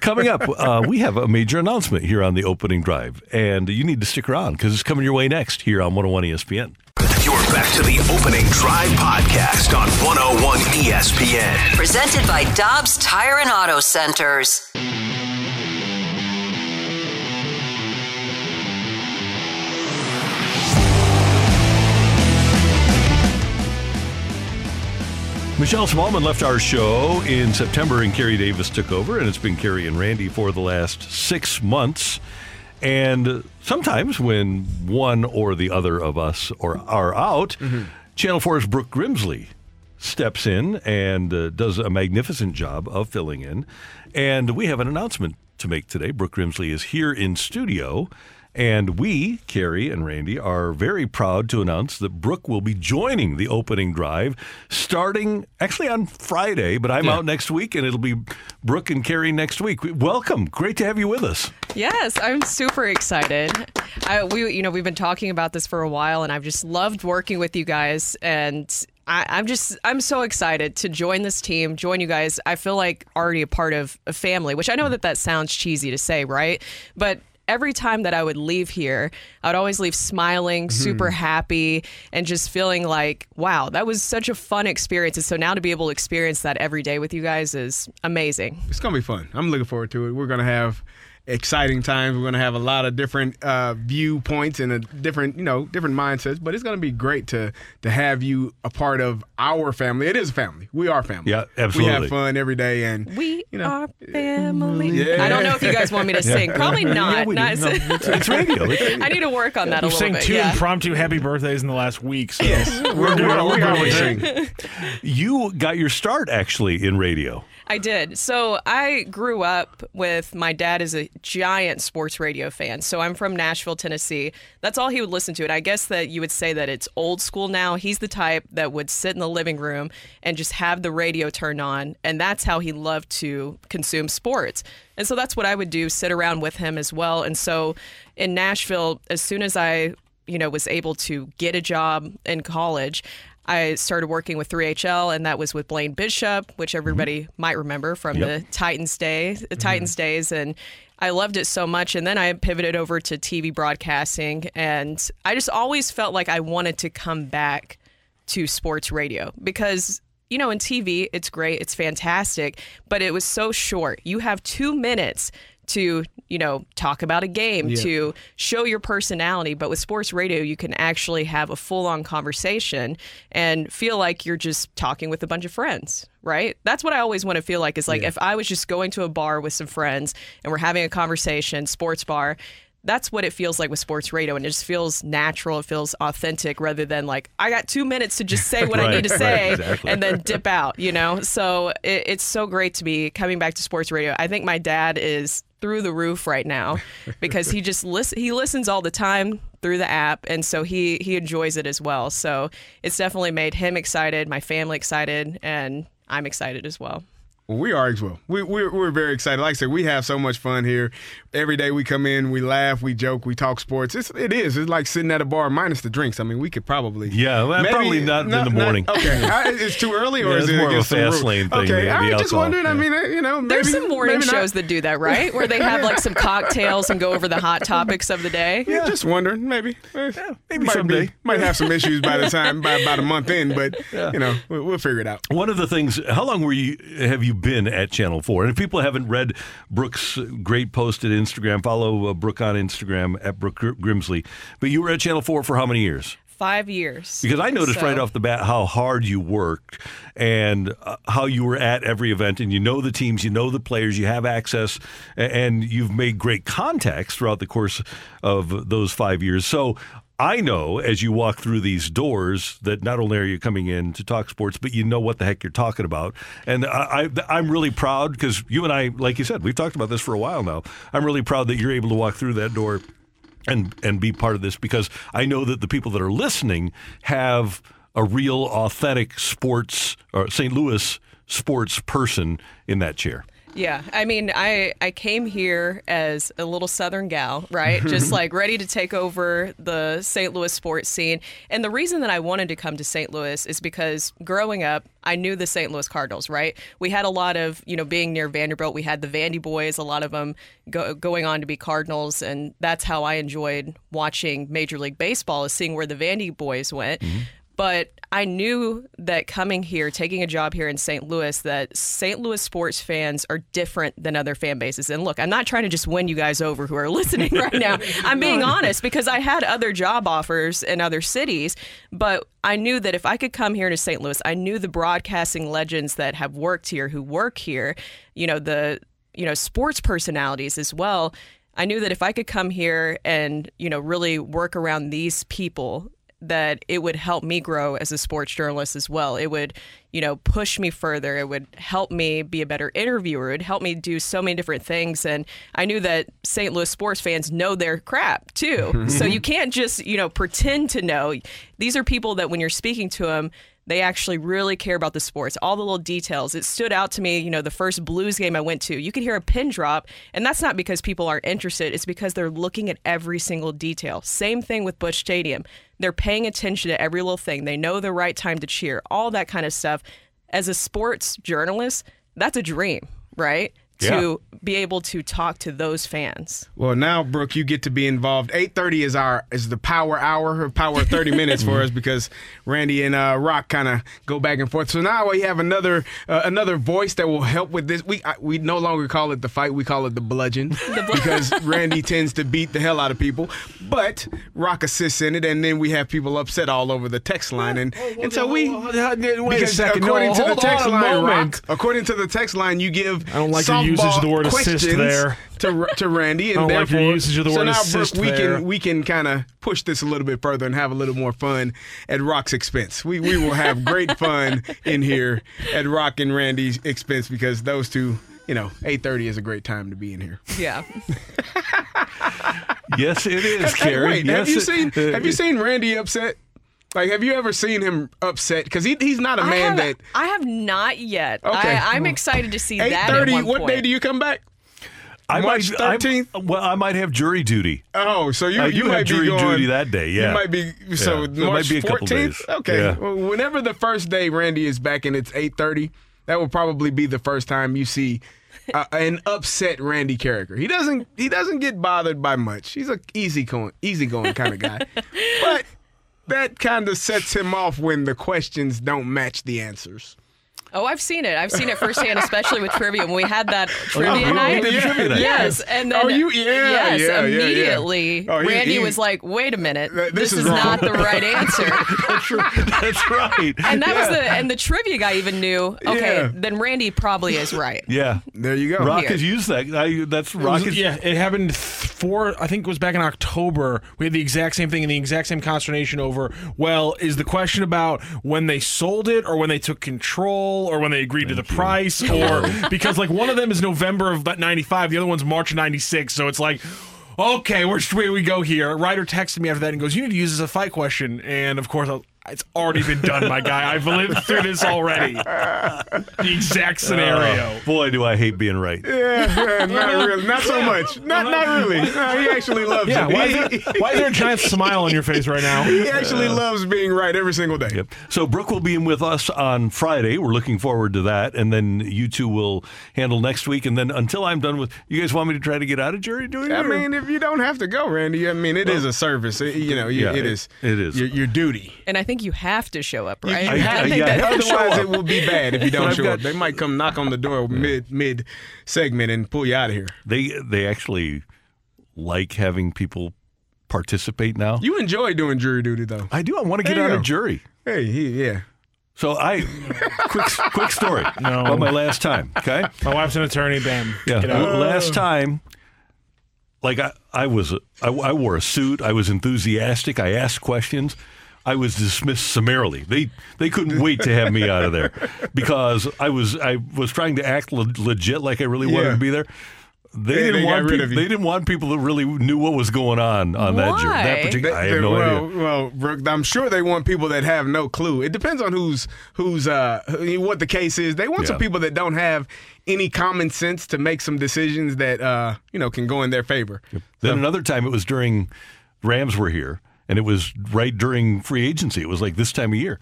[SPEAKER 7] Coming up, uh, we have a major announcement here on the opening drive, and you need to stick around because it's coming your way next here on 101 ESPN.
[SPEAKER 5] You're back to the opening drive podcast on 101 ESPN.
[SPEAKER 6] Presented by Dobbs Tire and Auto Centers.
[SPEAKER 7] Michelle Smallmon left our show in September, and Kerry Davis took over, and it's been Kerry and Randy for the last six months. And sometimes when one or the other of us or are out, Channel 4's Brooke Grimsley steps in and uh, does a magnificent job of filling in. And we have an announcement to make today. Brooke Grimsley is here in studio. And we, Kerry and Randy, are very proud to announce that Brooke will be joining the opening drive starting actually on Friday, but I'm
[SPEAKER 9] Yeah.
[SPEAKER 7] out next week and it'll be Brooke and Kerry next week. Welcome. Great to have you with us.
[SPEAKER 24] Yes, I'm super excited. I, we, you know, we've been talking about this for a while, and I've just loved working with you guys. And I, I'm just, I'm so excited to join this team, join you guys. I feel like already a part of a family, which I know that that sounds cheesy to say, right? But every time that I would leave here, I would always leave smiling, mm-hmm. super happy, and just feeling like, wow, that was such a fun experience. And so now to be able to experience that every day with you guys is amazing.
[SPEAKER 8] It's gonna be fun. I'm looking forward to it. We're gonna have exciting times. We're gonna have a lot of different uh, viewpoints and a different, you know, different mindsets. But it's gonna be great to to have you a part of our family. It is a family. We are family.
[SPEAKER 7] Yeah, absolutely.
[SPEAKER 8] We have fun every day, and
[SPEAKER 24] We
[SPEAKER 8] you know,
[SPEAKER 24] are family.
[SPEAKER 8] Yeah.
[SPEAKER 24] I don't know if you guys want me to sing. Probably not.
[SPEAKER 7] Yeah.
[SPEAKER 24] Not-
[SPEAKER 7] No, it's- it's radio.
[SPEAKER 24] I need to work on that a
[SPEAKER 9] We've
[SPEAKER 24] little
[SPEAKER 9] sang
[SPEAKER 24] bit.
[SPEAKER 9] two
[SPEAKER 24] yeah.
[SPEAKER 9] impromptu happy birthdays in the last week. So
[SPEAKER 8] we're, we're,
[SPEAKER 9] we're
[SPEAKER 8] we're
[SPEAKER 9] good
[SPEAKER 8] gonna
[SPEAKER 9] with
[SPEAKER 8] sing.
[SPEAKER 9] it.
[SPEAKER 7] You got your start actually in radio.
[SPEAKER 24] I did. So I grew up with my dad is a giant sports radio fan. So I'm from Nashville, Tennessee. That's all he would listen to. And I guess that you would say that it's old school now. He's the type that would sit in the living room and just have the radio turned on. And that's how he loved to consume sports. And so that's what I would do, sit around with him as well. And so in Nashville, as soon as I, you know, was able to get a job in college, I started working with 3HL, and that was with Blaine Bishop, which mm-hmm. everybody might remember from
[SPEAKER 25] Yep.
[SPEAKER 24] the Titans days. The mm-hmm. Titans days, and I loved it so much. And then I pivoted over to TV broadcasting, and I just always felt like I wanted to come back to sports radio because you know, in TV, it's great, it's fantastic, but it was so short. You have two minutes to, you know, talk about a game,
[SPEAKER 25] Yeah.
[SPEAKER 24] to show your personality. But with sports radio, you can actually have a full on conversation and feel like you're just talking with a bunch of friends, right? That's what I always want to feel like is like
[SPEAKER 25] Yeah.
[SPEAKER 24] if I was just going to a bar with some friends and we're having a conversation, sports bar. That's what it feels like with sports radio, and it just feels natural. It feels authentic, rather than like I got two minutes to just say what I need to
[SPEAKER 25] right,
[SPEAKER 24] say,
[SPEAKER 25] exactly.
[SPEAKER 24] and then dip out. You know, so it, it's so great to be coming back to sports radio. I think my dad is through the roof right now because he just listen he listens all the time through the app and so he he enjoys it as well. So it's definitely made him excited my family excited and i'm excited as well
[SPEAKER 8] Well, we are as well. We, we're, we're very excited. Like I said, we have so much fun here. Every day we come in, we laugh, we joke, we talk sports. It's, it is. It's like sitting at a bar minus the drinks. I mean, we could probably.
[SPEAKER 7] Yeah, well, probably not in the morning.
[SPEAKER 8] okay. I, it's too early or
[SPEAKER 7] Yeah,
[SPEAKER 8] is
[SPEAKER 7] it's
[SPEAKER 8] it
[SPEAKER 7] more of a fast lane thing,
[SPEAKER 8] Okay. I
[SPEAKER 7] the
[SPEAKER 8] was just
[SPEAKER 7] alcohol,
[SPEAKER 8] wondering. I mean, uh, you know, maybe,
[SPEAKER 24] there's some morning
[SPEAKER 8] maybe
[SPEAKER 24] shows that do that right where they have like some cocktails and go over the hot topics of the day
[SPEAKER 8] Yeah, just wondering. Maybe. Eh,
[SPEAKER 7] maybe
[SPEAKER 8] might
[SPEAKER 7] someday.
[SPEAKER 8] Be, might have some issues by the time, by about a month in, but, you know, we'll, we'll figure it out.
[SPEAKER 7] One of the things, how long were you have you been at Channel 4? And if people haven't read Brooke's great post at Instagram, follow uh, Brooke on Instagram at Brooke Grimsley. But you were at Channel 4 for how many years?
[SPEAKER 24] five years
[SPEAKER 7] Because I noticed
[SPEAKER 24] So-
[SPEAKER 7] right off the bat how hard you worked and uh, how you were at every event, and you know the teams, you know the players, you have access, and you've made great contacts throughout the course of those five years. So I know as you walk through these doors that not only are you coming in to talk sports, but you know what the heck you're talking about. And I, I'm really proud because you and I, like you said, we've talked about this for a while now. I'm really proud that you're able to walk through that door and and be part of this because I know that the people that are listening have a real authentic sports uh, or St. Louis sports person in that chair.
[SPEAKER 24] Yeah, I mean, I I came here as a little Southern gal, right? Just like ready to take over the St. Louis sports scene. And the reason that I wanted to come to St. Louis is because growing up, I knew the St. Louis Cardinals, right? We had a lot of, you know, being near Vanderbilt, we had the Vandy boys, a lot of them go, going on to be Cardinals, and that's how I enjoyed watching Major League Baseball, is seeing where the Vandy boys went. Mm-hmm. But I knew that coming here, taking a job here in St. Louis, that St. Louis sports fans are different than other fan bases. And look, I'm not trying to just win you guys over who are listening right now. I'm being honest because I had other job offers in other cities, but I knew that if I could come here to St. Louis, I knew the broadcasting legends that have worked here, who work here, you know, the you know sports personalities as well. I knew that if I could come here and you know really work around these people that it would help me grow as a sports journalist as well. It would, you know, push me further. It would help me be a better interviewer. It would help me do so many different things. And I knew that St. Louis sports fans know their crap too. so you can't just, you know, pretend to know. These are people that when you're speaking to them, they actually really care about the sports, all the little details. It stood out to me, you know, the first Blues game I went to, you could hear a pin drop, and that's not because people aren't interested, it's because they're looking at every single detail. Same thing with Busch Stadium. They're paying attention to every little thing. They know the right time to cheer, all that kind of stuff. As a sports journalist, that's a dream, right? To be able to talk to those fans.
[SPEAKER 8] Well, now, Brooke, you get to be involved. Eight thirty is our is the power hour, or power thirty minutes for us because Randy and uh, Rock kind of go back and forth. So now we have another uh, another voice that will help with this. We I, we no longer call it the fight; we call it the bludgeon because Randy tends to beat the hell out of people. But Rock assists in it, and then we have people upset all over the text line, and and so we
[SPEAKER 9] Wait a second.
[SPEAKER 8] according
[SPEAKER 9] No,
[SPEAKER 8] to the
[SPEAKER 9] hold
[SPEAKER 8] text line,
[SPEAKER 9] moment.
[SPEAKER 8] Rock, according to the text line, you give
[SPEAKER 9] I don't like usage of the word assist there.
[SPEAKER 8] to to Randy, and
[SPEAKER 9] I don't like your
[SPEAKER 8] therefore,
[SPEAKER 9] usage of the
[SPEAKER 8] so
[SPEAKER 9] word
[SPEAKER 8] now
[SPEAKER 9] assist
[SPEAKER 8] Brooke, we
[SPEAKER 9] there.
[SPEAKER 8] can we can kind of push this a little bit further and have a little more fun at Rock's expense. We we will have great fun in here at Rock and Randy's expense because those two, you know, eight thirty is a great time to be in here.
[SPEAKER 24] Yeah.
[SPEAKER 7] Yes, it is,
[SPEAKER 8] Hey, wait,
[SPEAKER 7] yes,
[SPEAKER 8] have you
[SPEAKER 7] it-
[SPEAKER 8] seen
[SPEAKER 7] uh,
[SPEAKER 8] have you seen Randy upset? Like, have you ever seen him upset? Because he, he's not a
[SPEAKER 24] I
[SPEAKER 8] man
[SPEAKER 24] have,
[SPEAKER 8] that.
[SPEAKER 24] I have not yet.
[SPEAKER 8] Okay.
[SPEAKER 24] I, I'm excited to see
[SPEAKER 8] Eight
[SPEAKER 24] that. at
[SPEAKER 8] thirty.
[SPEAKER 24] one
[SPEAKER 8] What day do you come back?
[SPEAKER 7] I
[SPEAKER 8] March
[SPEAKER 7] might,
[SPEAKER 8] 13th?
[SPEAKER 7] well, I might have jury duty.
[SPEAKER 8] Oh, so you
[SPEAKER 7] I
[SPEAKER 8] you
[SPEAKER 7] do
[SPEAKER 8] might
[SPEAKER 7] have jury
[SPEAKER 8] be going,
[SPEAKER 7] duty that day, yeah.
[SPEAKER 8] you might be so
[SPEAKER 7] Yeah, it
[SPEAKER 8] March
[SPEAKER 7] might be a couple
[SPEAKER 8] 14th?
[SPEAKER 7] days.
[SPEAKER 8] Okay,
[SPEAKER 7] Yeah.
[SPEAKER 8] well, whenever the first day Randy is back and it's eight thirty, that will probably be the first time you see uh, an upset Randy character. He doesn't he doesn't get bothered by much. He's a easy going easy going kind of guy, but that kind of sets him off when the questions don't match the answers.
[SPEAKER 24] Oh, I've seen it. I've seen it firsthand, especially with trivia. When we had that oh, trivia
[SPEAKER 8] Oh,
[SPEAKER 24] night,
[SPEAKER 8] we did trivia night.
[SPEAKER 24] yes, and then
[SPEAKER 8] Oh, you- yeah,
[SPEAKER 24] yes,
[SPEAKER 8] yeah, yeah, yeah.
[SPEAKER 24] immediately,
[SPEAKER 8] Oh, he-
[SPEAKER 24] Randy
[SPEAKER 8] he-
[SPEAKER 24] was like, "Wait a minute,
[SPEAKER 8] this
[SPEAKER 24] this,
[SPEAKER 8] is
[SPEAKER 24] is,
[SPEAKER 8] wrong."
[SPEAKER 24] not the right answer."
[SPEAKER 7] that's right. That's right.
[SPEAKER 24] And that was the and the trivia guy even knew. Okay,
[SPEAKER 7] Yeah.
[SPEAKER 24] then Randy probably is right.
[SPEAKER 7] Yeah,
[SPEAKER 8] there you go.
[SPEAKER 7] Rock
[SPEAKER 24] Weird.
[SPEAKER 7] has used that. I, that's
[SPEAKER 9] It
[SPEAKER 7] Rock.
[SPEAKER 9] was-
[SPEAKER 7] has,
[SPEAKER 9] yeah, it happened th- four. I think it was back in October. We had the exact same thing and the exact same consternation over. Well, is the question about when they sold it, or when they took control, or when they agreed to the price, or because like one of them is November of '95, the other one's March '96. So it's like. Okay, which way we go here? Ryder texted me after that and goes, "You need to use this as a fight question." And of course, I- it's already been done, my guy. I've lived through this already. The exact oh, scenario.
[SPEAKER 7] Oh, boy, do I hate being right.
[SPEAKER 8] Yeah, yeah, not uh-huh. really, not so much. Uh-huh. Not not really. No, he actually loves
[SPEAKER 9] Yeah,
[SPEAKER 8] it.
[SPEAKER 9] why is, there, why is there a giant smile on your face right now?
[SPEAKER 8] He actually loves being right every single day.
[SPEAKER 7] Yep. So Brooke will be in with us on Friday. We're looking forward to that, and then you two will handle next week. And then until I'm done with, you guys want me to try to get out of jury duty?
[SPEAKER 8] I
[SPEAKER 7] or-
[SPEAKER 8] mean, if you don't have to go, Randy, I mean, it is a service. It- you know, you-
[SPEAKER 7] Yeah,
[SPEAKER 8] it
[SPEAKER 7] it-
[SPEAKER 8] is.
[SPEAKER 7] it is.
[SPEAKER 8] your, your duty.
[SPEAKER 24] And I think you have to show up, right?
[SPEAKER 8] You have,
[SPEAKER 24] think
[SPEAKER 8] yeah,
[SPEAKER 24] that-
[SPEAKER 8] otherwise it will be bad if you don't show
[SPEAKER 7] got-
[SPEAKER 8] up. They might come knock on the door mid mid segment and pull you out of here.
[SPEAKER 7] They they actually like having people participate now.
[SPEAKER 8] You enjoy doing jury duty, though.
[SPEAKER 7] I do. I want to get
[SPEAKER 8] There you
[SPEAKER 7] out of jury.
[SPEAKER 8] Hey, he, yeah.
[SPEAKER 7] So I quick quick story
[SPEAKER 9] No.
[SPEAKER 7] about my last time. Okay.
[SPEAKER 9] My wife's an attorney. Bam.
[SPEAKER 7] Yeah.
[SPEAKER 9] Get out.
[SPEAKER 7] Last time, like I, I was, I, I wore a suit. I was enthusiastic. I asked questions. I was dismissed summarily. They they couldn't wait to have me out of there because I was I was trying to act le- legit, like I really wanted
[SPEAKER 8] Yeah.
[SPEAKER 7] to be there. They
[SPEAKER 8] They-
[SPEAKER 7] didn't
[SPEAKER 8] they
[SPEAKER 7] want
[SPEAKER 8] rid
[SPEAKER 7] peop-
[SPEAKER 8] of you.
[SPEAKER 7] they didn't want people that really knew what was going on on that journey. That
[SPEAKER 24] Why?
[SPEAKER 7] particular, I have no
[SPEAKER 8] well,
[SPEAKER 7] idea.
[SPEAKER 8] Well, Brooke, I'm sure they want people that have no clue. It depends on who's who's uh what the case is. They want some people that don't have any common sense to make some decisions that uh you know can go in their favor.
[SPEAKER 7] Then another time, it was during Rams were here, and it was right during free agency. It was like this time of year,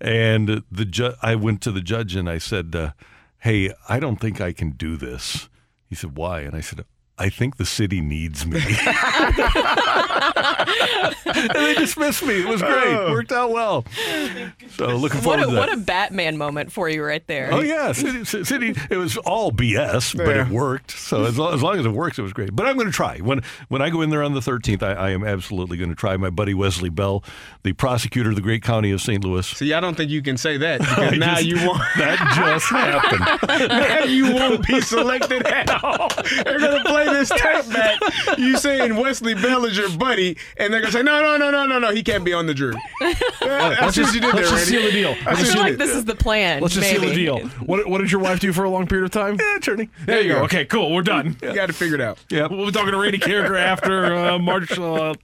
[SPEAKER 7] and the ju- I went to the judge and I said, uh, "Hey, I don't think I can do this." He said, "Why?" And I said. I think the city needs me. and they dismissed me. It was great. Oh. Worked out well. Oh, so looking
[SPEAKER 24] what a,
[SPEAKER 7] to that.
[SPEAKER 24] what a Batman moment for you right there.
[SPEAKER 7] Oh yeah, city, city. It was all BS, but it worked. So as long, as long as it works, it was great. But I'm going to try when when I go in there on the 13th. I, I am absolutely going to try. My buddy Wesley Bell, the prosecutor of the great county of St. Louis.
[SPEAKER 8] See, I don't think you can say that because now
[SPEAKER 7] just-
[SPEAKER 8] you won't.
[SPEAKER 7] That just happened.
[SPEAKER 8] now you won't be selected at all. They're gonna play this tape back. You saying Wesley Bell is your buddy, and they're gonna say, no, no, no, no, no, no, he can't be on the jury. I see what you did
[SPEAKER 9] let's
[SPEAKER 8] there,
[SPEAKER 9] just
[SPEAKER 8] Randy.
[SPEAKER 9] seal the deal.
[SPEAKER 8] I
[SPEAKER 9] Let's
[SPEAKER 8] see
[SPEAKER 24] I
[SPEAKER 8] what
[SPEAKER 9] just
[SPEAKER 24] feel
[SPEAKER 8] you
[SPEAKER 24] like
[SPEAKER 8] did.
[SPEAKER 24] this is the plan.
[SPEAKER 9] Let's just
[SPEAKER 24] maybe.
[SPEAKER 9] seal the deal. What, what did your wife do for a long period of time?
[SPEAKER 7] Yeah, attorney.
[SPEAKER 9] There you
[SPEAKER 8] you
[SPEAKER 9] go.
[SPEAKER 8] go.
[SPEAKER 9] Okay, cool. We're done.
[SPEAKER 8] You got to figure it out.
[SPEAKER 7] Yeah,
[SPEAKER 9] We'll be talking to Randy Karraker after uh, March uh,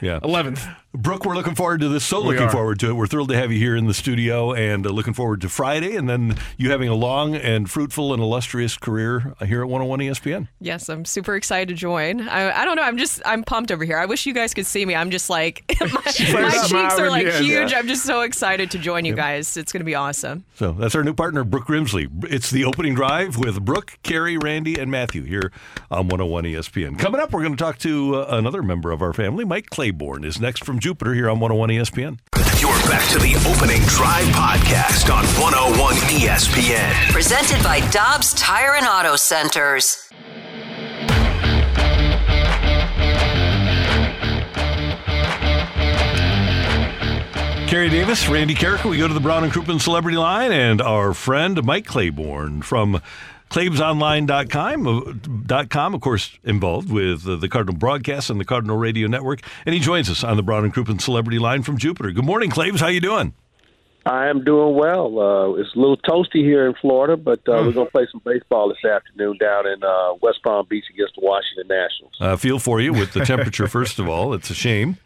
[SPEAKER 7] yeah.
[SPEAKER 9] 11th.
[SPEAKER 7] Brooke, we're looking forward to this. So
[SPEAKER 8] We
[SPEAKER 7] looking
[SPEAKER 8] are.
[SPEAKER 7] forward to it. We're thrilled to have you here in the studio, and uh, looking forward to Friday, and then you having a long and fruitful and illustrious career here at 101 ESPN.
[SPEAKER 24] Yes, I'm super excited to join. I, I don't know. I'm just I'm pumped over here. I wish you guys could see me. I'm just like my, my cheeks are like
[SPEAKER 8] yes,
[SPEAKER 24] huge.
[SPEAKER 8] yeah.
[SPEAKER 24] I'm just so excited to join you guys. It's going to be awesome.
[SPEAKER 7] So that's our new partner, Brooke Grimsley. It's the opening drive with Brooke, Kerry, Randy, and Matthew here on 101 ESPN. Coming up, we're going to talk to uh, another member of our family. Mike Claiborne is next from Jupiter here on 101 ESPN.
[SPEAKER 5] You're back to the opening drive podcast on 101 ESPN.
[SPEAKER 6] Presented by Dobbs Tire and Auto Centers.
[SPEAKER 7] Kerry Davis, Randy Karraker. We go to the Brown and Crouppen Celebrity Line, and our friend Mike Claiborne from ClaibsOnline.com, uh, of course, involved with uh, the Cardinal Broadcast and the Cardinal Radio Network, and he joins us on the Brown and Crouppen Celebrity Line from Jupiter. Good morning, Claibs. How you doing?
[SPEAKER 25] I am doing well. Uh, it's a little toasty here in Florida, but uh, we're going to play some baseball this afternoon down in uh, West Palm Beach against the Washington Nationals.
[SPEAKER 7] Uh, feel for you with the temperature. First of all, it's a shame.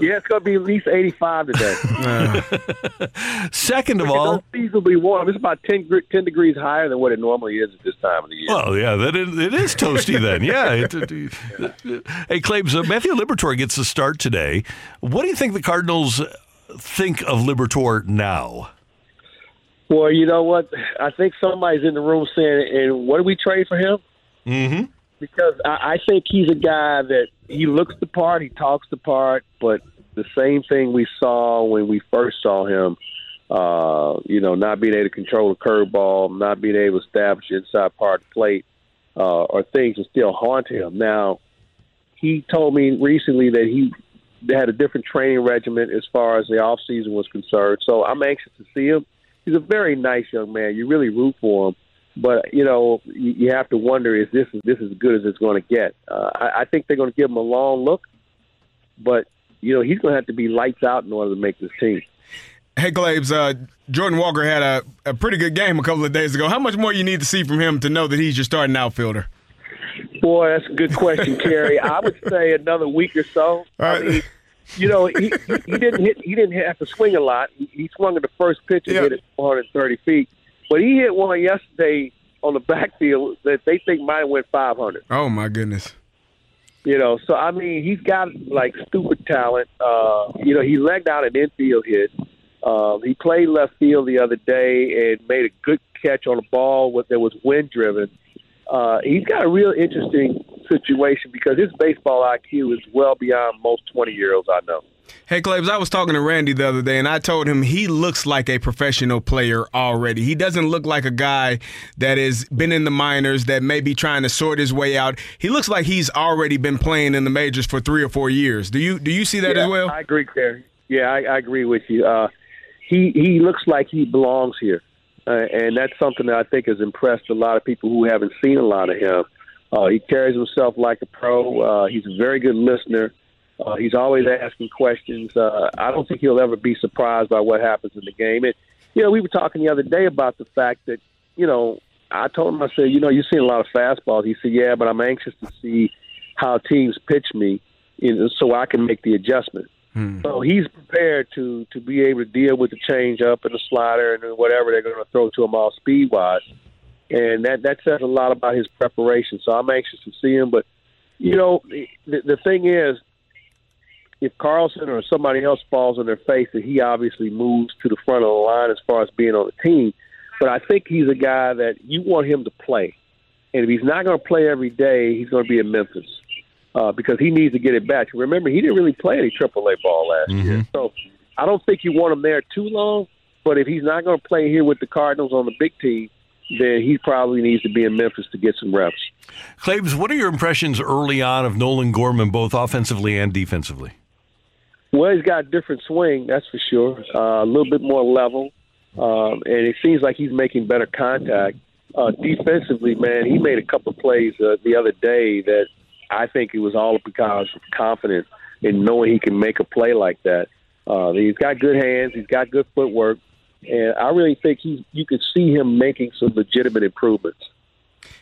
[SPEAKER 25] Yeah, it's going to be at least 85 today.
[SPEAKER 7] second of
[SPEAKER 25] It's
[SPEAKER 7] all,
[SPEAKER 25] unseasonably warm. It's about 10, 10 degrees higher than what it normally is at this time of the year.
[SPEAKER 7] Well, yeah, that is, it is toasty then. Yeah. It, it- hey, Claibs, uh, Matthew Liberatore gets the start today. What do you think the Cardinals think of Liberatore now?
[SPEAKER 25] Well, you know what? I think somebody's in the room saying, and what do we trade for him?
[SPEAKER 7] Mm-hmm.
[SPEAKER 25] Because I, I think he's a guy that he looks the part, he talks the part, but the same thing we saw when we first saw him, uh, you know, not being able to control the curveball, not being able to establish inside part plate, uh, are things that still haunt him. Now, he told me recently that he had a different training regimen as far as the off season was concerned. So I'm anxious to see him. He's a very nice young man. You really root for him, but you know you, you have to wonder is this this as good as it's going to get? Uh, I, I think they're going to give him a long look, but you know he's going to have to be lights out in order to make this team.
[SPEAKER 8] Hey, Claibs, uh, Jordan Walker had a, a pretty good game a couple of days ago. How much more you need to see from him to know that he's your starting outfielder?
[SPEAKER 25] Boy, that's a good question, Kerry. I would say another week or so. I mean, you know, he, he didn't hit. He didn't have to swing a lot. He, he swung at the first pitch and hit it 430 feet, but he hit one yesterday on the backfield that they think might have went 500.
[SPEAKER 8] Oh my goodness.
[SPEAKER 25] You know, so I mean, he's got like stupid talent. Uh, you know, he legged out an infield hit. Um, he played left field the other day and made a good catch on a ball that was wind driven. Uh, he's got a real interesting situation because his baseball IQ is well beyond most 20 year olds I know.
[SPEAKER 8] Hey, Claibs, I was talking to Randy the other day, and I told him he looks like a professional player already. He doesn't look like a guy that has been in the minors that may be trying to sort his way out. He looks like he's already been playing in the majors for three or four years. Do you do you see that
[SPEAKER 25] yeah,
[SPEAKER 8] as well?
[SPEAKER 25] I agree, Kerry. Yeah, I, I agree with you. Uh, he he looks like he belongs here, uh, and that's something that I think has impressed a lot of people who haven't seen a lot of him. Uh, he carries himself like a pro. Uh, he's a very good listener. Uh, he's always asking questions. Uh, I don't think he'll ever be surprised by what happens in the game. And you know, we were talking the other day about the fact that you know, I told him I said, you know, you're seeing a lot of fastballs. He said, yeah, but I'm anxious to see how teams pitch me, you know, so I can make the adjustment. Hmm. So he's prepared to to be able to deal with the changeup and the slider and whatever they're going to throw to him all speed wise, and that that says a lot about his preparation. So I'm anxious to see him. But you know, the, the thing is, if Carlson or somebody else falls on their face, that he obviously moves to the front of the line as far as being on the team. But I think he's a guy that you want him to play, and if he's not going to play every day, he's going to be in Memphis uh, because he needs to get it back. Remember, he didn't really play any AAA ball last year, so I don't think you want him there too long. But if he's not going to play here with the Cardinals on the big team, then he probably needs to be in Memphis to get some reps.
[SPEAKER 7] Claibs, what are your impressions early on of Nolan Gorman, both offensively and defensively?
[SPEAKER 25] Well, he's got a different swing, that's for sure. Uh, a little bit more level, um, and it seems like he's making better contact. Uh, defensively, man, he made a couple of plays uh, the other day that I think it was all because of confidence in knowing he can make a play like that. Uh, he's got good hands, he's got good footwork, and I really think he you can see him making some legitimate improvements.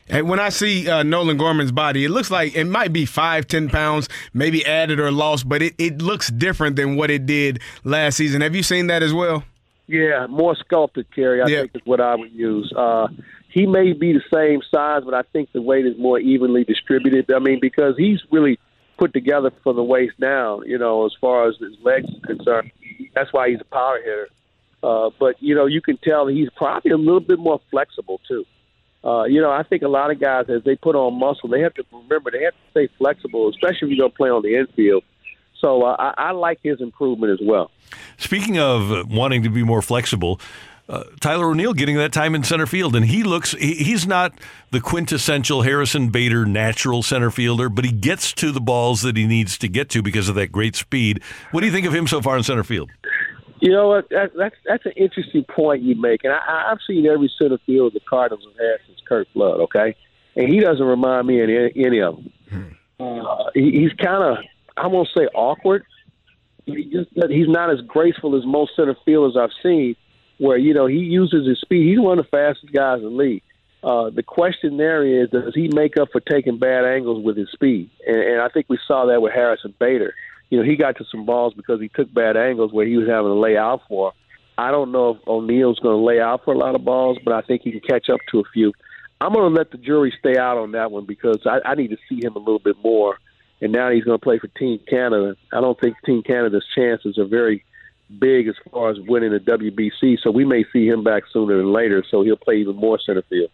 [SPEAKER 8] And when I see uh, Nolan Gorman's body, it looks like it might be five, ten pounds, maybe added or lost, but it, it looks different than what it did last season. Have you seen that as well?
[SPEAKER 25] Yeah, more sculpted, Kerry. I think is what I would use. Uh, he may be the same size, but I think the weight is more evenly distributed. I mean, because he's really put together from the waist down. You know, as far as his legs are concerned, that's why he's a power hitter. Uh, but you know, you can tell he's probably a little bit more flexible too. Uh, you know, I think a lot of guys as they put on muscle, they have to remember they have to stay flexible, especially if you're going to play on the infield. So uh, I, I like his improvement as well.
[SPEAKER 7] Speaking of wanting to be more flexible, uh, Tyler O'Neill getting that time in center field, and he looks, he, he's not the quintessential Harrison Bader natural center fielder, but he gets to the balls that he needs to get to because of that great speed. What do you think of him so far in center field?
[SPEAKER 25] You know what? That, that's that's an interesting point you make, and I, I've seen every center field the Cardinals have had since Curt Flood. Okay, and he doesn't remind me of any, any of them. Uh, he, he's kind of, I won't say awkward. He just he's not as graceful as most center fielders I've seen. Where you know he uses his speed. He's one of the fastest guys in the league. Uh, the question there is, does he make up for taking bad angles with his speed? And, and I think we saw that with Harrison Bader. You know, he got to some balls because he took bad angles where he was having to lay out for. I don't know if O'Neill's going to lay out for a lot of balls, but I think he can catch up to a few. I'm going to let the jury stay out on that one because I, I need to see him a little bit more. And now he's going to play for Team Canada. I don't think Team Canada's chances are very big as far as winning the WBC, so we may see him back sooner than later. So he'll play even more center field.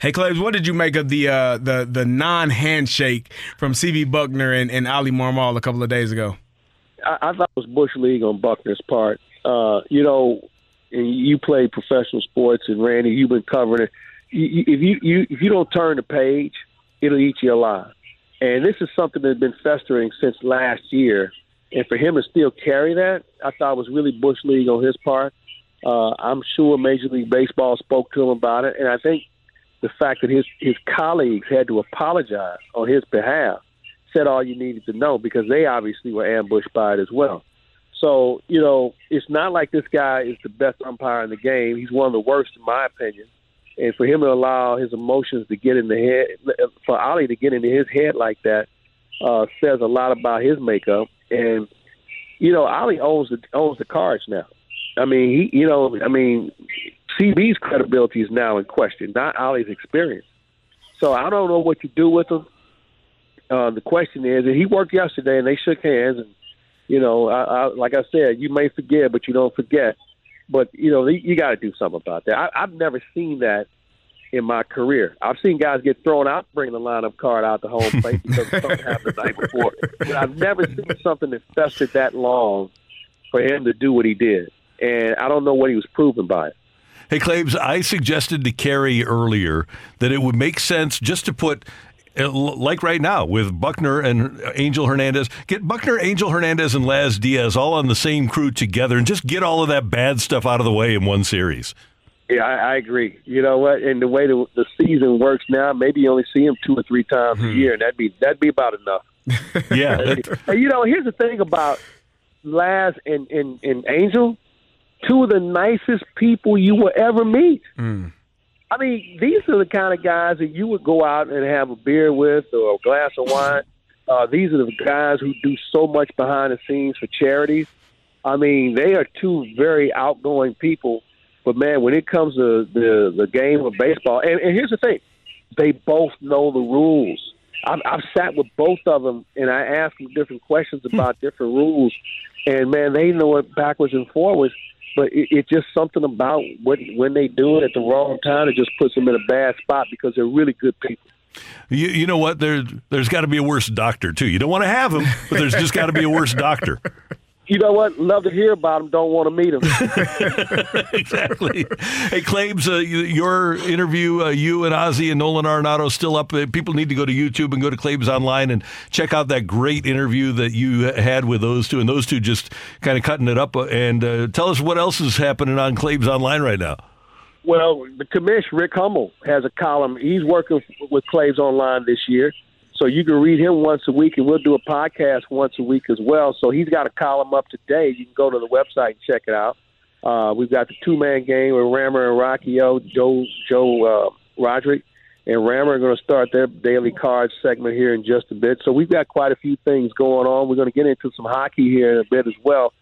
[SPEAKER 8] Hey, Claibs, what did you make of the uh, the the non handshake from CB Bucknor and, and Oli Marmol a couple of days ago?
[SPEAKER 25] I, I thought it was bush league on Bucknor's part. Uh, you know, and you play professional sports, and Randy, you've been covering it. You, if you, you if you don't turn the page, it'll eat you alive. And this is something that's been festering since last year. And for him to still carry that, I thought was really bush league on his part. Uh, I'm sure Major League Baseball spoke to him about it, and I think the fact that his his colleagues had to apologize on his behalf said all you needed to know because they obviously were ambushed by it as well. So you know, it's not like this guy is the best umpire in the game. He's one of the worst, in my opinion. And for him to allow his emotions to get in the head, for Oli to get into his head like that, uh, says a lot about his makeup. And you know, Oli owns the owns the cards now. I mean, he, you know, I mean, CB's credibility is now in question, not Oli's experience. So I don't know what you do with him. Uh, the question is, and he worked yesterday, and they shook hands, and you know, I, I, like I said, you may forget, but you don't forget. But you know, you, you got to do something about that. I, I've never seen that in my career. I've seen guys get thrown out, bring the lineup card out the home plate because something happened the night before. But I've never seen something that festered that long for him to do what he did, and I don't know what he was proven by it.
[SPEAKER 7] Hey, Claibs, I suggested to Kerry earlier that it would make sense just to put uh, like right now with Bucknor and Angel Hernandez, get Bucknor, Angel Hernandez, and Laz Diaz all on the same crew together and just get all of that bad stuff out of the way in one series.
[SPEAKER 25] Yeah, I, I agree. You know what? And the way the, the season works now, maybe you only see him two or three times a year, and that'd be that'd be about enough.
[SPEAKER 7] yeah.
[SPEAKER 25] and you know, here's the thing about Laz and, and, and Angel, two of the nicest people you will ever meet. I mean, these are the kind of guys that you would go out and have a beer with or a glass of wine. Uh, these are the guys who do so much behind the scenes for charities. I mean, they are two very outgoing people. But man, when it comes to the the game of baseball, and, and here's the thing, they both know the rules. I've, I've sat with both of them, and I asked them different questions hmm. about different rules, and man, they know it backwards and forwards. But it, it's just something about what when they do it at the wrong time, it just puts them in a bad spot because they're really good people.
[SPEAKER 7] You, you know what? There, there's got to be a worse doctor, too. You don't want to have him, but there's just got to be a worse doctor.
[SPEAKER 25] You know what? Love to hear about them. Don't want to meet them.
[SPEAKER 7] exactly. Hey, Claibs, uh, you- your interview, uh, you and Ozzie and Nolan Arenado still up. Uh, People need to go to YouTube and go to Claibs Online and check out that great interview that you had with those two. And those two just kind of cutting it up. Uh, And uh, tell us what else is happening on Claibs Online right now.
[SPEAKER 25] Well, the commish Rick Hummel has a column. He's working with Claibs Online this year, so you can read him once a week, and we'll do a podcast once a week as well. So he's got a column up today. You can go to the website and check it out. Uh, we've got the two man game with Rammer and Rocky O, Joe Joe uh, Roderick, and Rammer are going to start their daily cards segment here in just a bit. So we've got quite a few things going on. We're going to get into some hockey here in a bit as well.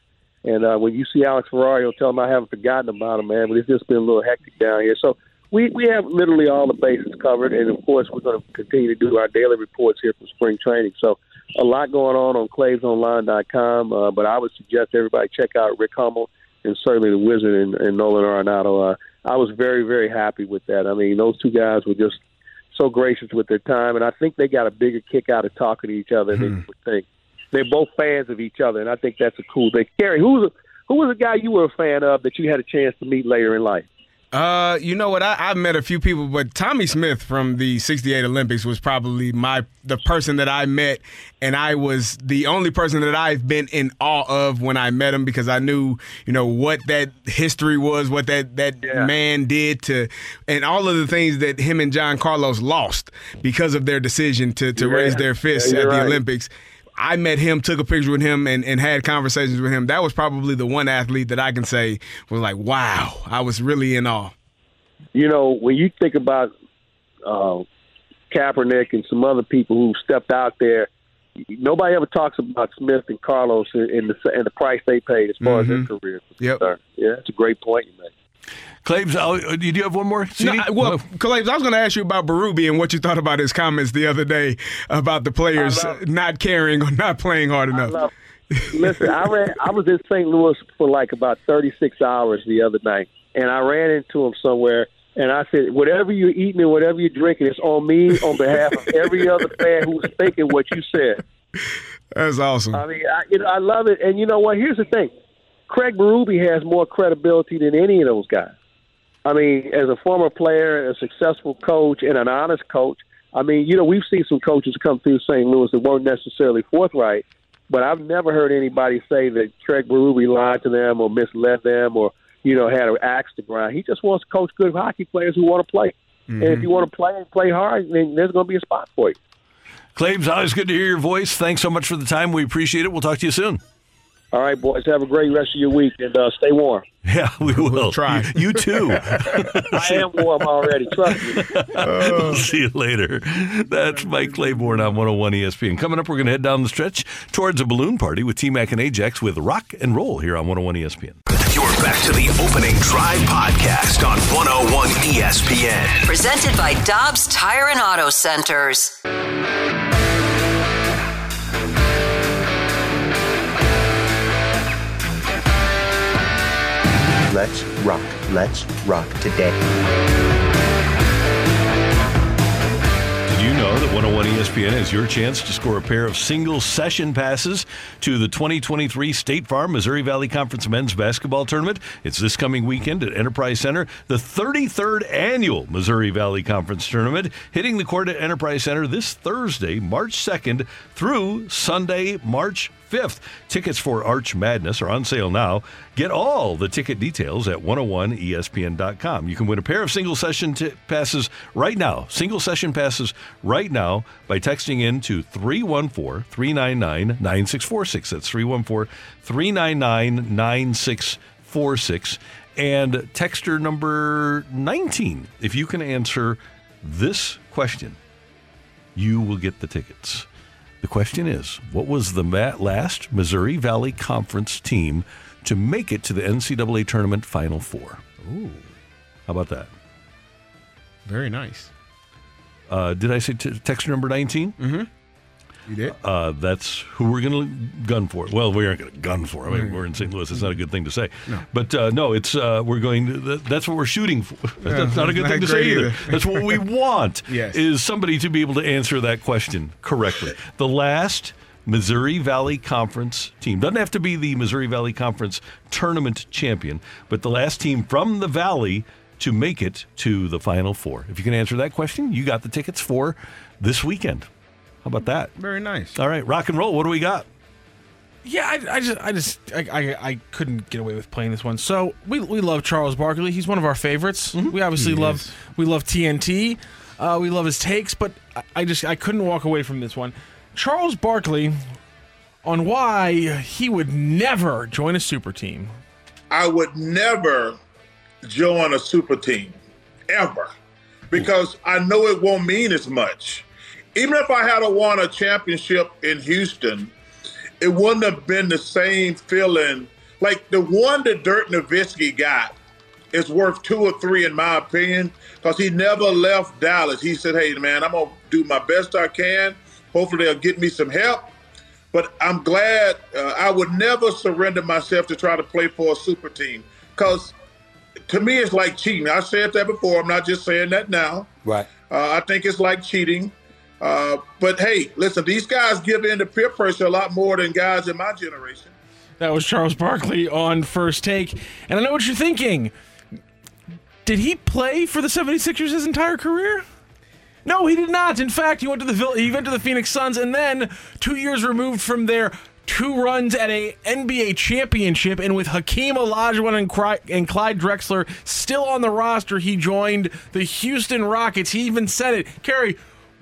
[SPEAKER 25] And uh, when you see Alex Ferrario, tell him I haven't forgotten about him, man. But it's just been a little hectic down here. So we we have literally all the bases covered, and of course we're going to continue to do our daily reports here from spring training. So a lot going on on ClaibsOnline.com. Uh, but I would suggest everybody check out Rick Hummel and certainly the Wizard and, and Nolan Arenado. Uh, I was very very happy with that. I mean, those two guys were just so gracious with their time, and I think they got a bigger kick out of talking to each other than you would think. They're both fans of each other, and I think that's a cool thing. Gary, who was a, who was a guy you were a fan of that you had a chance to meet later in life?
[SPEAKER 8] Uh, you know what? I, I've met a few people, but Tommie Smith from the '68 Olympics was probably my the person that I met, and I was the only person that I've been in awe of when I met him because I knew, you know, what that history was, what that that man did to, and all of the things that him and John Carlos lost because of their decision to to
[SPEAKER 25] Yeah.
[SPEAKER 8] raise their fists
[SPEAKER 25] Yeah,
[SPEAKER 8] at the
[SPEAKER 25] right.
[SPEAKER 8] Olympics. I met him, took a picture with him, and, and had conversations with him. That was probably the one athlete that I can say was like, wow, I was really in awe.
[SPEAKER 25] You know, when you think about uh, Kaepernick and some other people who stepped out there, nobody ever talks about Smith and Carlos and, the and the price they paid as far as their careers.
[SPEAKER 8] Yep.
[SPEAKER 25] Yeah, that's a great point you make.
[SPEAKER 7] Claibs, oh, did you have one more?
[SPEAKER 8] No,
[SPEAKER 7] CD?
[SPEAKER 8] I- well, oh. Calais, I was going to ask you about Berube and what you thought about his comments the other day about the players not caring or not playing hard enough.
[SPEAKER 25] Listen, I ran. I was in St. Louis for like about 36 hours the other night, and I ran into him somewhere. And I said, whatever you're eating and whatever you're drinking, it's on me on behalf of every other fan who's thinking what you said.
[SPEAKER 8] That's awesome.
[SPEAKER 25] I mean, I, you know, I love it. And you know what? Here's the thing: Craig Berube has more credibility than any of those guys. I mean, as a former player, a successful coach, and an honest coach, I mean, you know, we've seen some coaches come through St. Louis that weren't necessarily forthright, but I've never heard anybody say that Craig Berube lied to them or misled them or, you know, had an axe to grind. He just wants to coach good hockey players who want to play. And if
[SPEAKER 7] Mhm.
[SPEAKER 25] you want to play and play hard, then there's going to be a spot for you.
[SPEAKER 7] Claibs, always good to hear your voice. Thanks so much for the time. We appreciate it. We'll talk to you soon.
[SPEAKER 25] All right, boys, have a great rest of your week and uh, stay warm.
[SPEAKER 7] Yeah, we will. try. You, you too.
[SPEAKER 25] I am warm already. Trust me.
[SPEAKER 7] we'll see you later. That's Mike Claiborne on 101 ESPN. Coming up, we're going to head down the stretch towards a balloon party with T Mac and Ajax with rock and roll here on 101 ESPN.
[SPEAKER 5] You're back to the opening drive podcast on 101 ESPN.
[SPEAKER 6] Presented by Dobbs Tire and Auto Centers.
[SPEAKER 26] Let's rock. Let's rock today.
[SPEAKER 7] Did you know that 101 ESPN is your chance to score a pair of single session passes to the 2023 State Farm Missouri Valley Conference Men's Basketball Tournament? It's this coming weekend at Enterprise Center, the 33rd annual Missouri Valley Conference Tournament, hitting the court at Enterprise Center this Thursday, March 2nd through Sunday, March 5th. Tickets for Arch Madness are on sale now. Get all the ticket details at 101ESPN.com. You can win a pair of single session t- passes right now, single session passes right now by texting in to 314 399 9646. That's 314 399 9646. And texter number 19. If you can answer this question, you will get the tickets. The question is, what was the last Missouri Valley Conference team to make it to the NCAA tournament Final Four?
[SPEAKER 8] Ooh,
[SPEAKER 7] How about that?
[SPEAKER 8] very nice.
[SPEAKER 7] Uh, did I say t- text number 19?
[SPEAKER 8] Mm-hmm. You did?
[SPEAKER 7] Uh, that's who we're going to gun for. Well, we aren't going to gun for. I mean, we're in St. Louis. It's not a good thing to say.
[SPEAKER 8] No.
[SPEAKER 7] But uh, no, it's uh, we're going. To, that's what we're shooting for.
[SPEAKER 8] Yeah,
[SPEAKER 7] that's not a good
[SPEAKER 8] not
[SPEAKER 7] thing to say either.
[SPEAKER 8] either.
[SPEAKER 7] That's what we want.
[SPEAKER 8] Yes.
[SPEAKER 7] Is somebody to be able to answer that question correctly. The last Missouri Valley Conference team doesn't have to be the Missouri Valley Conference tournament champion, but the last team from the Valley to make it to the Final Four. If you can answer that question, you got the tickets for this weekend. How about that?
[SPEAKER 8] Very nice.
[SPEAKER 7] All right, rock and roll. What do we got?
[SPEAKER 9] Yeah, I, I just, I just, I, I, I couldn't get away with playing this one. So we, we love Charles Barkley. He's one of our favorites. We obviously
[SPEAKER 8] He
[SPEAKER 9] love,
[SPEAKER 8] is.
[SPEAKER 9] we love TNT. Uh, we love his takes, but I, I just, I couldn't walk away from this one. Charles Barkley on why he would never join a super team.
[SPEAKER 27] I would never join a super team ever because I know it won't mean as much. Even if I had won a championship in Houston, it wouldn't have been the same feeling. Like the one that Dirk Nowitzki got is worth two or three, in my opinion, because he never left Dallas. He said, "Hey, man, I'm gonna do my best I can. Hopefully, they'll get me some help." But I'm glad uh, I would never surrender myself to try to play for a super team because to me it's like cheating. I said that before. I'm not just saying that now.
[SPEAKER 20] Right.
[SPEAKER 27] Uh, I think it's like cheating. Uh, but hey, listen, these guys give in to peer pressure a lot more than guys in my generation.
[SPEAKER 9] That was Charles Barkley on First Take. And I know what you're thinking. Did he play for the 76ers his entire career? No, he did not. In fact, he went to the he went to the Phoenix Suns and then 2 years removed from there two runs at a NBA championship and with Hakeem Olajuwon and, Cry- and Clyde Drexler still on the roster, he joined the Houston Rockets. He even said it. Kerry,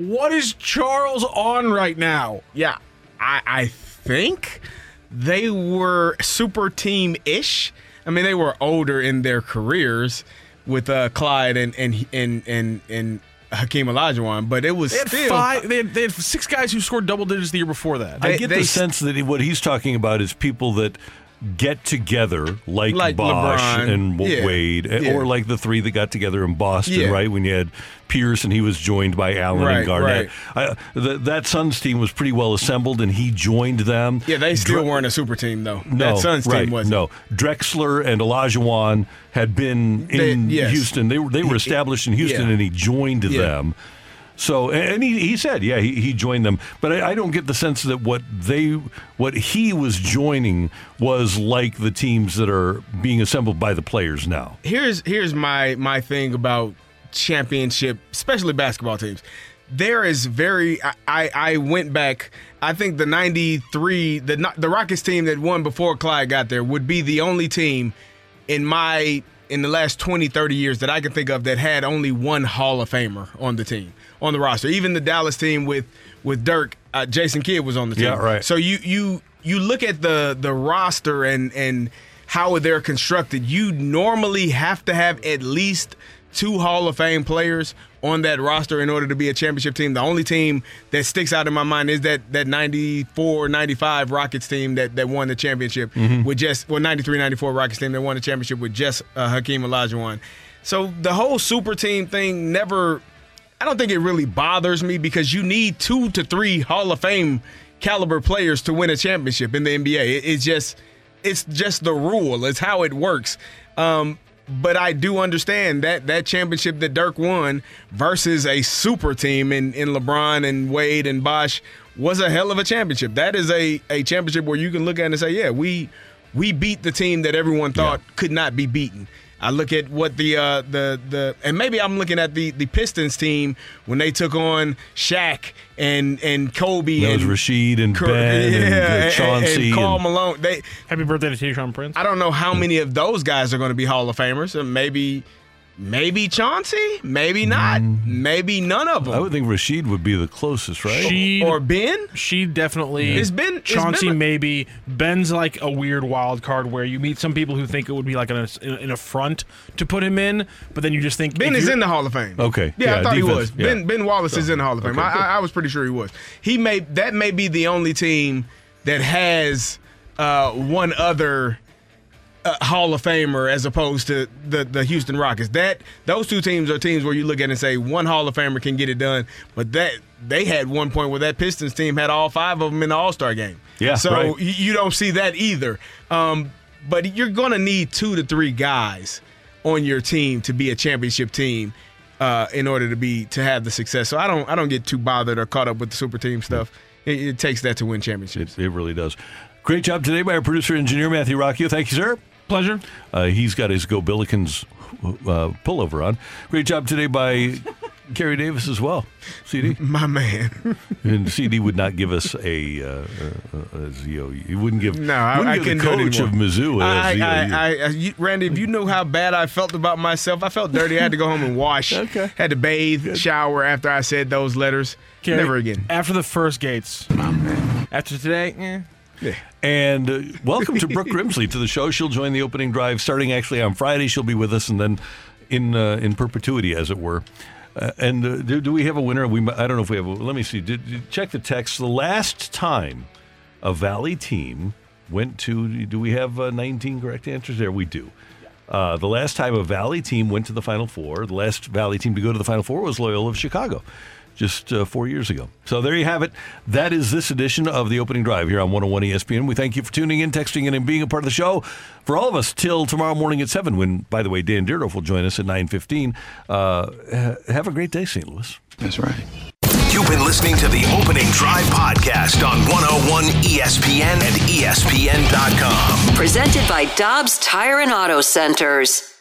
[SPEAKER 9] what is Charles on right now?
[SPEAKER 8] Yeah, I, I think they were super team ish. I mean, they were older in their careers with uh, Clyde and and and and and Hakeem Olajuwon, but it was
[SPEAKER 9] They had
[SPEAKER 8] still
[SPEAKER 9] five. They had, they had six guys who scored double digits the year before that.
[SPEAKER 7] I get the sense that he, what he's talking about is people that get together like,
[SPEAKER 8] Like
[SPEAKER 7] Bosh
[SPEAKER 8] LeBron.
[SPEAKER 7] and
[SPEAKER 8] Yeah.
[SPEAKER 7] Wade,
[SPEAKER 8] Yeah.
[SPEAKER 7] or like the three that got together in Boston,
[SPEAKER 8] Yeah.
[SPEAKER 7] right? When you had Pierce and he was joined by Allen
[SPEAKER 8] Right,
[SPEAKER 7] and Garnett. I, the, that Suns team was pretty well assembled, and he joined them.
[SPEAKER 8] Yeah, they still
[SPEAKER 7] Dre-
[SPEAKER 8] weren't a super team though.
[SPEAKER 7] No,
[SPEAKER 8] that Suns
[SPEAKER 7] right,
[SPEAKER 8] team wasn't.
[SPEAKER 7] No, Drexler and Olajuwon had been
[SPEAKER 8] They-
[SPEAKER 7] in
[SPEAKER 8] yes.
[SPEAKER 7] Houston. They were they were established in Houston,
[SPEAKER 8] yeah.
[SPEAKER 7] and he joined
[SPEAKER 8] Yeah.
[SPEAKER 7] them. So, and he, he said, yeah, he, he joined them, but I, I don't get the sense that what they, what he was joining was like the teams that are being assembled by the players now.
[SPEAKER 8] here's here's my my thing about championship, especially basketball teams. There is very I I, I went back. I think the '93 the the Rockets team that won before Clyde got there would be the only team in my in the last 20 30 years that I can think of that had only one Hall of Famer on the team on the roster. Even the Dallas team with with Dirk, uh, Jason Kidd was on the team.
[SPEAKER 7] Yeah, right.
[SPEAKER 8] So you you you look at the the roster and and how they're constructed. You normally have to have at least two Hall of Fame players on that roster in order to be a championship team. The only team that sticks out in my mind is that that 94 95 Rockets team that, that won the championship
[SPEAKER 7] Mhm.
[SPEAKER 8] with just well 93 94 Rockets team that won the championship with just uh, Hakeem Olajuwon. So the whole super team thing never I don't think it really bothers me because you need two to three Hall of Fame caliber players to win a championship in the NBA. It- it's just it's just the rule. It's how it works. Um, but I do understand that that championship that Dirk won versus a super team in, in LeBron and Wade and Bosh was a hell of a championship. That is a, a championship where you can look at it and say, yeah, we we beat the team that everyone thought could not be beaten. I look at what the uh, the the and maybe I'm looking at the the Pistons team when they took on Shaq and and Kobe
[SPEAKER 7] That was
[SPEAKER 8] and
[SPEAKER 7] Rasheed and
[SPEAKER 8] Cor-
[SPEAKER 7] Ben and, uh,
[SPEAKER 8] and,
[SPEAKER 7] Chauncey
[SPEAKER 8] and Karl
[SPEAKER 7] and-
[SPEAKER 8] Malone. They
[SPEAKER 9] Happy birthday to Tayshaun Prince.
[SPEAKER 8] I don't know how many of those guys are going to be Hall of Famers. Uh, Maybe, maybe Chauncey, maybe not, maybe none of them.
[SPEAKER 7] I would think Rasheed would be the closest, right?
[SPEAKER 9] She
[SPEAKER 8] or Ben.
[SPEAKER 9] She definitely.
[SPEAKER 8] Is Ben- is
[SPEAKER 9] Chauncey
[SPEAKER 8] Ben
[SPEAKER 9] maybe. Ben's like a weird wild card where you meet some people who think it would be like an, an affront to put him in, but then you just think
[SPEAKER 8] Ben is in the Hall of Fame.
[SPEAKER 7] Okay.
[SPEAKER 8] Yeah, I
[SPEAKER 7] Yeah,
[SPEAKER 8] thought he was.
[SPEAKER 7] yeah.
[SPEAKER 8] Ben Ben Wallace is in the Hall of Fame.
[SPEAKER 7] Okay,
[SPEAKER 8] I. I, I was pretty sure he was. He may that may be the only team that has uh, one other uh, Hall of Famer as opposed to the the Houston Rockets. That those two teams are teams where you look at and say one Hall of Famer can get it done, but that they had one point where that Pistons team had all five of them in the All Star game.
[SPEAKER 7] Yeah,
[SPEAKER 8] so
[SPEAKER 7] right.
[SPEAKER 8] y- you don't see that either. Um, but you're going to need two to three guys on your team to be a championship team uh, in order to be to have the success. So I don't I don't get too bothered or caught up with the super team stuff. It, it takes that to win championships.
[SPEAKER 7] It, it really does. Great job today by our producer engineer Matthew Rocchio. Thank you, sir.
[SPEAKER 9] Pleasure.
[SPEAKER 7] Uh, he's got his Go Billikens uh, pullover on. Great job today by Kerry Davis as well. CD,
[SPEAKER 8] my man.
[SPEAKER 7] and CD would not give us a, uh, uh, a ZO. He wouldn't give.
[SPEAKER 8] No, I,
[SPEAKER 7] wouldn't
[SPEAKER 8] I
[SPEAKER 7] give
[SPEAKER 8] couldn't
[SPEAKER 7] the coach of
[SPEAKER 8] anymore.
[SPEAKER 7] Mizzou. a
[SPEAKER 8] I, I, I, I, you, Randy, if you knew how bad I felt about myself, I felt dirty. I had to go home and wash. okay. Had to bathe, shower after I said those letters.
[SPEAKER 9] Kerry,
[SPEAKER 8] Never again.
[SPEAKER 9] After the first gates. My man. After today, eh.
[SPEAKER 8] Yeah.
[SPEAKER 7] And uh, welcome to Brooke Grimsley to the show. She'll join the opening drive starting actually on Friday. She'll be with us and then in uh, in perpetuity, as it were. Uh, and uh, do, do we have a winner? We I don't know if we have. A, let me see. Did, did- check the text. The last time a Valley team went to. Do we have uh, 19 correct answers there? We do. Uh, the last time a Valley team went to the Final Four, the last Valley team to go to the Final Four was Loyola of Chicago, just uh, four years ago. So there you have it. That is this edition of the opening drive here on 101 ESPN. We thank you for tuning in, texting in, and being a part of the show. For all of us, till tomorrow morning at 7, when, by the way, Dan Dierdorf will join us at 9.15. Uh, have a great day, St. Louis.
[SPEAKER 5] That's right. You've been listening to the Opening Drive podcast on 101 ESPN and ESPN.com.
[SPEAKER 6] Presented by Dobbs Tire and Auto Centers.